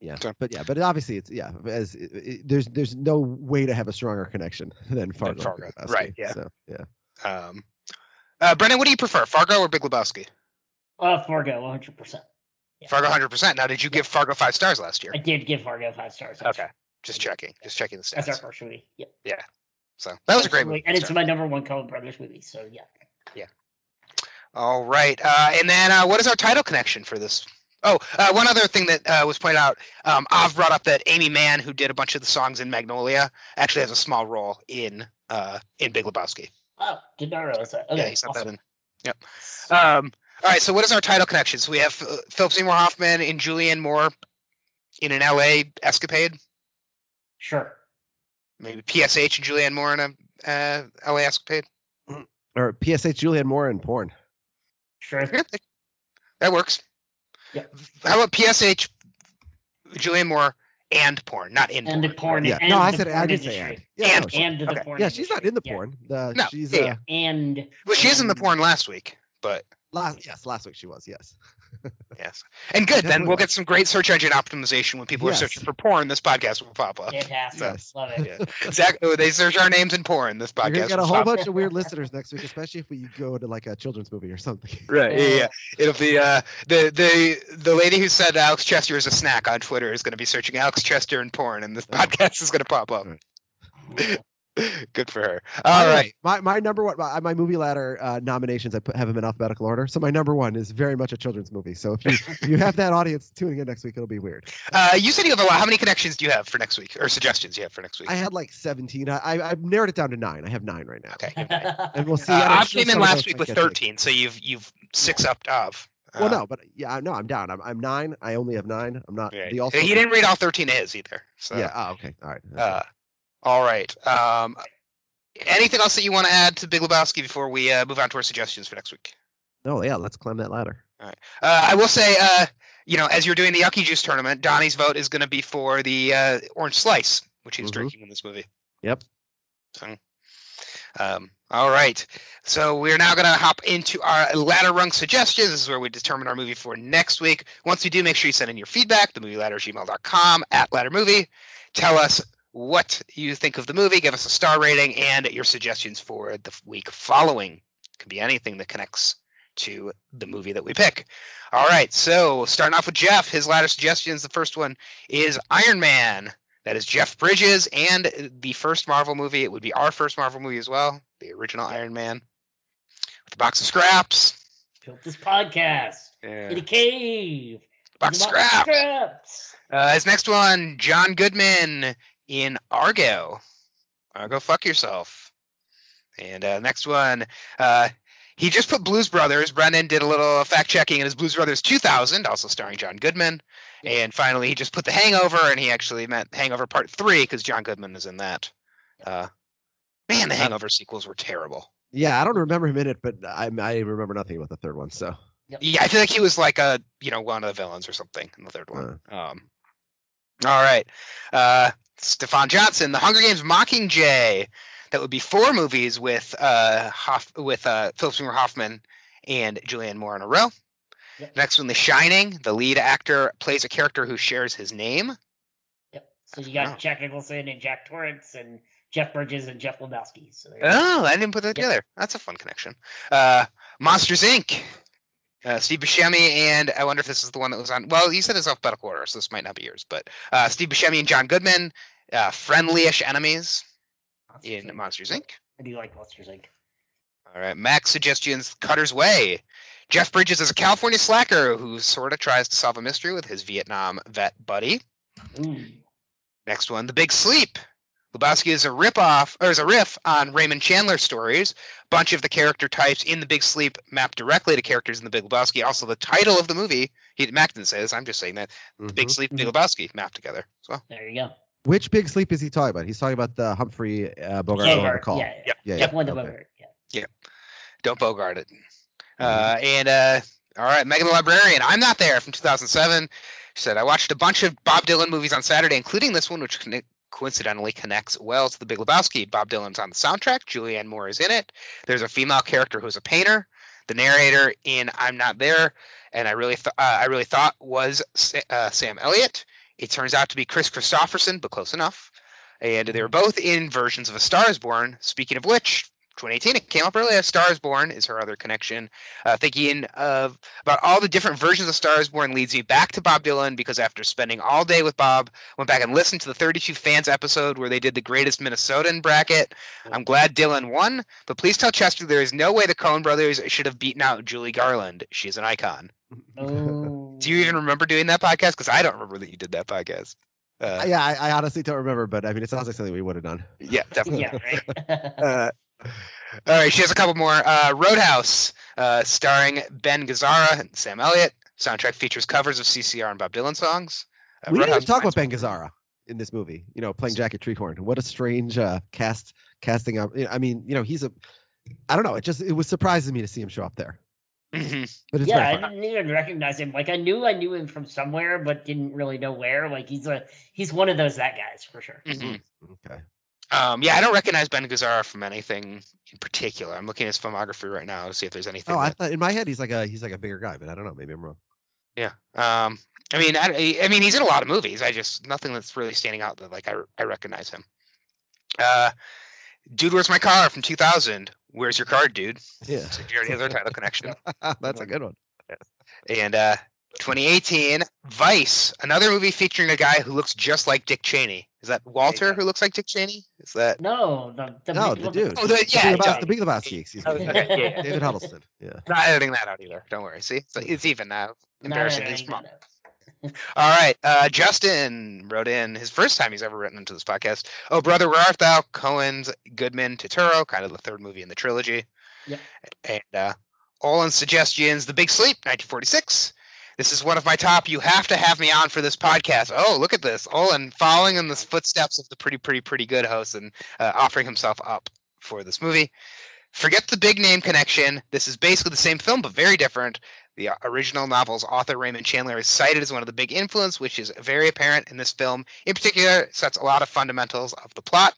Yeah, Sure. but yeah, but obviously it's yeah. As it, it- there's there's no way to have a stronger connection than Fargo. Fargo, Lebowski, right, yeah. So, yeah. Um, uh, Brendan, what do you prefer, Fargo or Big Lebowski? Uh, Fargo, 100. percent Yeah. Fargo, hundred percent. Now, did you give Fargo five stars last year? I did give Fargo five stars. Okay, just checking, just checking the stats. That's our first movie. Yep. Yeah. So that was a great movie. And it's So- my number one Coen Brothers movie. So yeah. yeah. All right, uh, and then uh, what is our title connection for this? Oh, uh, one other thing that uh, was pointed out. Um, Av brought up that Aimee Mann, who did a bunch of the songs in Magnolia, actually has a small role in uh, in Big Lebowski. Oh, did not realize that. Okay. yeah, he sent awesome. that in. Yep. Um, all right, so what is our title connection? So we have uh, Philip Seymour Hoffman and Julianne Moore in an LA escapade. Sure. Maybe PSH and Julianne Moore in a uh, LA escapade. Or PSH Julianne Moore in porn. Sure. Yeah, that works. Yep. How about PSH, Julianne Moore, and porn, not in And the porn. porn. Yeah. And No, I said porn I didn't say industry. and. Yeah, And- no, she- And the Okay. porn. yeah, she's not in the Yeah. porn. The, No, she's yeah, uh, yeah. And Well, she is in the porn last week, but last yes, last week she was. Yes. Yes, and good. Then we'll get some great search engine optimization when people Yes. are searching for porn. This podcast will pop up. Fantastic. Yes. Love it. Yeah. Zach, oh, they search our names in porn. This podcast. gonna get a will whole pop bunch of weird listeners next week, especially if we go to like a children's movie or something. Right. Yeah, yeah. It'll be uh the the the lady who said Alex Chester is a snack on Twitter is going to be searching Alex Chester and porn, and this podcast is going to pop up. Right. Good for her. By All the right. My my number one my, my movie ladder uh, nominations I put have them in alphabetical order. So my number one is very much a children's movie. So if you if you have that audience tuning in next week, it'll be weird. Uh, you said you have a lot. How many connections do you have for next week, or suggestions you have for next week? I had like 17. I I I've narrowed it down to nine. I have nine right now. okay. And we'll see. Uh, I'm sure came in last week with get me. 13, so you've you've six upped of. Well, no, but yeah, no, I'm down. I'm I'm nine. I only have nine. I'm not Right. the also. he didn't read all 13 of his either. So. Yeah. Oh, okay. All right. All right. Um, anything else that you want to add to Big Lebowski before we uh, move on to our suggestions for next week? oh yeah. Let's climb that ladder. All right. Uh, I will say, uh, you know, as you're doing the Yucky Juice tournament, Donny's vote is going to be for the uh, orange slice, which he's Mhm. drinking in this movie. Yep. So, um, all right. So we're now going to hop into our ladder rung suggestions. This is where we determine our movie for next week. Once we do, make sure you send in your feedback, the movie ladder gmail.com at ladder movie. Tell us what you think of the movie. Give us a star rating and your suggestions for the week following. Could be anything that connects to the movie that we pick. All right, so starting off with Jeff, his ladder suggestions. The first one is Iron Man. That is Jeff Bridges and the first Marvel movie. It would be our first Marvel movie as well, the original Iron Man. With a box of scraps. Built this podcast Yeah. in a cave. Box box of scraps. scraps. Uh, his next one, John Goodman in Argo. Argo, fuck yourself. And uh, next one, uh, he just put Blues Brothers. Brendan did a little fact checking, and his Blues Brothers 2000, also starring John Goodman. And finally, he just put The Hangover, and he actually meant Hangover Part Three because John Goodman is in that. Uh, man, the Hangover sequels were terrible. Yeah, I don't remember him in it, but I, I remember nothing about the third one. So Yeah, I feel like he was like a you know one of the villains or something in the third one. Um, all right, uh, Stefan Johnson, The Hunger Games: Mockingjay. That would be four movies with uh Hoff, with uh Philip Seymour Hoffman and Julianne Moore in a row. Yep. Next one, The Shining. The lead actor plays a character who shares his name. Yep. So you got. Jack Nicholson and Jack Torrance and Jeff Bridges and Jeff Lebowski. So. Oh, I didn't put that Yep. together. That's a fun connection. Uh, Monsters Inc. Uh, Steve Buscemi and I wonder if this is the one that was on. Well, you said it's alphabetical order, so this might not be yours. But uh, Steve Buscemi and John Goodman, uh, friendly-ish enemies Monsters, in Inc. Monsters Inc. I do like Monsters Inc. All right, Max suggestions: Cutter's Way. Jeff Bridges is a California slacker who sort of tries to solve a mystery with his Vietnam vet buddy. Ooh. Next one, The Big Sleep. Lebowski is a ripoff, or is a riff on Raymond Chandler stories. A Bunch of the character types in The Big Sleep map directly to characters in The Big Lebowski. Also, the title of the movie, he Mac didn't say this. I'm just saying that The Big Mhm. Sleep, Big Lebowski map together. So There you go. Which big sleep is he talking about? He's talking about the Humphrey uh, Bogart Bogart, call. Yeah, yeah. Yep. yeah, Jeff yeah, Linda okay. Bogart. Yeah. don't bogart it. Uh, and uh, all right, Megan the Librarian. I'm not there from 2007. She said I watched a bunch of Bob Dylan movies on Saturday, including this one, which conne- coincidentally connects well to the Big Lebowski. Bob Dylan's on the soundtrack. Julianne Moore is in it. There's a female character who's a painter. The narrator in I'm Not There, and I really th- uh, I really thought was uh, Sam Elliott. It turns out to be Kris Kristofferson, but close enough. And they were both in versions of A Star Is Born. Speaking of which, 2018 it came up earlier. A Star Is Born is her other connection. Uh, thinking of about all the different versions of Star Is Born leads me back to Bob Dylan because after spending all day with Bob, went back and listened to the 32 fans episode where they did the greatest Minnesotan bracket. I'm glad Dylan won, but please tell Chester there is no way the Coen brothers should have beaten out Judy Garland. She's an icon. Oh. Do you even remember doing that podcast? Because I don't remember that you did that podcast. Uh, yeah, I, I honestly don't remember, but I mean, it sounds like something we would have done. yeah, definitely. yeah, right. Uh, all right, she has a couple more. Uh, Roadhouse, uh, starring Ben Gazzara and Sam Elliott. Soundtrack features covers of CCR and Bob Dylan songs. Uh, we didn't Roadhouse even talk about Ben Gazzara in this movie. You know, playing Jackie Treehorn. What a strange uh, cast casting up. I mean, you know, he's a. I don't know. It just it was surprising me to see him show up there. Mhm. But it's yeah, I didn't even recognize him. Like I knew I knew him from somewhere, but didn't really know where. Like he's a he's one of those that guys for sure. Mhm. Okay. Um, yeah, I don't recognize Ben Gazzara from anything in particular. I'm looking at his filmography right now to see if there's anything. Oh, I thought in my head he's like a he's like a bigger guy, but I don't know. Maybe I'm wrong. yeah. Um, I mean, I, I mean, he's in a lot of movies. I just nothing that's really standing out that like I, I recognize him. Uh, Dude, where's my car from 2000? Where's your card, dude? Yeah. So you already have their title connection. That's a good one. And uh, 2018, Vice, another movie featuring a guy who looks just like Dick Cheney. Is that Walter who looks like Dick Cheney? Is that? No, the the No, big the dude. Oh, the- The yeah, Big Lebowski- the Big Lebowski. Excuse Oh, me. yeah. David Huddleston. Yeah. Not editing that out either. Don't worry. See, it's, it's even now. Embarrassing. no, no, He's no, All right. Uh, Justin wrote in his first time he's ever written into this podcast. Oh, brother, where art thou? Coens' Goodman Turturro, kind of the third movie in the trilogy. Yep. And uh, Olin's suggestions: The Big Sleep, 1946. This is one of my top. You have to have me on for this podcast. Oh, look at this. Olin following in the footsteps of the pretty, pretty, pretty good host and uh, offering himself up for this movie. Forget the big name connection. This is basically the same film, but very different. The original novel's author, Raymond Chandler, is cited as one of the big influence, which is very apparent in this film. In particular, sets a lot of fundamentals of the plot.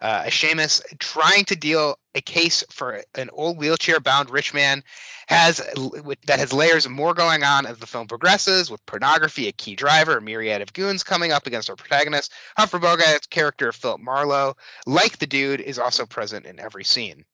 Uh, a shamus trying to deal a case for an old wheelchair-bound rich man has that has layers more going on as the film progresses, with pornography a key driver, a myriad of goons coming up against our protagonist. Humphrey Bogart's character, Philip Marlowe, like the dude, is also present in every scene.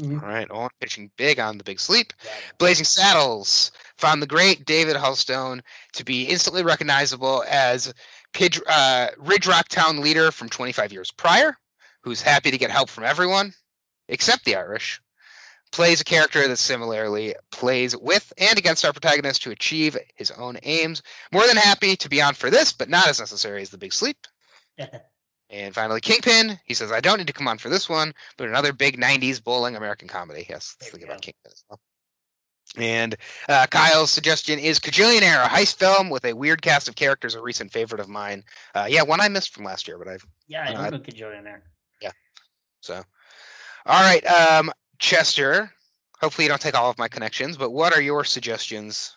Mhm. All right, Owen pitching big on the big sleep. Blazing Saddles found the great David Huddleston to be instantly recognizable as Pidge, uh, Ridge Rock Town leader from 25 years prior, who's happy to get help from everyone except the Irish. Plays a character that similarly plays with and against our protagonist to achieve his own aims. More than happy to be on for this, but not as necessary as the big sleep. And finally, Kingpin. He says, I don't need to come on for this one, but another big 90s bowling American comedy. Yes, let's think about. Kingpin as well. And uh, Kyle's suggestion is Kajillionaire, a heist film with a weird cast of characters, a recent favorite of mine. Uh, yeah, one I missed from last year, but I've Yeah, I Uh, don't know so. All right, um, Chester. Hopefully you don't take all of my connections, but what are your suggestions?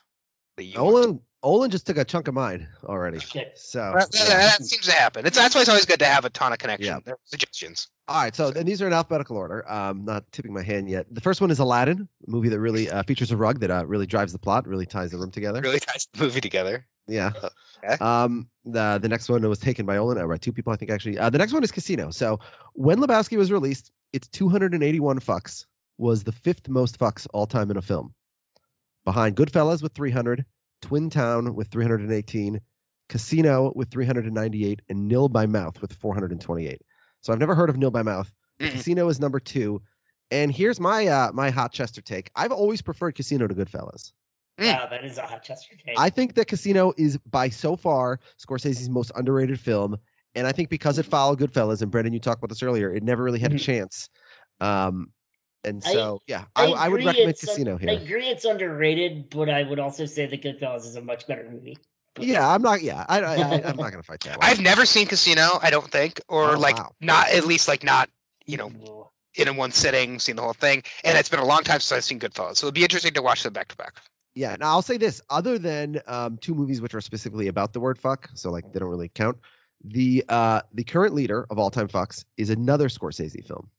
That you want? Olin Olin just took a chunk of mine already. Shit. So That, that- yeah. that seems to happen. It's that's why it's always good to have a ton of connections. Yeah. They're suggestions. All right, so and these are in alphabetical order. Um, not tipping my hand yet. The first one is Aladdin, a movie that really uh, features a rug that uh, really drives the plot, really ties the room together. Really ties the movie together. Yeah. Okay. Um, the the next one was taken by Olin, uh, by two people, I think actually. Uh, the next one is Casino. So when Lebowski was released, its 281 fucks was the fifth most fucks all time in a film, behind Goodfellas with 300, Twin Town with 318, Casino with 398, and Nil by Mouth with 428. So I've never heard of Nil by Mouth. Casino is number two. And here's my uh, my hot Chester take. I've always preferred Casino to Goodfellas. Mm. Wow, that is a hot Chester take. I think that Casino is by so far Scorsese's most underrated film, and I think because it followed Goodfellas, and Brendan, you talked about this earlier, it never really had a Mhm. chance. Um, and I- so yeah, I, I, would recommend it's un- Casino I agree it's underrated, but I would also say that Goodfellas is a much better movie. But- Yeah, I'm not. Yeah, I, I, I I'm not gonna fight that. One. I've never seen Casino. I don't think, or Oh, like wow. not at least like not you know Ooh. in one sitting, seen the whole thing. And it's been a long time since I've seen Goodfellas, so it'd be interesting to watch them back to back. Yeah. Now I'll say this: other than um, two movies which are specifically about the word fuck, so like they don't really count. The uh, the current leader of all time fucks is another Scorsese film.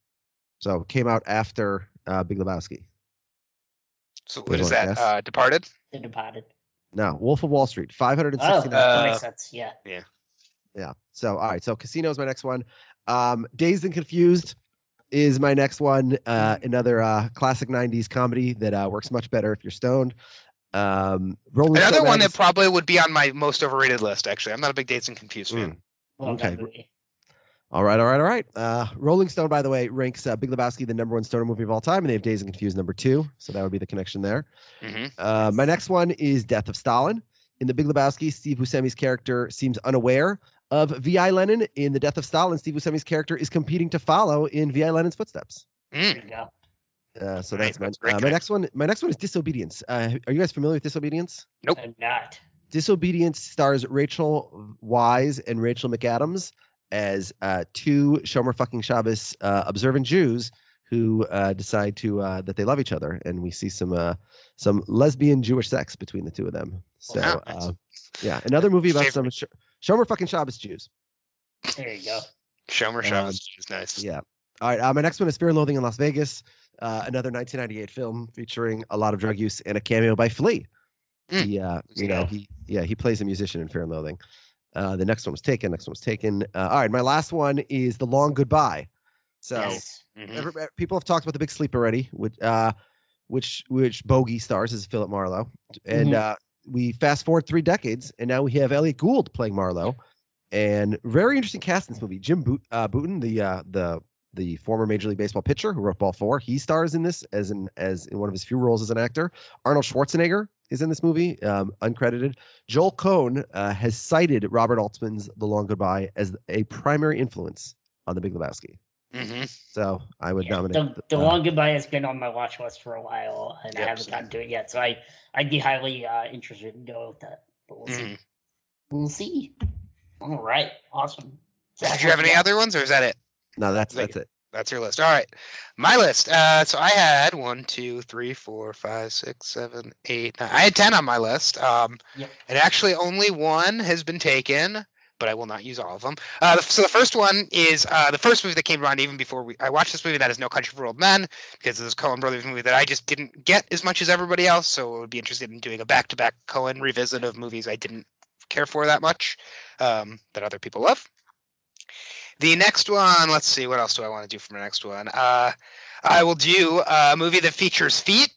So it came out after uh, Big Lebowski. So You what is wanna that? guess? Uh, Departed. The Departed. No, Wolf of Wall Street, Oh, 569. that Uh, makes sense. Yeah. Yeah. yeah. So all right. So Casino is my next one. Um, Dazed and Confused is my next one. Uh, another uh, classic '90s comedy that uh, works much better if you're stoned. Um, Rolling Another Stone one that magazine- probably would be on my most overrated list. Actually, I'm not a big Dazed and Confused fan. Mm. Well Okay. done movie. All right, all right, all right. Uh, Rolling Stone, by the way, ranks uh, Big Lebowski the number one stoner movie of all time, and they have Dazed and Confused number two. So that would be the connection there. hmm Uh, my next one is Death of Stalin. In The Big Lebowski, Steve Buscemi's character seems unaware of V.I. Lenin. In The Death of Stalin, Steve Buscemi's character is competing to follow in V.I. Lenin's footsteps. There Mm. you. Uh, so that's, that's my, great uh, my next one. My next one is Disobedience. Uh, are you guys familiar with Disobedience? Nope. I'm not. Disobedience stars Rachel Weisz and Rachel McAdams as uh, two Shomer fucking Shabbos uh, observant Jews who uh, decide to uh, that they love each other, and we see some uh, some lesbian Jewish sex between the two of them. So Wow, nice. uh, yeah, another movie about Favorite. some Sh- Shomer fucking Shabbos Jews. There you go. Shomer Um, Shabbos is nice. Yeah. All right. Uh, my next one is Fear and Loathing in Las Vegas, uh, another 1998 film featuring a lot of drug use and a cameo by Flea. Mm. He, uh, you know, he, yeah, he plays a musician in Fear and Loathing. Uh, the next one was taken. Next one was taken. Uh, all right. My last one is The Long Goodbye. So yes. Mhm. every, people have talked about the big sleep already, which, uh, which, which Bogey stars as Philip Marlowe, and Mhm. uh, we fast forward three decades, and now we have Elliott Gould playing Marlowe, and very interesting cast in this movie. Jim Boot, uh, Bouton, the uh, the the former Major League Baseball pitcher who wrote Ball Four, he stars in this as an as in one of his few roles as an actor. Arnold Schwarzenegger is in this movie, um, uncredited. Joel Coen uh, has cited Robert Altman's The Long Goodbye as a primary influence on The Big Lebowski. Mhm. So I would Yeah, nominate. the, the uh, long goodbye has been on my watch list for a while, and I haven't same. gotten to it yet. So I, I'd be highly uh, interested in going with that. But we'll see. Mhm. We'll see. All right. Awesome. Did you have any other ones, or is that it? No, that's Like- that's it. That's your list. All right. My list. Uh, so I had one, two, three, four, five, six, seven, eight, nine. I had 10 on my list. Um, Yep. and actually only one has been taken, but I will not use all of them. Uh, so the first one is uh, the first movie that came around even before we, I watched this movie. That is No Country for Old Men because this is Coen Brothers movie that I just didn't get as much as everybody else. So I would be interested in doing a back-to-back Coen revisit of movies I didn't care for that much um, that other people love. The next one, let's see, what else do I want to do for my next one? Uh, I will do uh, a movie that features feet,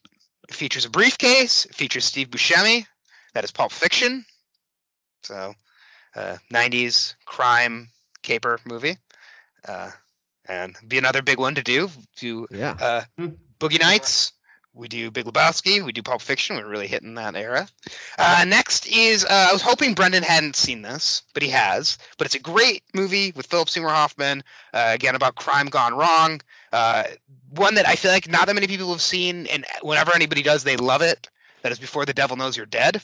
features a briefcase, features Steve Buscemi. That is Pulp Fiction. So, uh, 90s crime caper movie. Uh, and be another big one to do. Do Yeah. uh, Hmm. Boogie Nights we do Big Lebowski, we do Pulp Fiction. We're really hitting that era. Uh, next is uh, I was hoping Brendan hadn't seen this, but he has. But it's a great movie with Philip Seymour Hoffman. Uh, again about crime gone wrong. Uh, one that I feel like not that many people have seen, and whenever anybody does, they love it. That is Before the Devil Knows You're Dead.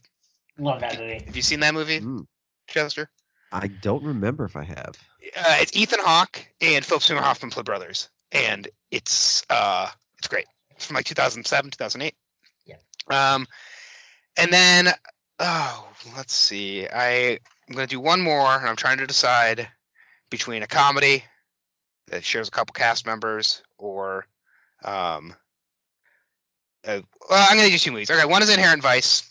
Love that movie. Have you seen that movie, Mm, Chester? I don't remember if I have. Uh, it's Ethan Hawke and Philip Seymour Hoffman play brothers, and it's uh, it's great. From like 2007, 2008. Yeah. Um, and then oh, let's see. I I'm gonna do one more, and I'm trying to decide between a comedy that shares a couple cast members or um. Uh, well, I'm gonna do two movies. Okay, one is Inherent Vice.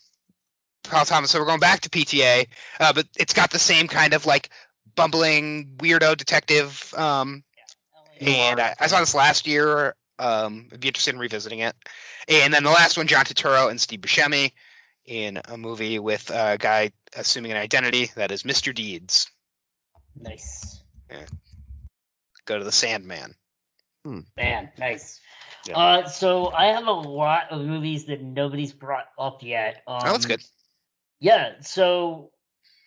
Paul Thomas. So we're going back to PTA, uh, but it's got the same kind of like bumbling weirdo detective. Um, and I, I saw this last year. Um, I'd be interested in revisiting it. And then the last one, John Turturro and Steve Buscemi in a movie with a guy assuming an identity that is Mr. Deeds. Nice. Go to the Sandman. Man, nice. Yeah. Uh, so I have a lot of movies that nobody's brought up yet. Um, oh, that's good. Yeah. So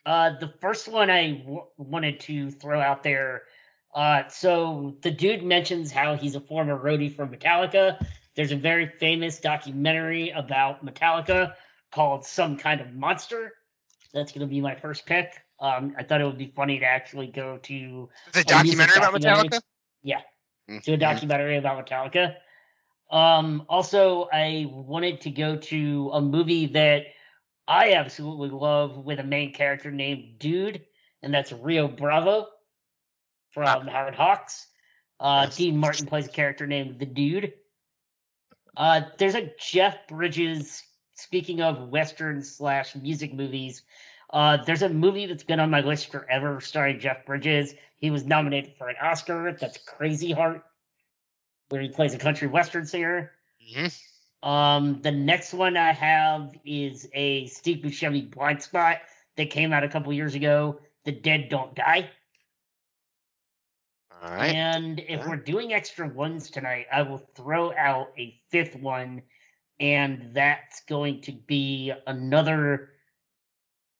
uh, the first one I w- wanted to throw out there. Uh, so the dude mentions how he's a former roadie for Metallica. There's a very famous documentary about Metallica called Some Kind of Monster. That's going to be my first pick. Um, I thought it would be funny to actually go to a documentary about documentary. Metallica. Yeah. Mhm. to a documentary about Metallica. Um, also, I wanted to go to a movie that I absolutely love with a main character named Dude, and that's Rio Bravo from Howard Hawks. Uh, Yes. Dean Martin plays a character named The Dude. Uh, there's a Jeff Bridges. Speaking of western slash music movies, uh, there's a movie that's been on my list forever starring Jeff Bridges. He was nominated for an Oscar. That's Crazy Heart, where he plays a country western singer. hmm Um, the next one I have is a Steve Buscemi blind spot that came out a couple years ago. The Dead Don't Die. All right. And if Yeah. we're doing extra ones tonight, I will throw out a fifth one, and that's going to be another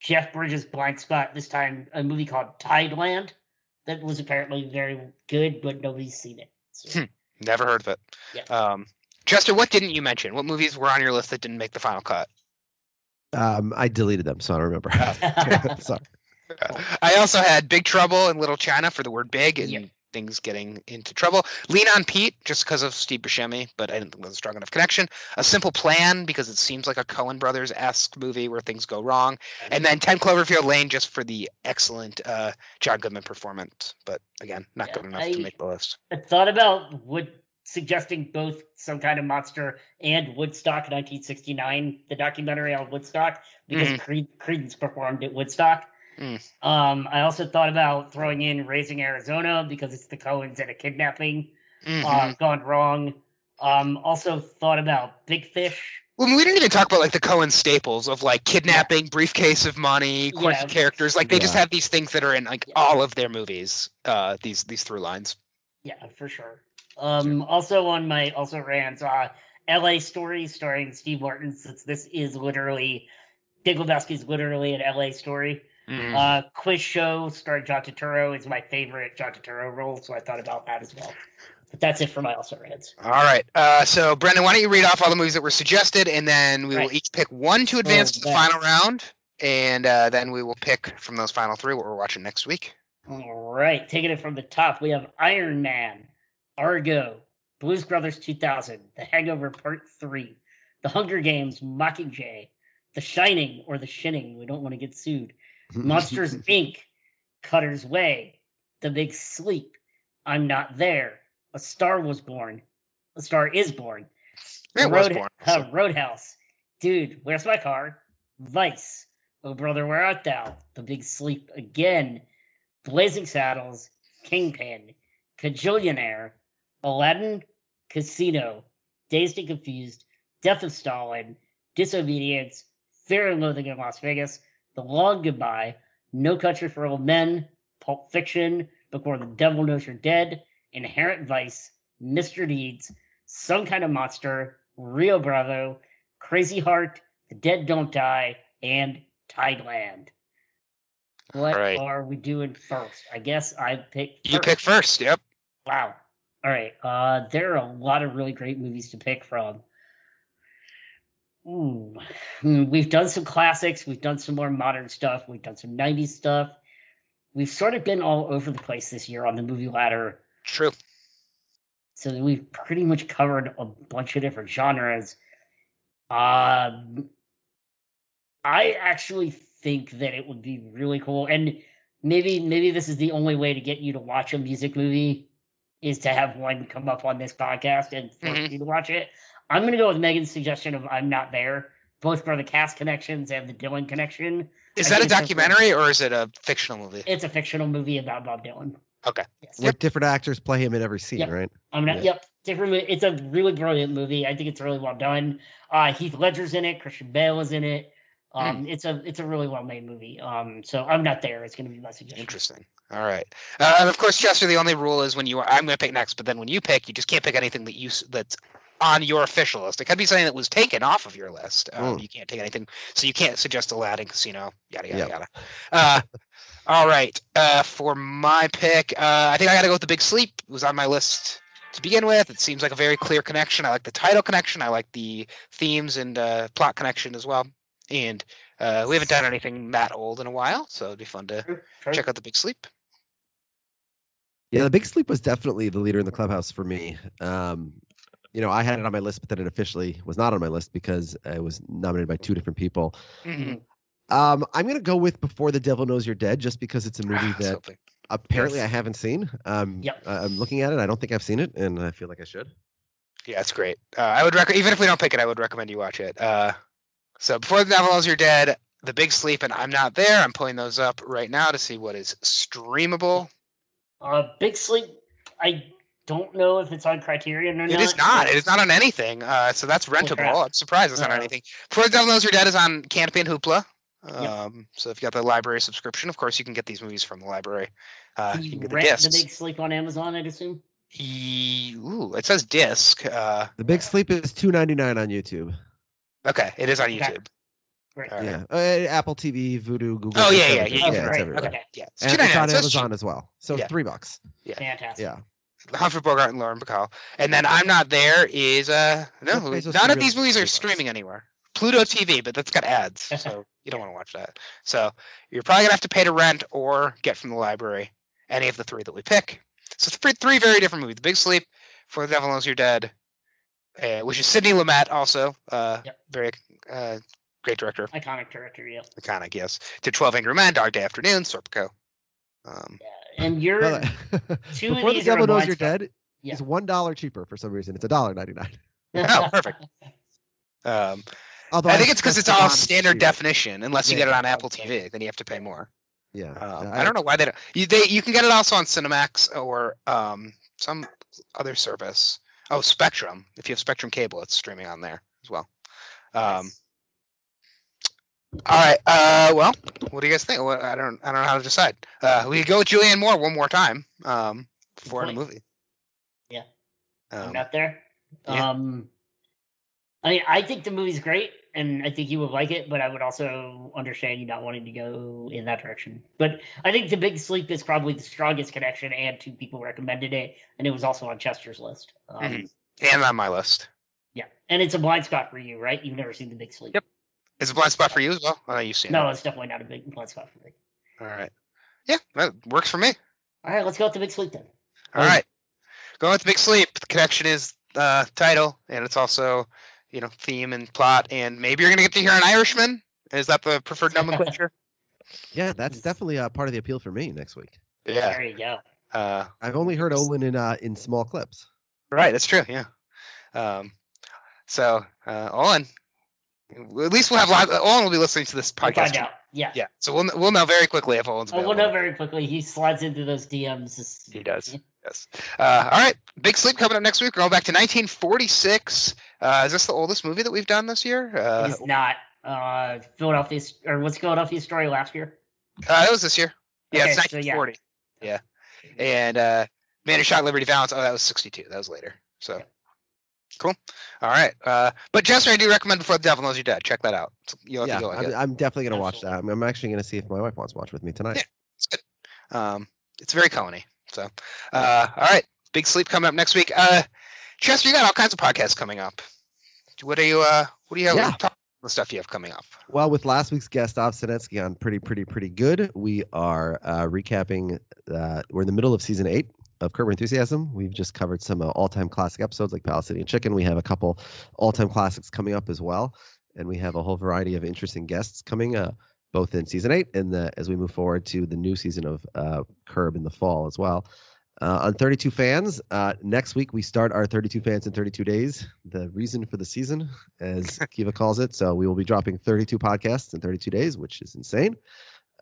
Jeff Bridges blind spot. This time, a movie called Tideland that was apparently very good, but nobody's seen it. So, Hmm. Never heard of it. Yeah. Um, Chester, what didn't you mention? What movies were on your list that didn't make the final cut? Um, I deleted them, so I don't remember. Sorry. I also had Big Trouble in Little China for the word big and Yep. Things getting into trouble. Lean on Pete just because of Steve Buscemi, but I didn't think it was a strong enough connection. A Simple Plan because it seems like a Coen Brothers esque movie where things go wrong. And then 10 Cloverfield Lane just for the excellent uh, John Goodman performance. But again, not Yeah, good enough I- to make the list. I thought about would suggesting both some kind of monster and Woodstock 1969, the documentary on Woodstock, because Mhm. Cred- Creedence performed at Woodstock. Mm. Um, I also thought about throwing in Raising Arizona because it's the Coens and a kidnapping Mhm. uh, gone wrong. Um, also thought about Big Fish. Well, we didn't even talk about like the Coen staples of like kidnapping, briefcase of money, quirky Yeah. characters. Like they just have these things that are in like Yeah. all of their movies. Uh, these these through lines. Yeah, for sure. Um, also on my also rans, uh, L.A. Story starring Steve Martin, since this is literally Big Lebowski is literally an L.A. story. Mhm. Uh, Quiz Show starring John Turturro is my favorite John Turturro role, so I thought about that as well. But that's it for my also rans. All right. Uh, so, Brendan, why don't you read off all the movies that were suggested, and then we will each pick one to advance Oh, to the final round, and uh, then we will pick from those final three what we're watching next week. All right, taking it from the top, we have Iron Man, Argo, Blues Brothers 2000, The Hangover Part 3, The Hunger Games, Mockingjay, The Shining or The Shinning, we don't want to get sued, Monsters Inc., Cutter's Way, The Big Sleep, I'm Not There, A Star Was Born, A Star Is Born, It was Road- born. uh, Roadhouse, Dude, Where's My Car, Vice, Oh Brother, Where Art Thou, The Big Sleep Again, Blazing Saddles, Kingpin, Kajillionaire, Aladdin, Casino, Dazed and Confused, Death of Stalin, Disobedience, Fear and Loathing in Las Vegas, The Long Goodbye, No Country for Old Men, Pulp Fiction, Before the Devil Knows You're Dead, Inherent Vice, Mr. Deeds, Some Kind of Monster, Rio Bravo, Crazy Heart, The Dead Don't Die, and Tideland. What Right. are we doing first? I guess I picked. You pick first. Yep. Wow. All right. Uh, there are a lot of really great movies to pick from. Ooh. Hmm, We've done some classics. We've done some more modern stuff. We've done some 90s stuff. We've sort of been all over the place this year on the movie ladder. True. So we've pretty much covered a bunch of different genres. Um, I actually think that it would be really cool, and maybe maybe this is the only way to get you to watch a music movie is to have one come up on this podcast and force Mhm. you to watch it. I'm gonna go with Megan's suggestion of "I'm Not There," both for the cast connections and the Dylan connection. Is I that a think a- documentary or is it a fictional movie? It's a fictional movie about Bob Dylan. Okay. Yes. With different actors play him in every scene, Yep. right? I'm not. Yeah. Yep, different. It's a really brilliant movie. I think it's really well done. Uh, Heath Ledger's in it. Christian Bale is in it. Um, it's a it's a really well made movie. Um, so I'm not there. It's going to be my suggestion. Interesting. All right. Uh, and of course, Chester, the only rule is when you are, I'm going to pick next, but then when you pick, you just can't pick anything that you s- that's on your official list. It could be something that was taken off of your list. Um, Mm. You can't take anything, so you can't suggest Aladdin Casino. Yada yada Yep. yada. Uh, all right. Uh, for my pick, uh, I think I got to go with the Big Sleep. It was on my list to begin with. It seems like a very clear connection. I like the title connection. I like the themes and uh, plot connection as well. And uh, we haven't done anything that old in a while, so it'd be fun to True, true. check out the Big Sleep. Yeah, the Big Sleep was definitely the leader in the clubhouse for me. Um, you know, I had it on my list, but then it officially was not on my list because it was nominated by two different people. Mhm. Um, I'm gonna go with Before the Devil Knows You're Dead, just because it's a movie Ah, that something. apparently Yes. I haven't seen. Um, Yep. I- I'm looking at it. I don't think I've seen it, and I feel like I should. Yeah, it's great. Uh, I would recommend, even if we don't pick it, I would recommend you watch it. Uh, so before the devil knows you're dead, the big sleep, and I'm not there. I'm pulling those up right now to see what is streamable. Uh, Big Sleep. I don't know if it's on Criterion or It not. is not. It is not on anything. Uh, so that's rentable. crap. I'm surprised it's not on Uh-oh. anything. Before the devil knows you're dead is on Canopy and Hoopla. Um, so if you got the library subscription, of course you can get these movies from the library. Uh, Can you you can get the rent discs. the Big Sleep on Amazon? I'd assume. E- Ooh, it says disc. Uh, The Big Sleep is 2.99 on YouTube. okay, it is on YouTube. Great. All right. Yeah, uh, Apple TV, Vudu, Google. Oh, yeah, it's yeah, everything. yeah, Oh, yeah, it's everywhere. Okay. Yeah, it's And it's $2.99, on so it's Amazon as well. So Yeah. three bucks. Yeah. Fantastic. Yeah. Humphrey Bogart and Lauren Bacall. And then I'm not there is uh no Bezos none of really these movies are cheap streaming anywhere. Pluto TV, but that's got ads, so you don't want to watch that. So you're probably gonna have to pay to rent or get from the library any of the three that we pick. So three, three very different movies: The Big Sleep, For the Devil Knows You're Dead, uh, which is Sidney Lumet, also uh, Yep. very uh, great director, Iconic director. Yeah. iconic, yes. To Twelve Angry Men, Dog Day Afternoon, Serpico. Um, Yeah. And you're. Well, Two Before the these are Devil Knows You're. Dead Yeah. is one dollar cheaper for some reason. It's a dollar ninety nine. oh, perfect. um, Although I think it's because it's suspect all standard cheaper. definition, unless you Yeah. get it on Apple TV, then you have to pay more. Yeah. Um, yeah, I don't know why they don't. You, they, you can get it also on Cinemax or um, some other service. Oh, Spectrum. If you have Spectrum cable, it's streaming on there as well. Um, Nice. All right. Uh, well, what do you guys think? What, I don't. I don't know how to decide. Uh, we could go with Julianne Moore one more time um, before the movie. Yeah. Um, I'm not there. yeah. Um, I mean, I think the movie's great, and I think you would like it, but I would also understand you not wanting to go in that direction. But I think The Big Sleep is probably the strongest connection, and two people recommended it, and it was also on Chester's list. Um, Mhm. and on my list. Yeah, and it's a blind spot for you, right? You've never seen The Big Sleep. Yep. Is a blind spot for you as well? Oh, you've seen No, it. it's definitely not a big blind spot for me. All right. Yeah, that works for me. All right, let's go with The Big Sleep then. All Um, right. Going with the Big Sleep. The connection is uh, title, and it's also, you know, theme and plot. And maybe you're gonna get to hear an Irishman. Is that the preferred nomenclature? Yeah, that's definitely uh, part of the appeal for me next week. yeah. There you go. Uh, I've only heard Olin in uh, in small clips. right. That's true. Yeah. Um, so, uh, Owen, at least we'll have lots. Owen will be listening to this We'll podcast. find out. Yeah. Yeah. So we'll we'll know very quickly if Owen's Oh, we'll know very quickly. He slides into those DMs. He does. Yes. Uh, all right. Big Sleep coming up next week. We're going back to 1946. Uh, is this the oldest movie that we've done this year? Uh, It is not. Uh, Philadelphia or what's Philadelphia story last year? Uh, it was this year. Yeah, it's Okay, so yeah. 1940. yeah. And uh, Man Who Shot Liberty Valance. Oh, that was 62. That was later. So, All right. Uh, but Chester, I do recommend Before the Devil Knows You're Dead. Check that out. You'll have yeah, to go. I'm, ahead. I'm definitely gonna watch that. I'm, I'm actually gonna see if my wife wants to watch with me tonight. Yeah. It's good. Um, it's very Coen-y. So, uh, all right. Big sleep coming up next week. Uh, Chester, you got all kinds of podcasts coming up. What are you? Uh, what do you have? Yeah. Talk the stuff you have coming up. Well, with last week's guest, Ov Sinetsky on Pretty, Pretty, Pretty Good, we are uh, recapping. Uh, we're in the middle of season eight of Curb Enthusiasm. We've just covered some uh, all-time classic episodes like Palestinian Chicken. We have a couple all-time classics coming up as well, and we have a whole variety of interesting guests coming, uh, both in season eight and the, as we move forward to the new season of uh, Curb in the fall as well. Uh, on 32 fans, uh, next week we start our 32 fans in 32 days. The reason for the season, as Kiva calls it. So we will be dropping 32 podcasts in 32 days, which is insane.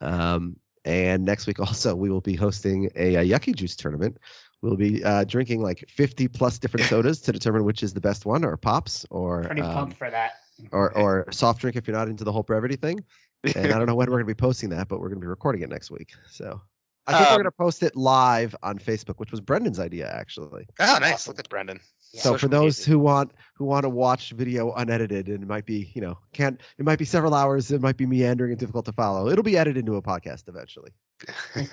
Um, and next week also we will be hosting a, a yucky juice tournament. We'll be uh, drinking like 50 plus different sodas to determine which is the best one, or pops, or Pretty um, pumped for that. or or soft drink if you're not into the whole brevity thing. And I don't know when we're going to be posting that, but we're going to be recording it next week. So I think we're Um, going to post it live on Facebook, which was Brendan's idea actually. Oh, nice. Awesome. Look at Brendan. Yeah. So for those media. who want who want to watch video unedited, and it might be you know can't it might be several hours, it might be meandering and difficult to follow. It'll be edited into a podcast eventually.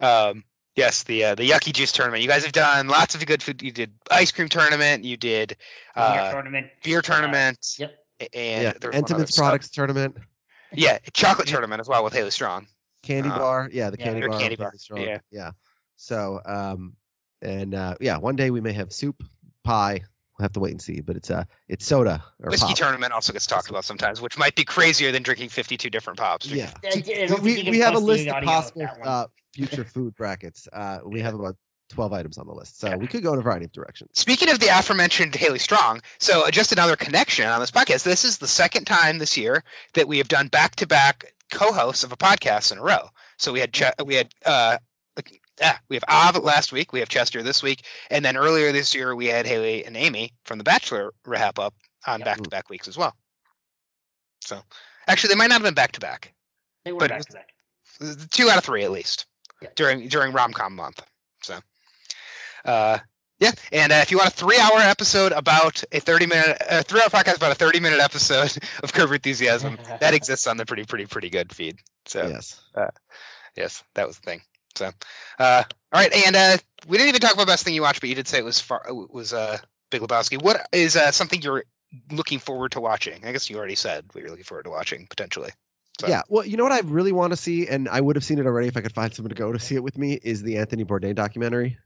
Um, yes, the uh, the Yucky Juice tournament. You guys have done lots of good food. You did ice cream tournament. You did Beer uh, tournament. beer tournament. Yep. And yeah, there was one other Intimates stuff. products tournament, Yeah, chocolate tournament as well with Haley Strong. candy Uh, bar, yeah, the yeah, candy bar, candy bar, Strong, yeah. yeah. So um, and uh, yeah, one day we may have soup, pie. We'll have to wait and see, but it's uh, it's soda or Whiskey pop. tournament also gets talked about sometimes, which might be crazier than drinking 52 different pops. Yeah, I- I don't think we, we have a list of possible uh, future food brackets. Uh, we Yeah. have about 12 items on the list, so Yeah. we could go in a variety of directions. Speaking of the aforementioned Haley Strong, so uh, just another connection on this podcast. This is the second time this year that we have done back-to-back co-hosts of a podcast in a row. So we had Ch- we had uh, ah, we have Av last week, we have Chester this week, and then earlier this year we had Haley and Amy from The Bachelor wrap up on back-to-back weeks as well. So actually, they might not have been back-to-back. They were back to back. two out of three at least Yeah. during during romcom month. So, uh, yeah, and uh, if you want a three-hour episode about a thirty-minute, uh, three-hour podcast about a thirty-minute episode of Curb Enthusiasm, that exists on the pretty pretty pretty good feed. So Yes. yes, that was the thing. So, uh, all right, and uh, we didn't even talk about best thing you watched, but you did say it was far, was uh, Big Lebowski. What is uh, something you're looking forward to watching? I guess you already said what you're looking forward to watching potentially. So- Yeah. Well, you know what I really want to see, and I would have seen it already if I could find someone to go to see it with me, is the Anthony Bourdain documentary.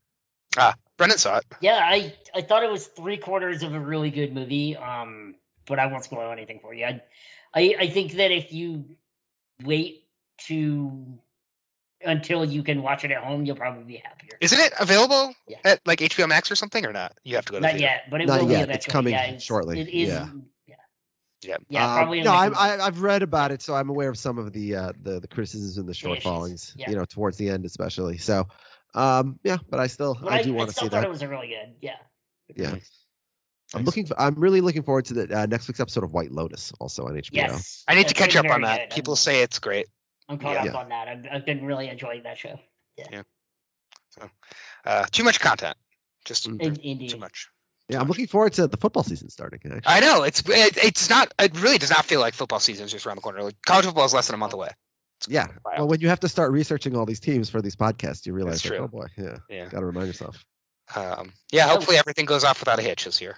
Ah, Brendan saw it. Yeah, I I thought it was three quarters of a really good movie. Um, but I won't spoil anything for you. I I, I think that if you wait to until you can watch it at home, you'll probably be happier. Isn't it available Yeah. at like HBO Max or something or not? You have to go to Not the yet, but it Not will yet, be it's coming yeah, it's- shortly, It is. yeah. Yeah. Yeah. Yeah, Um, probably. in no, like I, a- I, I've read about it, so I'm aware of some of the uh, the the criticisms and the The issues, shortfallings. yeah. You know, towards the end, especially. So, um, yeah, but I still but I do want to still see thought that. it was a really good. Yeah. Yeah. I'm looking. For, I'm really looking forward to the uh, next week's episode of White Lotus, also on HBO. Yes. I need to catch up on that. good. People say it's great. I'm caught Yeah. up on that. I've, I've been really enjoying that show. Yeah. Uh, too much content. Just Mm. In, indeed. too much. Yeah, I'm looking forward to the football season starting. Actually. I know it's it, it's not. It really does not feel like football season is just around the corner. Like college football is less than a month away. It's Yeah. wild. Well, when you have to start researching all these teams for these podcasts, you realize, like, oh boy, yeah, yeah. got to remind yourself. Um, yeah. Hopefully everything goes off without a hitch this year.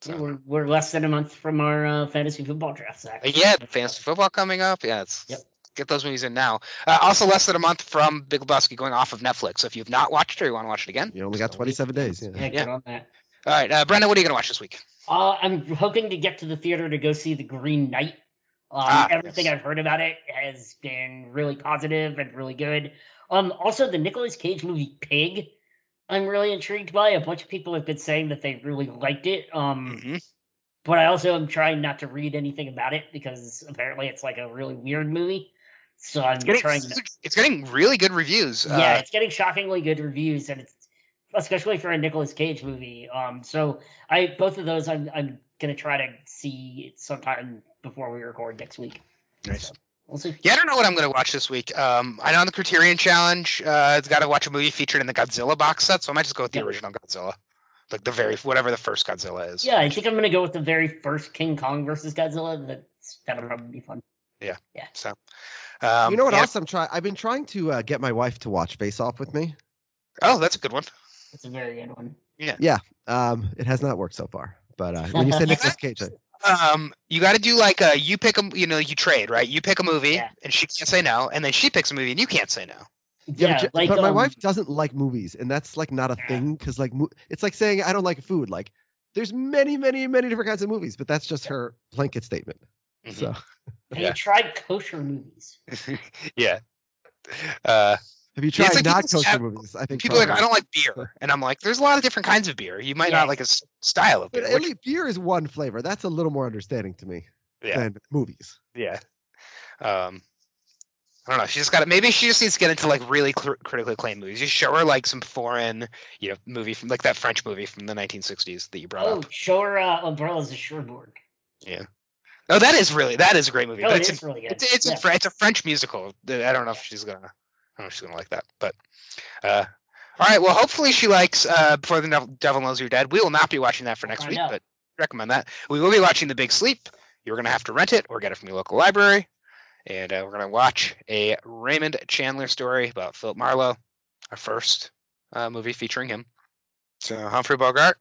So, we're, we're less than a month from our uh, fantasy football draft. Zach. uh, yeah, fantasy football coming up. Yeah, it's Yep. Get those movies in now. Uh, also, less than a month from Big Lebowski going off of Netflix. So if you've not watched it or you want to watch it again, You only got Just a 27 days. Yeah. Yeah, Yeah. good on that. All right, uh, Brendan, what are you gonna watch this week? Uh, I'm hoping to get to the theater to go see The Green Knight. Um, Ah, everything yes. I've heard about it has been really positive and really good. Um, also the Nicolas Cage movie Pig, I'm really intrigued by. A bunch of people have been saying that they really liked it. Um, Mhm. but I also am trying not to read anything about it because apparently it's like a really weird movie. So I'm It's getting, trying. To, it's getting really good reviews. yeah, Uh, it's getting shockingly good reviews, and it's especially for a Nicolas Cage movie. Um, so I both of those I'm I'm gonna try to see sometime before we record next week. Nice. So, we'll see. Yeah, I don't know what I'm going to watch this week. Um, I know on the Criterion Challenge, uh, it's got to watch a movie featured in the Godzilla box set, so I might just go with the Yep. original Godzilla. like the very whatever the first Godzilla is. Yeah, I think I'm gonna go with the very first King Kong versus Godzilla. That's that'll probably be fun. Yeah. Yeah. So, um, you know what yeah. else I'm trying? I've been trying to uh, get my wife to watch Face Off with me. Oh, that's a good one. That's a very good one. Yeah. Yeah. Um, it has not worked so far. But uh, when you say Nicolas Cage, I- Um, you got to do like a you pick a you know you trade right. You pick a movie Yeah. and she can't say no, and then she picks a movie and you can't say no. yeah, but, like but my um, wife doesn't like movies, and that's like not a Yeah. thing because like it's like saying I don't like food. Like there's many, many, many different kinds of movies, but that's just her blanket statement. Mhm. So Have Yeah. you tried kosher movies? yeah. Uh, have you tried like not kosher have- movies? I think people are like I don't like beer, and I'm like, there's a lot of different kinds of beer. You might Yeah. not like a style of But beer. at least beer is one flavor. That's a little more understanding to me yeah, than movies. yeah. Um, I don't know. She just got to Maybe she just needs to get into like really cr- critically acclaimed movies. You show her like some foreign, you know, movie from like that French movie from the 1960s that you brought up. Oh, up. show her uh, Umbrellas of Cherbourg. Oh, that is really that is a great movie. Oh, but it it's is really good. It's it's, yeah. a, it's a French musical. I don't know if she's gonna. I don't know if she's gonna like that, but. Uh, all right. Well, hopefully she likes uh, Before the Devil- Devil Knows You're Dead. We will not be watching that for next week, but recommend that. We will be watching The Big Sleep. You're gonna have to rent it or get it from your local library, and uh, we're gonna watch a Raymond Chandler story about Philip Marlowe, our first uh, movie featuring him. So Humphrey Bogart.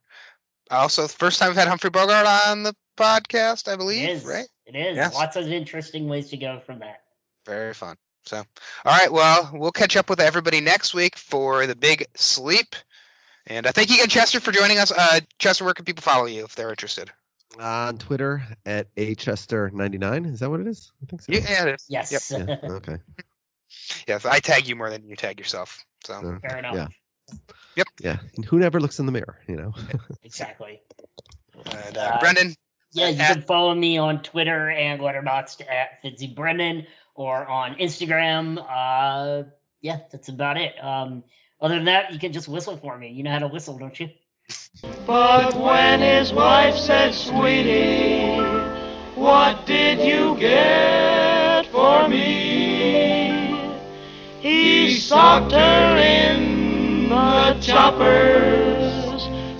Also, first time we've had Humphrey Bogart on the podcast, I believe. It is. Right. It is. Yes. Lots of interesting ways to go from that. Very fun. So, all right. Well, we'll catch up with everybody next week for the big sleep. And uh, thank you again, Chester, for joining us. Uh, Chester, where can people follow you if they're interested? On Twitter at achester99. Is that what it is? I think so. Yeah, yeah, it is. Yes. Yeah, okay. Yes, I tag you more than you tag yourself. So, Uh, Fair enough. Yeah. Yep. Yeah. And who never looks in the mirror, you know? Exactly. and, uh, Uh, Brendan, Yeah, you At- can follow me on Twitter and Letterboxd at Fitzy Brendan or on Instagram. Uh, yeah, that's about it. Um, other than that, you can just whistle for me. You know how to whistle, don't you? But when his wife said, Sweetie, what did you get for me? He socked her in the choppers.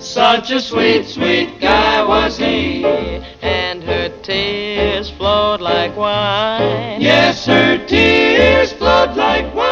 Such a sweet, sweet guy was he, and her tears flowed like wine. Yes, her tears flowed like wine.